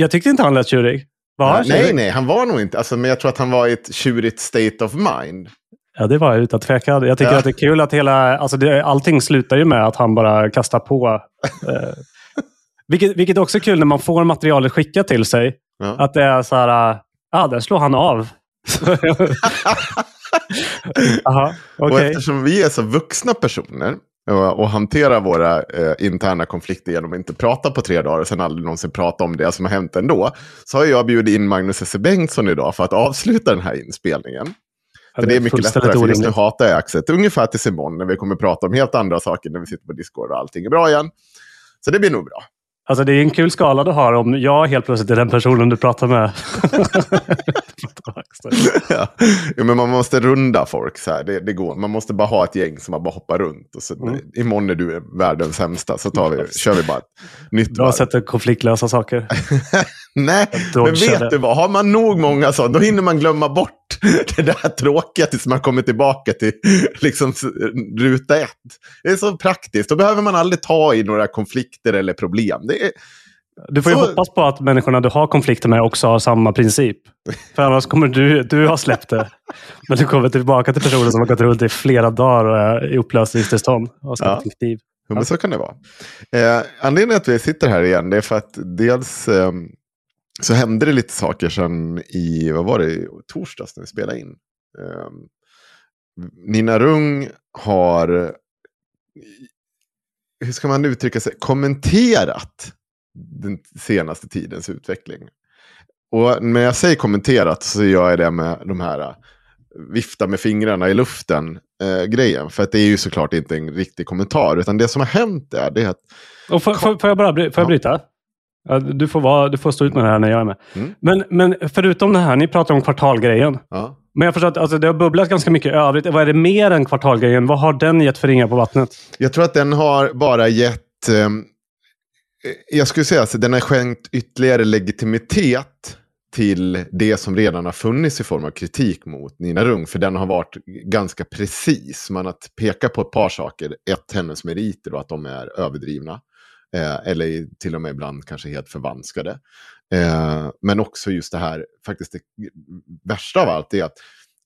Jag tyckte inte han lät tjurig. Var han nej, tjurig? nej, han var nog inte. Alltså, men jag tror att han var i ett tjurigt state of mind. Ja, det var jag utan tvekan. Jag tycker Ja. att det är kul att hela... Alltså det, allting slutar ju med att han bara kastar på. Eh, Vilket, vilket också är kul när man får materialet skickat till sig. Ja. Att det är så här, ja, ah, där slår han av. Jaha, Och okej. eftersom vi är så vuxna personer och, och hanterar våra eh, interna konflikter genom att inte prata på tre dagar och sen aldrig någonsin prata om det som har hänt ändå, så har jag bjudit in Magnus S. Bengtsson idag för att avsluta den här inspelningen. Ja, För det är mycket lättare, för just nu hatar jag Axet. Ungefär tills imorgon när vi kommer prata om helt andra saker när vi sitter på Discord och allting är bra igen. Så det blir nog bra. Alltså det är en kul skala du har om jag helt plötsligt är den personen du pratar med. ja. Men man måste runda folk så här. Det, det går. Man måste bara ha ett gäng som man bara hoppar runt. Och så, Mm. Imorgon är du världens sämsta så tar vi, kör vi bara ett nytt Bra varv. sätt att konfliktlösa saker. Nej, men vet du vad? Har man nog många sådana, då hinner man glömma bort det där tråkiga tills man kommer tillbaka till liksom, ruta ett. Det är så praktiskt. Då behöver man aldrig ta i några konflikter eller problem. Det är, Du får ju Så- hoppas på att människorna du har konflikter med också har samma princip. För annars kommer du, du ha släppt det. Men du kommer tillbaka till personer som har gått runt i flera dagar och är i upplösningstillstånd. Och skaffat Ja. kniv. Ja, men så kan det vara. Eh, anledningen att vi sitter här igen det är för att dels eh, så hände det lite saker sen i, vad var det, torsdags när vi spelade in. Eh, Nina Rung har, hur ska man uttrycka sig, kommenterat den senaste tidens utveckling. Och när jag säger kommenterat så gör jag det med de här eh, vifta med fingrarna i luften eh, grejen. För att det är ju såklart inte en riktig kommentar. Utan det som har hänt är, det är att Och får, får, får jag bara får jag bryta? Ja, Du får, vara, du får stå ut med det här när jag är med. Mm. Men, men förutom det här, ni pratar om kvartalgrejen. ja, Men jag förstår att alltså, det har bubblat ganska mycket övrigt. Vad är det mer än kvartalgrejen? Vad har den gett för ringar på vattnet? jag tror att den har bara gett, eh, jag skulle säga att den har skänkt ytterligare legitimitet till det som redan har funnits i form av kritik mot Nina Rung. För den har varit ganska precis. Man har pekat på ett par saker. Ett, hennes meriter och att de är överdrivna. Eh, eller till och med ibland kanske helt förvanskade. Eh, men också just det här, faktiskt det värsta av allt är att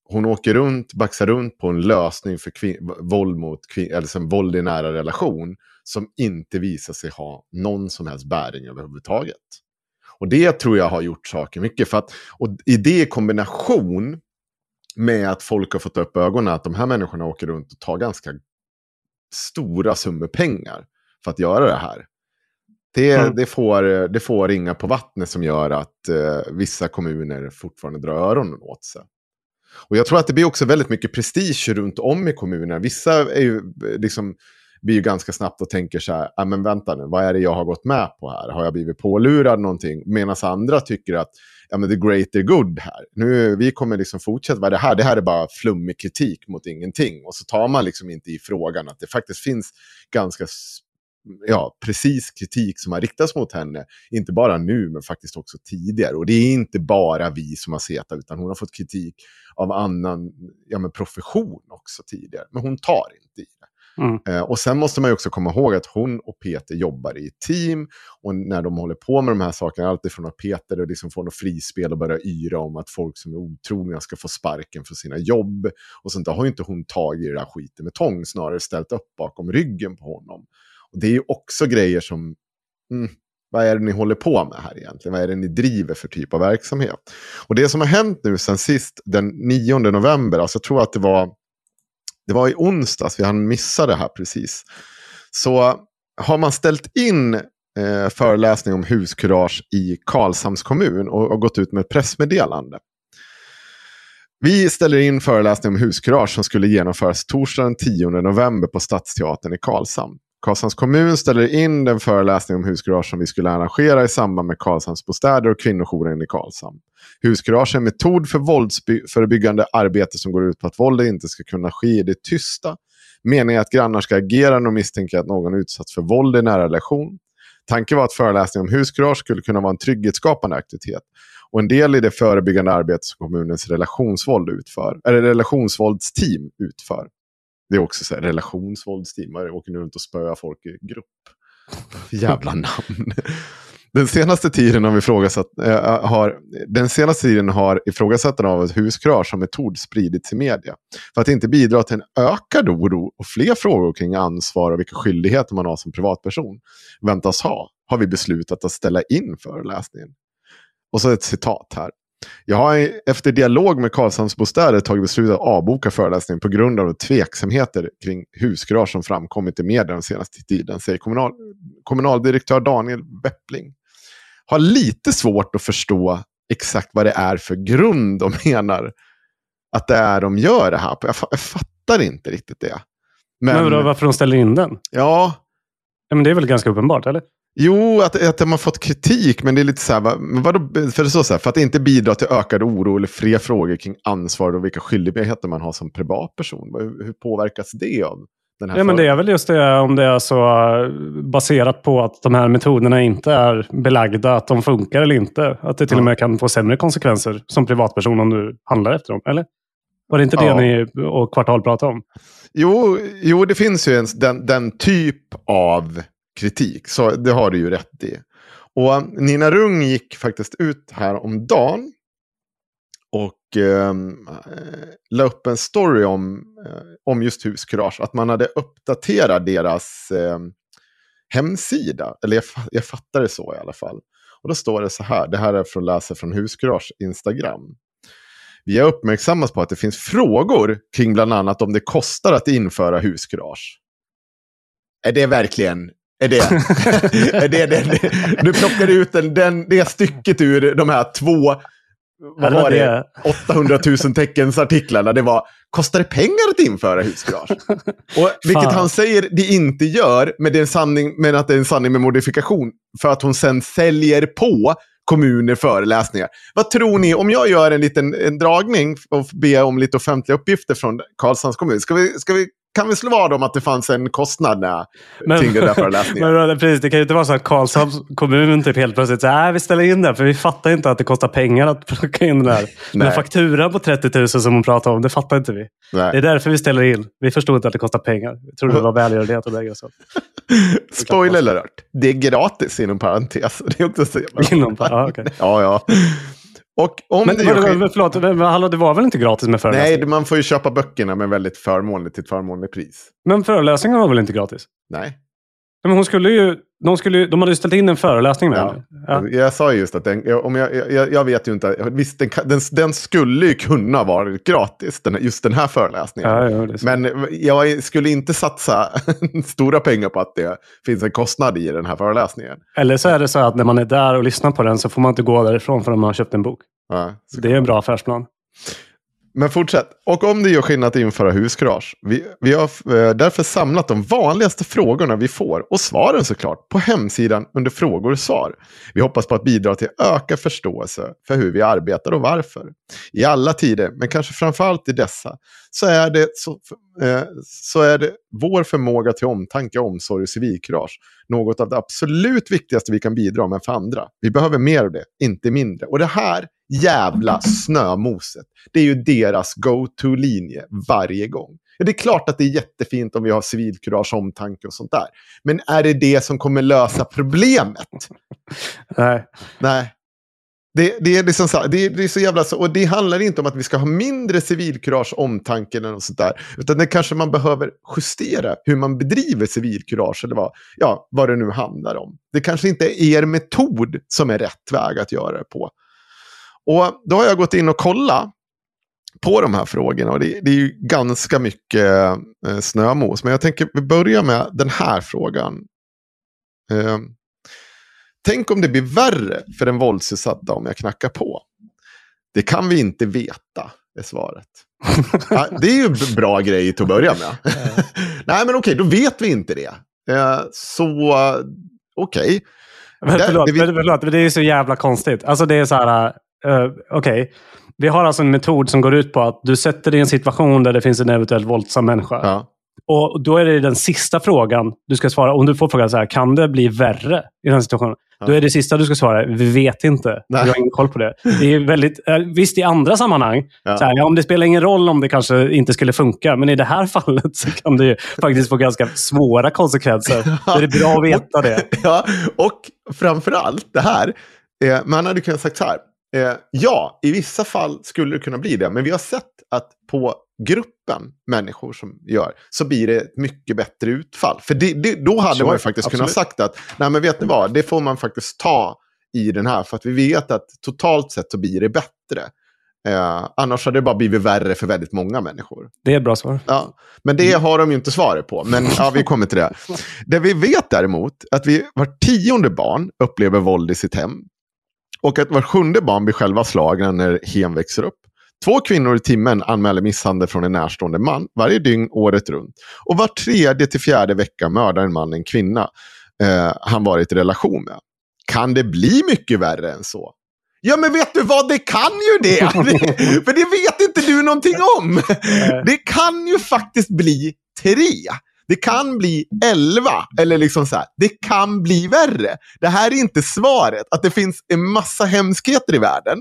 hon åker runt, baxar runt på en lösning för kvin- våld mot kvin- eller våld i nära relation som inte visar sig ha någon som helst bäring överhuvudtaget. Och det tror jag har gjort saker mycket. För att, och i det i kombination med att folk har fått upp ögonen att de här människorna åker runt och tar ganska stora summor pengar för att göra det här. Det, Mm. det, får, det får ringa på vattnet som gör att eh, vissa kommuner fortfarande drar öronen åt sig. Och jag tror att det blir också väldigt mycket prestige runt om i kommunerna. Vissa är ju, eh, liksom, blir ju ganska snabbt och tänker så här, ah, men vänta nu, vad är det jag har gått med på här? Har jag blivit pålurad någonting? Medan andra tycker att ja, men the greater good här. Nu, vi kommer liksom fortsätta vara det här. Det här är bara flummig kritik mot ingenting. Och så tar man liksom inte i frågan att det faktiskt finns ganska ja, precis kritik som har riktats mot henne. Inte bara nu, men faktiskt också tidigare. Och det är inte bara vi som har sett det, utan hon har fått kritik av annan ja, men profession också tidigare. Men hon tar inte i det. Mm. Eh, och sen måste man ju också komma ihåg att hon och Peter jobbar i team. Och när de håller på med de här sakerna, alltifrån att Peter liksom får något frispel och börjar yra om att folk som är otrogna ska få sparken för sina jobb. Och sånt där har ju inte hon tagit i det där skiten med tång, snarare ställt upp bakom ryggen på honom. Och det är ju också grejer som, mm, vad är det ni håller på med här egentligen? Vad är det ni driver för typ av verksamhet? Och det som har hänt nu sen sist, den 9 november, alltså jag tror att det var, det var i onsdags, vi hann missa det här precis. Så har man ställt in eh, föreläsning om huskurage i Karlshamns kommun och, och gått ut med ett pressmeddelande. Vi ställer in föreläsning om huskurage som skulle genomföras torsdagen 10 november på Stadsteatern i Karlshamn. Karlshamns kommun ställer in den föreläsning om huskurage som vi skulle arrangera i samband med Karlshamns bostäder och kvinnojouren i Karlshamn. Huskurage är en metod för våldsförebyggande arbete som går ut på att våldet inte ska kunna ske i det tysta. Meningen är att grannar ska agera när de misstänker att någon utsatts för våld i nära relation. Tanken var att föreläsningen om huskurage skulle kunna vara en trygghetsskapande aktivitet och en del i det förebyggande arbete som kommunens relationsvåld utför, eller relationsvåldsteam utför. Det är också så här, relationsvåldsteam, man åker nu runt och spöar folk i grupp. Jävla namn. Den senaste tiden har, vi eh, har, den senaste tiden har ifrågasättande av ett huskurage som metod spridits i media. För att inte bidra till en ökad oro och fler frågor kring ansvar och vilka skyldigheter man har som privatperson väntas ha, har vi beslutat att ställa in föreläsningen. Och så ett citat här. Jag har efter dialog med Karlshamnsbostäder tagit beslutet att avboka föreläsningen på grund av tveksamheter kring huskurage som framkommit i media den senaste tiden, säger kommunal, kommunaldirektör Daniel Beppling. Har lite svårt att förstå exakt vad det är för grund de menar att det är de gör det här på. Jag, jag fattar inte riktigt det. Men, men vadå, varför de ställer in den? Ja. ja men det är väl ganska uppenbart, eller? Jo, att, att de har fått kritik, men det är lite så här, vad, vadå, för, det så, så här, för att inte bidra till ökad oro eller fler frågor kring ansvar och vilka skyldigheter man har som privatperson. Hur, hur påverkas det av den här Ja, men det är väl just det om det är så baserat på att de här metoderna inte är belagda, att de funkar eller inte. Att det till och med kan få sämre konsekvenser som privatperson om du handlar efter dem, eller? Var det inte det ja. ni och Kvartal pratade om? Jo, jo det finns ju en, den, den typ av kritik. Så det har du ju rätt i. Och eh, Nina Rung gick faktiskt ut här om dagen och ehm, eh, la upp en story om, eh, om just huskurage. Att man hade uppdaterat deras eh, hemsida. Eller jag, jag fattar det så i alla fall. Och då står det så här, det här är från läsare från Huskurage Instagram. Vi har uppmärksammats på att det finns frågor kring bland annat om det kostar att införa huskurage. Är det verkligen är det. är det, det. Du plockade ut den, den, det stycket ur de här två vad var det? 800 000 teckens artiklarna. Det var, kostar det pengar att införa husgarage? Och, vilket Fan. han säger det inte gör, men, det är en sanning, men att det är en sanning med modifikation. För att hon sen säljer på kommuner föreläsningar. Vad tror ni, om jag gör en liten en dragning och ber om lite offentliga uppgifter från Karlshamns kommun, ska vi, ska vi kan vi slå vad om att det fanns en kostnad när jag tyngde den föreläsningen. Men, precis, det kan ju inte vara så att Karlshamns kommun typ helt plötsligt säger att vi ställer in det för vi fattar inte att det kostar pengar att plocka in den här. Den här fakturan på 30 000 som hon pratar om, det fattar inte vi. Nej. Det är därför vi ställer in. Vi förstod inte att det kostar pengar. Vi trodde det var välgörenhet och lägga så. Spoiler alert. Det är gratis inom parentes. Det är också så Inom, ja, okay. ja, ja. Och om men, det, men, men, förlåt, men, hallå, det var väl inte gratis med föreläsningar? Nej, man får ju köpa böckerna med väldigt förmånligt till ett förmånligt pris. Men föreläsningarna var väl inte gratis? Nej. Men hon skulle ju, de, skulle, de hade ju ställt in en föreläsning med ja. Ja. Jag sa just att den, om jag, jag, jag vet ju inte, visst den, den, den, skulle ju kunna vara gratis, den, just den här föreläsningen. Ja, ja, Men jag skulle inte satsa stora pengar på att det finns en kostnad i den här föreläsningen. Eller så är det så att när man är där och lyssnar på den så får man inte gå därifrån förrän man har köpt en bok. Det är en bra affärsplan. Men fortsätt. Och om det gör skillnad att införa husgarage. Vi, vi har eh, därför samlat de vanligaste frågorna vi får och svaren såklart på hemsidan under frågor och svar. Vi hoppas på att bidra till ökad förståelse för hur vi arbetar och varför. I alla tider, men kanske framförallt i dessa, så är det, så, eh, så är det vår förmåga till omtanke, omsorg och civilkurage något av det absolut viktigaste vi kan bidra med för andra. Vi behöver mer av det, inte mindre. Och det här jävla snömoset. Det är ju deras go-to-linje varje gång. Ja, det är klart att det är jättefint om vi har civilkurage, omtanke och sånt där. Men är det det som kommer lösa problemet? Nej. Nej. Det, det, är liksom så, det, det, är så jävla så, och det handlar inte om att vi ska ha mindre civilkurage, omtanke eller något sånt där. Utan det kanske man behöver justera hur man bedriver civilkurage eller vad, ja, vad det nu handlar om. Det kanske inte är er metod som är rätt väg att göra det på. Och då har jag gått in och kollat på de här frågorna. Och det, det är ju ganska mycket eh, snömos. Men jag tänker börja med den här frågan. Eh, tänk om det blir värre för den våldsutsatta om jag knackar på. Det kan vi inte veta, är svaret. ja, det är ju en bra grej till att börja med. Nej, men okej, då vet vi inte det. Eh, så, okej. Okay. förlåt, det, vi... förlåt, det är så jävla konstigt. Alltså det är så här, Uh, Okej. Okay. Vi har alltså en metod som går ut på att du sätter dig i en situation där det finns en eventuellt våldsam människa. Ja. Och Då är det den sista frågan du ska svara. Om du får frågan så här, kan det bli värre i den här situationen? Ja. Då är det sista du ska svara, vi vet inte. Nej. Vi har ingen koll på det. det är väldigt, eh, visst, i andra sammanhang, ja. Så här, ja, om det spelar ingen roll om det kanske inte skulle funka. Men i det här fallet så kan det ju faktiskt få ganska svåra konsekvenser. Ja. Det är bra att veta det. Ja, och framför allt det här. Eh, man hade kunnat sagt så här. Eh, ja, i vissa fall skulle det kunna bli det. Men vi har sett att på gruppen människor som gör så blir det ett mycket bättre utfall. För det, det, då hade så, man ju faktiskt absolut. kunnat sagt att nej men vet ni vad, det får man faktiskt ta i den här. För att vi vet att totalt sett så blir det bättre. Eh, annars hade det bara blivit värre för väldigt många människor. Det är ett bra svar. Ja, men det har de ju inte svaret på. Men ja, vi kommer till det. Det vi vet däremot, att vi, var tionde barn upplever våld i sitt hem. Och att var sjunde barn blir själva slagna när hem växer upp. Två kvinnor i timmen anmäler misshandel från en närstående man varje dygn året runt. Och var tredje till fjärde vecka mördar en man en kvinna eh, han varit i relation med. Kan det bli mycket värre än så? Ja, men vet du vad? Det kan ju det! För det vet inte du någonting om. Det kan ju faktiskt bli tre. Det kan bli elva. Eller liksom så här. Det kan bli värre. Det här är inte svaret. Att det finns en massa hemskheter i världen.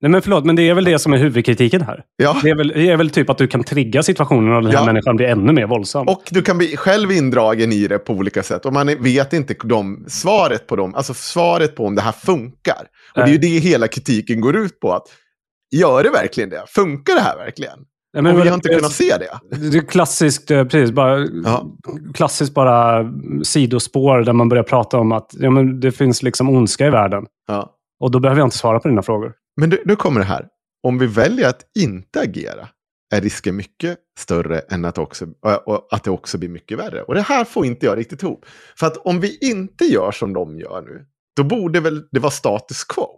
Nej men förlåt, men det är väl det som är huvudkritiken här? Ja. Det, är väl, det är väl typ att du kan trigga situationen och den här ja. människan blir ännu mer våldsam. Och du kan bli själv indragen i det på olika sätt. Och man vet inte de, svaret på dem, alltså svaret på om det här funkar. Och det är ju det hela kritiken går ut på. att Gör det verkligen det? Funkar det här verkligen? Nej, men, och vi har inte kunnat se det. Det är klassiskt, eh, precis, bara, ja. klassiskt bara sidospår där man börjar prata om att ja, men det finns liksom ondska i världen. Ja. Och då behöver jag inte svara på dina frågor. Men nu kommer det här. Om vi väljer att inte agera är risken mycket större än att, också, att det också blir mycket värre. Och det här får inte jag riktigt ihop. För att om vi inte gör som de gör nu, då borde väl det vara status quo.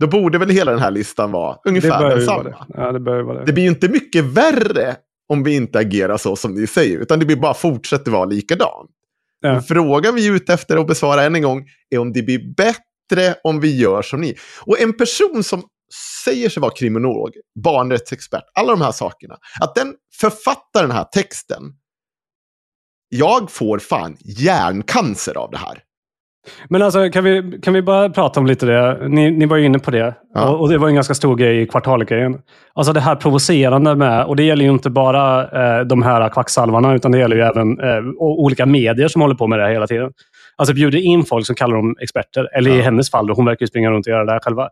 Då borde väl hela den här listan vara ungefär densamma. Det. Ja, det, det. det blir ju inte mycket värre om vi inte agerar så som ni säger, utan det blir bara fortsätter vara likadant. Ja. Frågan vi är ute efter att besvara än en gång är om det blir bättre om vi gör som ni. Och en person som säger sig vara kriminolog, barnrättsexpert, alla de här sakerna. Att den författar den här texten, jag får fan hjärncancer av det här. Men alltså, kan vi, kan vi bara prata om lite det? Ni, ni var ju inne på det. Ja. Och, och, det var en ganska stor grej i kvartalgrejen. Alltså det här provocerande med, och det gäller ju inte bara eh, de här kvacksalvarna, utan det gäller ju även eh, olika medier som håller på med det här hela tiden. Alltså bjuder in folk som kallar dem experter. Eller ja. i hennes fall, då, hon verkar ju springa runt och göra det här själva.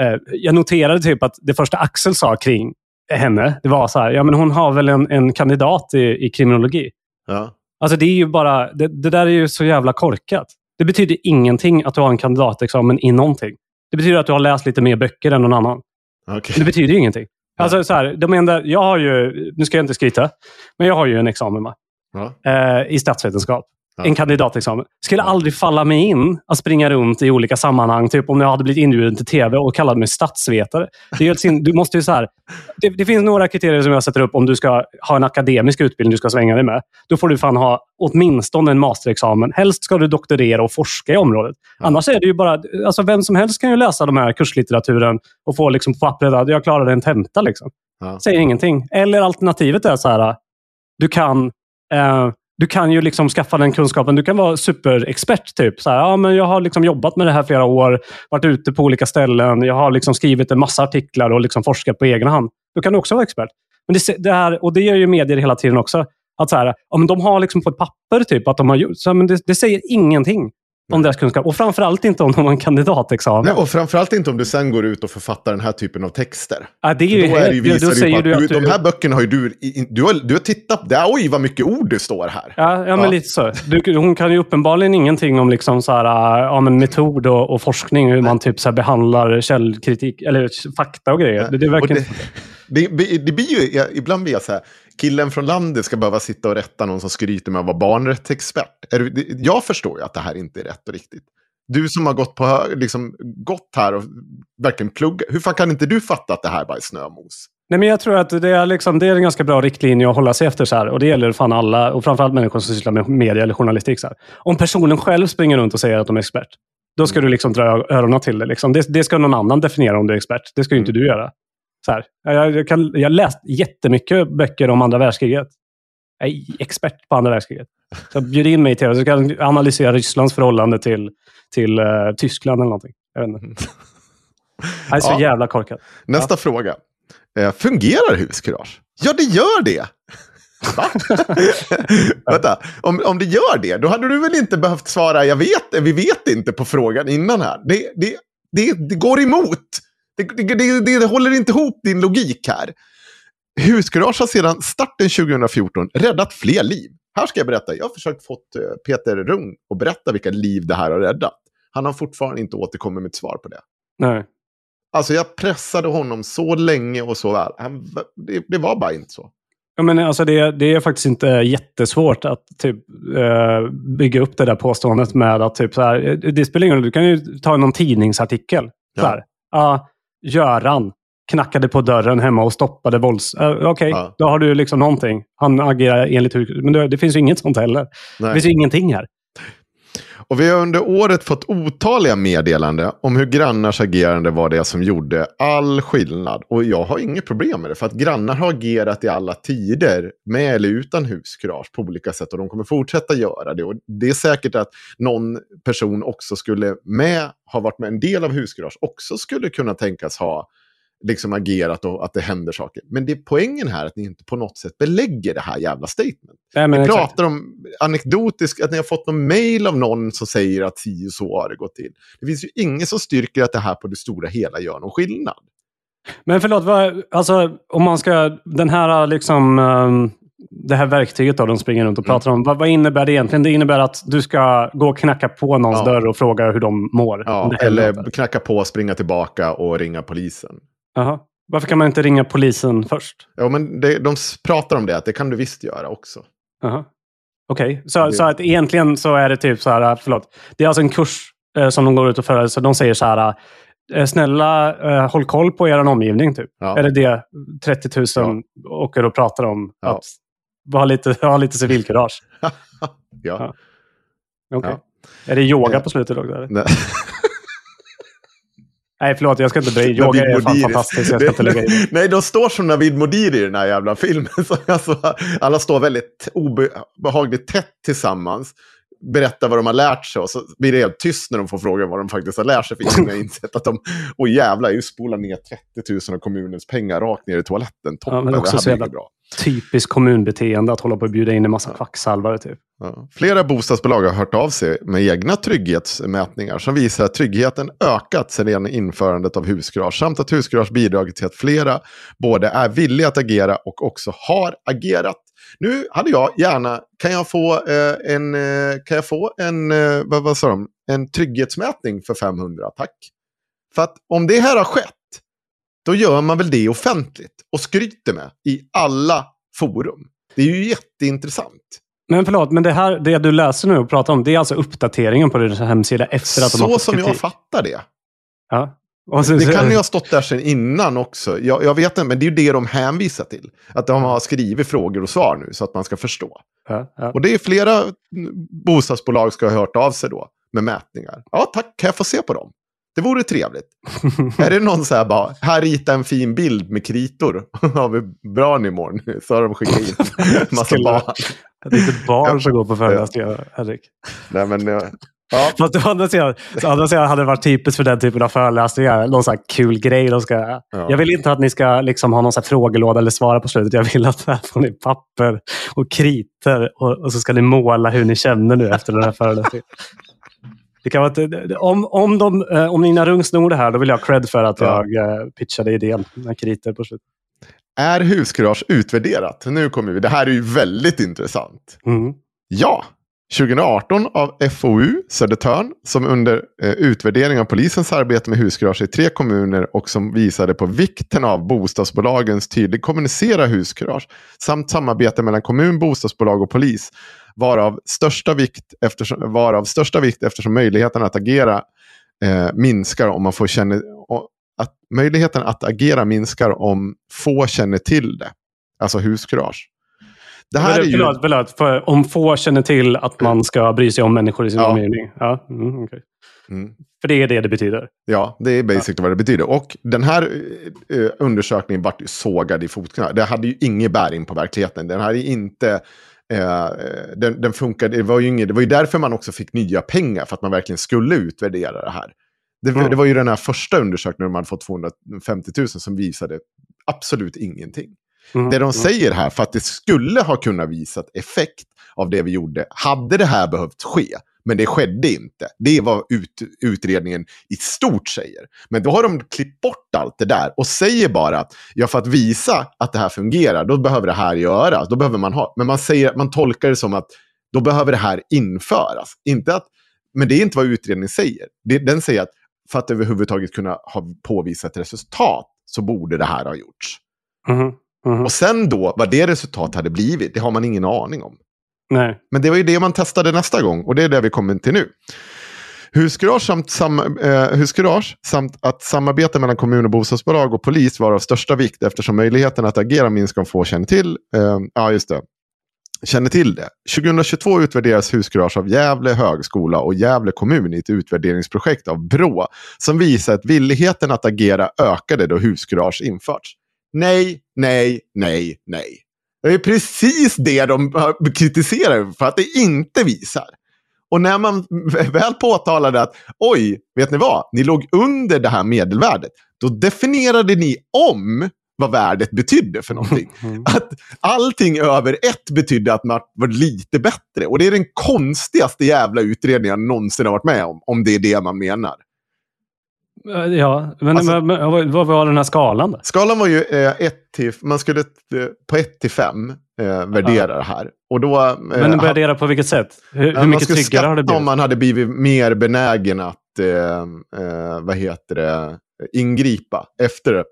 Eh, jag noterade typ att det första Axel sa kring henne, det var så här, ja men hon har väl en, en kandidat i, i kriminologi. Ja. Alltså det är ju bara, det, det, där är ju så jävla korkat. Det betyder ingenting att du har en kandidatexamen i någonting. Det betyder att du har läst lite mer böcker än någon annan. Okay. Det betyder ju ingenting. Alltså, så här, de enda, jag har ju, nu ska jag inte skryta, men jag har ju en examen med, ja. eh, i statsvetenskap en kandidatexamen. skulle aldrig falla mig in att springa runt i olika sammanhang. Typ om jag hade blivit inbjuden till tv och kallade mig statsvetare. Det, är du måste ju så här, det, det, finns några kriterier som jag sätter upp om du ska ha en akademisk utbildning du ska svänga dig med. Då får du fan ha åtminstone en masterexamen. Helst ska du doktorera och forska i området. Annars är det ju bara... Alltså vem som helst kan ju läsa de här kurslitteraturen och få liksom på pappret att jag klarade en tenta. Liksom. Ja. Säger ingenting. Eller alternativet är så här, du kan eh, du kan ju liksom skaffa den kunskapen. Du kan vara superexpert. Typ. Så här, ja, men jag har liksom jobbat med det här flera år, varit ute på olika ställen. Jag har liksom skrivit en massa artiklar och liksom forskat på egen hand. Då kan du också vara expert. Men det, det här, och det gör ju medier hela tiden också. Att så här, ja, men de har liksom på ett papper typ att de har gjort. Så, men det, det säger ingenting om deras kunskap. Och framförallt inte om de har en kandidatexamen. Nej, och framförallt inte om du sen går ut och författar den här typen av texter. Ja, det är ju, då är det ju, visar då säger du, att du, de här böckerna har ju du, du har, du har tittat, det, oj vad mycket ord det står här. Ja, ja men ja. lite så. Du, hon kan ju uppenbarligen ingenting om liksom så här, ja, men metod och, och forskning, hur Nej. man typ så behandlar källkritik, eller fakta och grejer. Det, det, verkar det, det, det, blir ju, ibland blir jag så här, killen från landet ska behöva sitta och rätta någon som skryter med att vara barnrättsexpert. Jag förstår ju att det här inte är rätt och riktigt. Du som har gått, på, liksom, gått här och verkligen pluggat. Hur fan kan inte du fatta att det här bara är snömos? Nej, men jag tror att det är, liksom, det är en ganska bra riktlinje att hålla sig efter. Så här, och Det gäller fan alla, och framförallt människor som sysslar med media eller journalistik. Så här. Om personen själv springer runt och säger att de är expert, då ska du liksom dra öronen till det. Liksom. det. Det ska någon annan definiera om du är expert. Det ska inte mm. du göra. Så här. Jag, jag, kan, jag har läst jättemycket böcker om andra världskriget. Jag är expert på andra världskriget. Så bjud in mig till det, så kan jag analysera Rysslands förhållande till, till uh, Tyskland eller någonting. Jag vet inte. Jag är så ja. jävla korkad. Nästa ja. fråga. Eh, fungerar huskurage? Ja, det gör det. Vänta, om, om det gör det, då hade du väl inte behövt svara jag vet, vi vet inte på frågan innan här. Det, det, det, det går emot. Det, det, det, det håller inte ihop din logik här. Huskurage har sedan starten 2014 räddat fler liv. Här ska jag berätta. Jag har försökt få eh, Peter Rung att berätta vilka liv det här har räddat. Han har fortfarande inte återkommit med ett svar på det. Nej. Alltså jag pressade honom så länge och så väl. Han, det, det var bara inte så. Ja, men alltså det, det är faktiskt inte jättesvårt att typ, uh, bygga upp det där påståendet med att typ så här, det spelar ingen roll, du kan ju ta någon tidningsartikel. Ja. Så här, uh, Göran knackade på dörren hemma och stoppade vålds... Uh, Okej, okay, ja. då har du liksom någonting. Han agerar enligt hur... Men det, det finns ju inget sånt heller. Nej. Det finns ju ingenting här. Och vi har under året fått otaliga meddelande om hur grannars agerande var det som gjorde all skillnad. Och jag har inget problem med det, för att grannar har agerat i alla tider, med eller utan huskurage, på olika sätt. Och de kommer fortsätta göra det. Och det är säkert att någon person också skulle med, ha varit med en del av huskurage, också skulle kunna tänkas ha liksom agerat och att det händer saker. Men det är poängen här att ni inte på något sätt belägger det här jävla statement. Nej, ni pratar exakt. om anekdotiskt, att ni har fått någon mail av någon som säger att si och så har det gått till. Det finns ju inget som styrker att det här på det stora hela gör någon skillnad. Men förlåt, vad, alltså om man ska, den här liksom, um, det här verktyget då de springer runt och pratar mm. om, vad, vad, innebär det egentligen? Det innebär att du ska gå och knacka på någons ja. dörr och fråga hur de mår. Ja, eller knacka på, springa tillbaka och ringa polisen. Aha. Varför kan man inte ringa polisen först? Ja, men det, de pratar om det, att det kan du visst göra också. Okej, okay. så, det... så att egentligen så är det typ så här, förlåt. Det är alltså en kurs eh, som de går ut och för, så de säger så här, eh, snälla eh, håll koll på er omgivning. Typ. Ja. Är det det 30 000 ja. åker och pratar om? Ja. Att ha lite, ha lite civilkurage? ja. ja. Okay. Är det yoga på slutet också? Nej, förlåt. Jag ska inte börja. Yoga är fan fantastiskt. Jag ska inte lägga in. Nej, de står som Navid Modiri i den här jävla filmen. Så alltså, alla står väldigt obehagligt tätt tillsammans. Berättar vad de har lärt sig och så blir det helt tyst när de får frågan vad de faktiskt har lärt sig. För ingen har insett att de, åh jävlar, ju spolar ner 30 000 av kommunens pengar rakt ner i toaletten. Toppen, ja, men också det här blir bra typiskt kommunbeteende att hålla på och bjuda in en massa kvacksalvare. Typ. Ja. Flera bostadsbolag har hört av sig med egna trygghetsmätningar som visar att tryggheten ökat sedan införandet av huskurage samt att huskurage bidragit till att flera både är villiga att agera och också har agerat. Nu hade jag gärna, kan jag få eh, en, eh, kan jag få en, eh, vad, vad sa de, en trygghetsmätning för 500, tack. För att om det här har skett, då gör man väl det offentligt och skryter med i alla forum. Det är ju jätteintressant. Men förlåt, men det här det du läser nu och pratar om, det är alltså uppdateringen på din hemsida efter att de har fått Så som jag fattar det. Ja. Så, det kan ju ha stått där sedan innan också. Jag, jag, vet inte, men det är ju det de hänvisar till. Att de har skrivit frågor och svar nu så att man ska förstå. Ja, ja. Och det är flera bostadsbolag ska ha hört av sig då med mätningar. Ja, tack, kan jag få se på dem? Det vore trevligt. är det någon så här bara, här rita en fin bild med kritor. har vi bra imorgon. Så har de skickat in en massa barn. Det är inte barn som går på föreläsningar, Henrik. Nej, men... Ja. Fast å andra sidan, andra sidan hade det varit typiskt för den typen av föreläsningar. Någon sån kul grej de ska... Ja. Jag vill inte att ni ska liksom ha någon sån frågelåda eller svara på slutet. Jag vill att här får ni papper och kriter och, och så ska ni måla hur ni känner nu efter den här föreläsningen. Det kan vara om, om, de, eh, om Nina Rung snor det här, då vill jag ha cred för att ja. jag eh, pitchade idén med kriter på slutet. Är huskurage utvärderat? Nu kommer vi. Det här är ju väldigt intressant. Mm. Ja, 2018 av FoU Södertörn som under eh, utvärdering av polisens arbete med huskurage i tre kommuner och som visade på vikten av bostadsbolagens tydligt kommunicera huskurage samt samarbete mellan kommun, bostadsbolag och polis var av största vikt eftersom, var av största vikt eftersom möjligheten att agera eh, minskar om man får känna, att möjligheten att agera minskar om få känner till det. Alltså huskurage. Det här förlåt, är ju... förlåt, förlåt, för om få känner till att man ska bry sig om människor i sin ja. omgivning. Ja, mm, okay. mm. För det är det det betyder. Ja, det är basically ja. vad det betyder. Och den här uh, undersökningen vart sågad i fotknölarna. Det hade ju ingen bäring på verkligheten. Den hade inte Eh, den, den funkade, det var, ju inget, det var ju därför man också fick nya pengar, för att man verkligen skulle utvärdera det här. Det, mm. det var ju den här första undersökningen där man hade fått 250 000 som visade absolut ingenting. Mm. Det de mm. säger här, för att det skulle ha kunnat visa effekt av det vi gjorde, hade det här behövt ske, men det skedde inte. Det är vad ut, utredningen i stort säger. Men då har de klippt bort allt det där och säger bara att ja, för att visa att det här fungerar, då behöver det här göras. Då behöver man ha. Men man, säger, man tolkar det som att då behöver det här införas. Inte att, men det är inte vad utredningen säger. Den säger att för att överhuvudtaget kunna ha påvisat resultat så borde det här ha gjorts. Mm -hmm. Och sen då, vad det resultat hade blivit, det har man ingen aning om. Nej. Men det var ju det man testade nästa gång och det är det vi kommer till nu. Huskurage samt, sam, eh, huskurage samt att samarbeta mellan kommun och bostadsbolag och polis var av största vikt eftersom möjligheten att agera minskar om få känner till. Eh, ja, just det. Känner till det. 2022 utvärderas huskurage av Gävle högskola och Gävle kommun i ett utvärderingsprojekt av Brå som visar att villigheten att agera ökade då huskurage införts. Nej, nej, nej, nej. Det är precis det de kritiserar för att det inte visar. Och när man väl påtalade att oj, vet ni vad, ni låg under det här medelvärdet, då definierade ni om vad värdet betydde för någonting. Mm. Att allting över ett betydde att man var lite bättre. Och det är den konstigaste jävla utredningen jag någonsin har varit med om, om det är det man menar. Eh, ja, men, alltså, men vad var den här skalan då? Skalan var ju eh, ett till, man skulle eh, på 1 till 5 eh, värdera ja. det här. Och då, eh, men värdera på vilket sätt? Hur, hur mycket tryggare har det blivit? om man hade blivit mer benägen att, eh, vad heter det, ingripa efter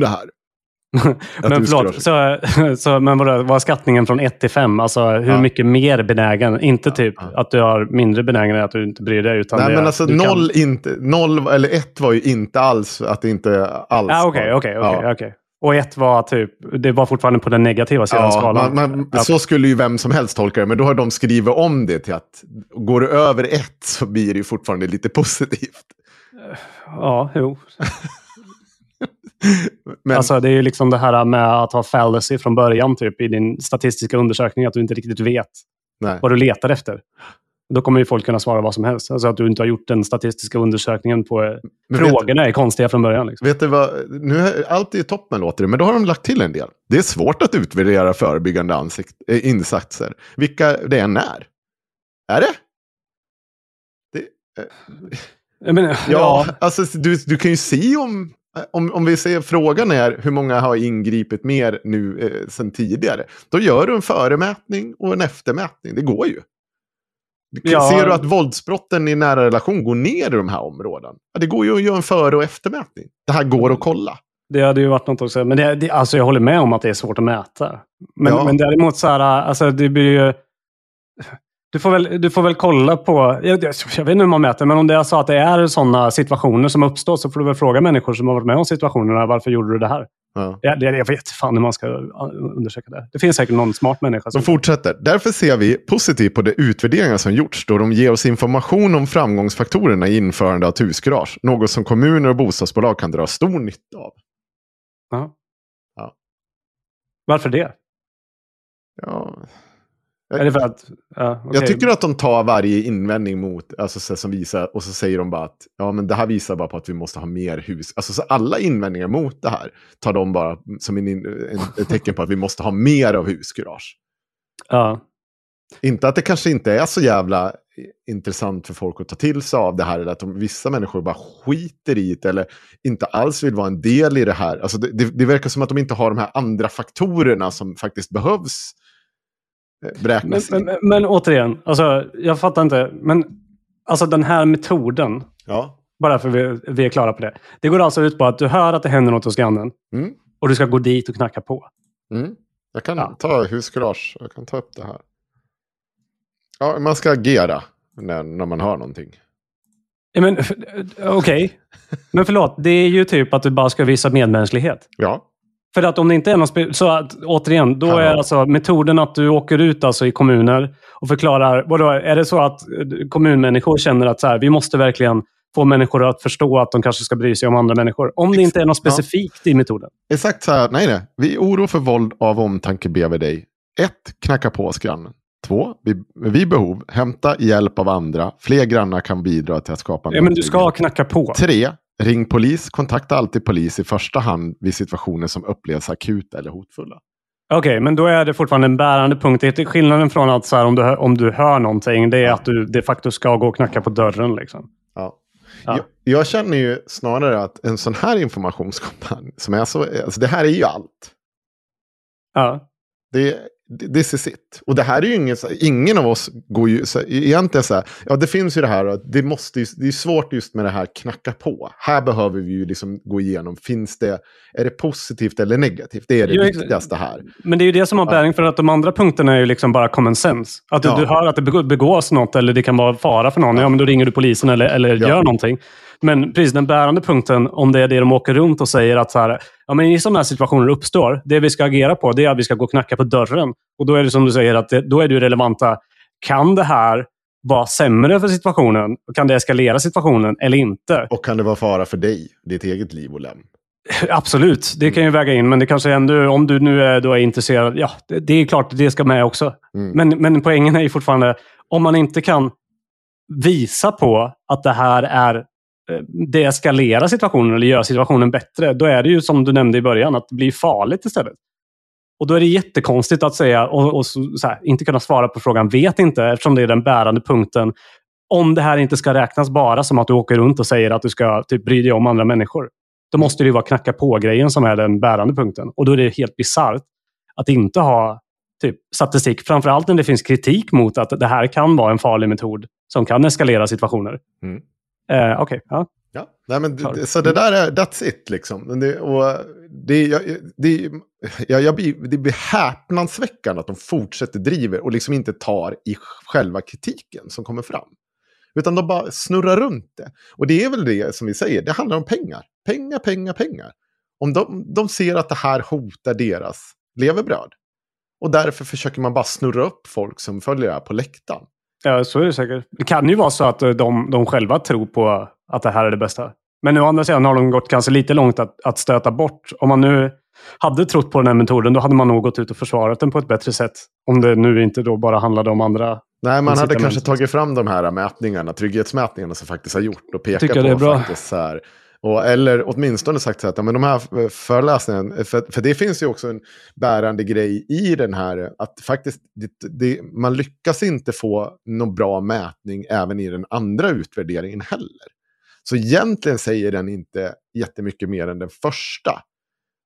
det här. Men förlåt, så, så, men vad var skattningen från 1 till 5? Alltså hur ja. mycket mer benägen? Inte typ ja. att du har mindre benägenhet att du inte bryr dig. Utan Nej, det, men alltså noll, kan... inte, noll eller 1 var ju inte alls att det inte alls ah, Okej, okej, okej. Och 1 var typ, det var fortfarande på den negativa sidan ja, skalan. Man, man, Så skulle ju vem som helst tolka det, men då har de skrivit om det till att går du över 1 så blir det ju fortfarande lite positivt. Ja, jo. Men... Alltså, det är ju liksom det här med att ha fallacy från början typ, i din statistiska undersökning, att du inte riktigt vet Nej. vad du letar efter. Då kommer ju folk kunna svara vad som helst. Alltså att du inte har gjort den statistiska undersökningen på... Men frågorna vet, är konstiga från början. Liksom. Vet du vad, nu är allt i toppen låter det, men då har de lagt till en del. Det är svårt att utvärdera förebyggande ansikt, äh, insatser, vilka det än är. Är det? det äh, men, ja, ja, alltså du, du kan ju se om om, om vi säger frågan är hur många har ingripit mer nu eh, sen tidigare. Då gör du en föremätning och en eftermätning. Det går ju. Ja. Ser du att våldsbrotten i nära relation går ner i de här områdena? Ja, det går ju att göra en före och eftermätning. Det här går att kolla. Det hade ju varit något också. Men det, det, alltså jag håller med om att det är svårt att mäta. Men, ja. men däremot så här, alltså det blir ju... Du får, väl, du får väl kolla på, jag, jag, vet inte hur man mäter, men om det är så att det är sådana situationer som uppstår så får du väl fråga människor som har varit med om situationerna, varför gjorde du det här? Ja. Jag, jag vet fan hur man ska undersöka det. Det finns säkert någon smart människa. Som... De fortsätter. Därför ser vi positivt på de utvärderingar som gjorts då de ger oss information om framgångsfaktorerna i införande av huskurage. Något som kommuner och bostadsbolag kan dra stor nytta av. Ja. Varför det? Ja, det för att, ja, okay. Jag tycker att de tar varje invändning mot, alltså så, som visar, och så säger de bara att ja, men det här visar bara på att vi måste ha mer hus. Alltså så alla invändningar mot det här tar de bara som en, en, ett tecken på att vi måste ha mer av huskurage. Ja. Inte att det kanske inte är så jävla intressant för folk att ta till sig av det här. Eller att de, vissa människor bara skiter i det eller inte alls vill vara en del i det här. Alltså det, det, det verkar som att de inte har de här andra faktorerna som faktiskt behövs beräknas. Men, men, men, återigen, alltså, jag fattar inte. Men alltså den här metoden, ja. bara för vi, vi är klara på det. Det går alltså ut på att du hör att det händer något hos grannen mm. och du ska gå dit och knacka på. Mm. Jag kan ja. ta huskurage, jag kan ta upp det här. Ja, man ska agera när, när man hör någonting. Okej, okay. men förlåt. Det är ju typ att du bara ska visa medmänsklighet. Ja. För att om det inte är någon... Så att, återigen, då är alltså metoden att du åker ut alltså i kommuner och förklarar... Vadå, är det så att eh, kommunmänniskor känner att så här, vi måste verkligen få människor att förstå att de kanske ska bry sig om andra människor? Om det inte är något specifikt ja. i metoden. Exakt så här, nej nej. Vi oro för våld av omtanke ber dig. 1. Knacka på hos grannen. 2. Vid, vid behov, hämta hjälp av andra. Fler grannar kan bidra till att skapa Ja, men du ska knacka på. 3. Ring polis. Kontakta alltid polis i första hand vid situationer som upplevs akuta eller hotfulla. Okej, okay, men då är det fortfarande en bärande punkt. Det är skillnaden från att så här, om, du, om du hör någonting, det är att du de facto ska gå och knacka på dörren. Liksom. Ja. ja. Jag, jag, känner ju snarare att en sån här informationskampanj, som är så, alltså det här är ju allt. Ja. Det, this is it. Och det här är ju ingen, ingen av oss går ju, så, egentligen så här, ja det finns ju det här, det, måste det är svårt just med det här knacka på. Här behöver vi ju liksom gå igenom, finns det, är det positivt eller negativt? Det är det jo, viktigaste här. Men det är ju det som har bäring, för att de andra punkterna är ju liksom bara common sense. Att du, ja. du hör att det begås något eller det kan vara fara för någon, ja, ja men då ringer du polisen eller, eller ja. gör någonting. Men precis den bärande punkten, om det är det de åker runt och säger att så här, ja, men i sådana här situationer uppstår, det vi ska agera på det är att vi ska gå och knacka på dörren. Och då är det som du säger, att det, då är det relevanta. Kan det här vara sämre för situationen? Kan det eskalera situationen eller inte? Och kan det vara fara för dig, ditt eget liv och lem? Absolut, det kan ju väga in. Men det kanske ändå, om du nu är, då är intresserad, ja, det, det är klart det ska med också. Mm. Men, men poängen är ju fortfarande, om man inte kan visa på att det här är Eh, deeskalera situationen eller göra situationen bättre, då är det ju som du nämnde i början, att det blir farligt istället. Och då är det jättekonstigt att säga och, och så, så här, inte kunna svara på frågan vet inte, eftersom det är den bärande punkten. Om det här inte ska räknas bara som att du åker runt och säger att du ska typ, bry dig om andra människor. Då måste det ju vara knacka på-grejen som är den bärande punkten. Och då är det helt bisarrt att inte ha typ, statistik. Framförallt när det finns kritik mot att det här kan vara en farlig metod som kan eskalera situationer. Mm. Eh, Okej, okay, ja. Ja, Nej, men det, så det där är, that's it liksom. Det, och det, jag, det, jag, jag det blir häpnadsväckande att de fortsätter driva och liksom inte tar i själva kritiken som kommer fram. Utan de bara snurrar runt det. Och det är väl det som vi säger, det handlar om pengar. Pengar, pengar, pengar. Om de, de ser att det här hotar deras levebröd. Och därför försöker man bara snurra upp folk som följer det här på läktaren. Ja, så är det säkert. Det kan ju vara så att de, de själva tror på att det här är det bästa. Men å andra sidan har de gått kanske lite långt att, att stöta bort. Om man nu hade trott på den här metoden, då hade man nog gått ut och försvarat den på ett bättre sätt. Om det nu inte då bara handlade om andra Nej, man hade kanske tagit fram de här mätningarna, trygghetsmätningarna som faktiskt har gjort och pekat Tycker på det är bra. faktiskt så här, och, eller åtminstone sagt så att ja, men de här föreläsningarna, för, för det finns ju också en bärande grej i den här, att faktiskt det, det, man lyckas inte få någon bra mätning även i den andra utvärderingen heller. Så egentligen säger den inte jättemycket mer än den första.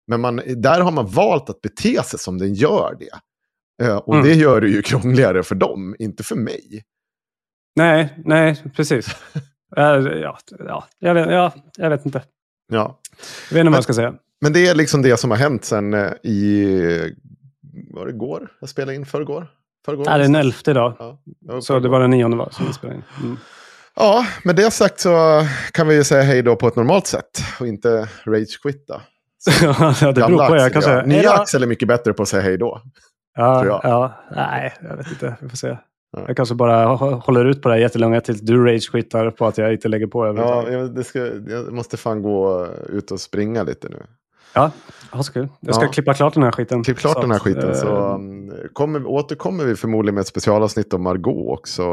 Men man, där har man valt att bete sig som den gör det. Uh, och mm. det gör det ju krångligare för dem, inte för mig. Nej, nej, precis. Uh, ja, ja, jag vet, ja, jag vet inte. Ja. Jag vet inte vad jag ska säga. Men det är liksom det som har hänt sen uh, i... Var det går? Jag spelade in förrgår? förrgår det är den elfte idag. Ja, så det var den nionde var som vi spelade in. Mm. Ja, med det sagt så kan vi ju säga hej då på ett normalt sätt och inte rage-quitta. ja, det beror på. Jag kan säga. Nya Axel är mycket bättre på att säga hej då. Ja, ja, nej, jag vet inte. Vi får se. Ja. Jag kanske bara håller ut på det här jättelånga tills du rage-quittar på att jag inte lägger på Ja, jag, ska, jag måste fan gå ut och springa lite nu. Ja, ha så kul. Jag ska ja. klippa klart den här skiten. Klipp klart så den här skiten. Så um, kommer, återkommer vi förmodligen med ett specialavsnitt om Margot också.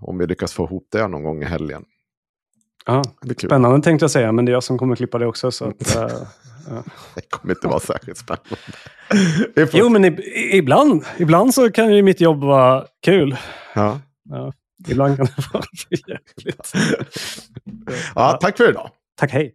Om vi lyckas få ihop det någon gång i helgen. Ja, spännande tänkte jag säga, men det är jag som kommer klippa det också. Så att, uh, ja. Det kommer inte vara särskilt spännande. jo, men ibland, ibland så kan ju mitt jobb vara kul. Ja. ja ibland kan det vara jäkligt. ja, tack för idag. Tack, hej.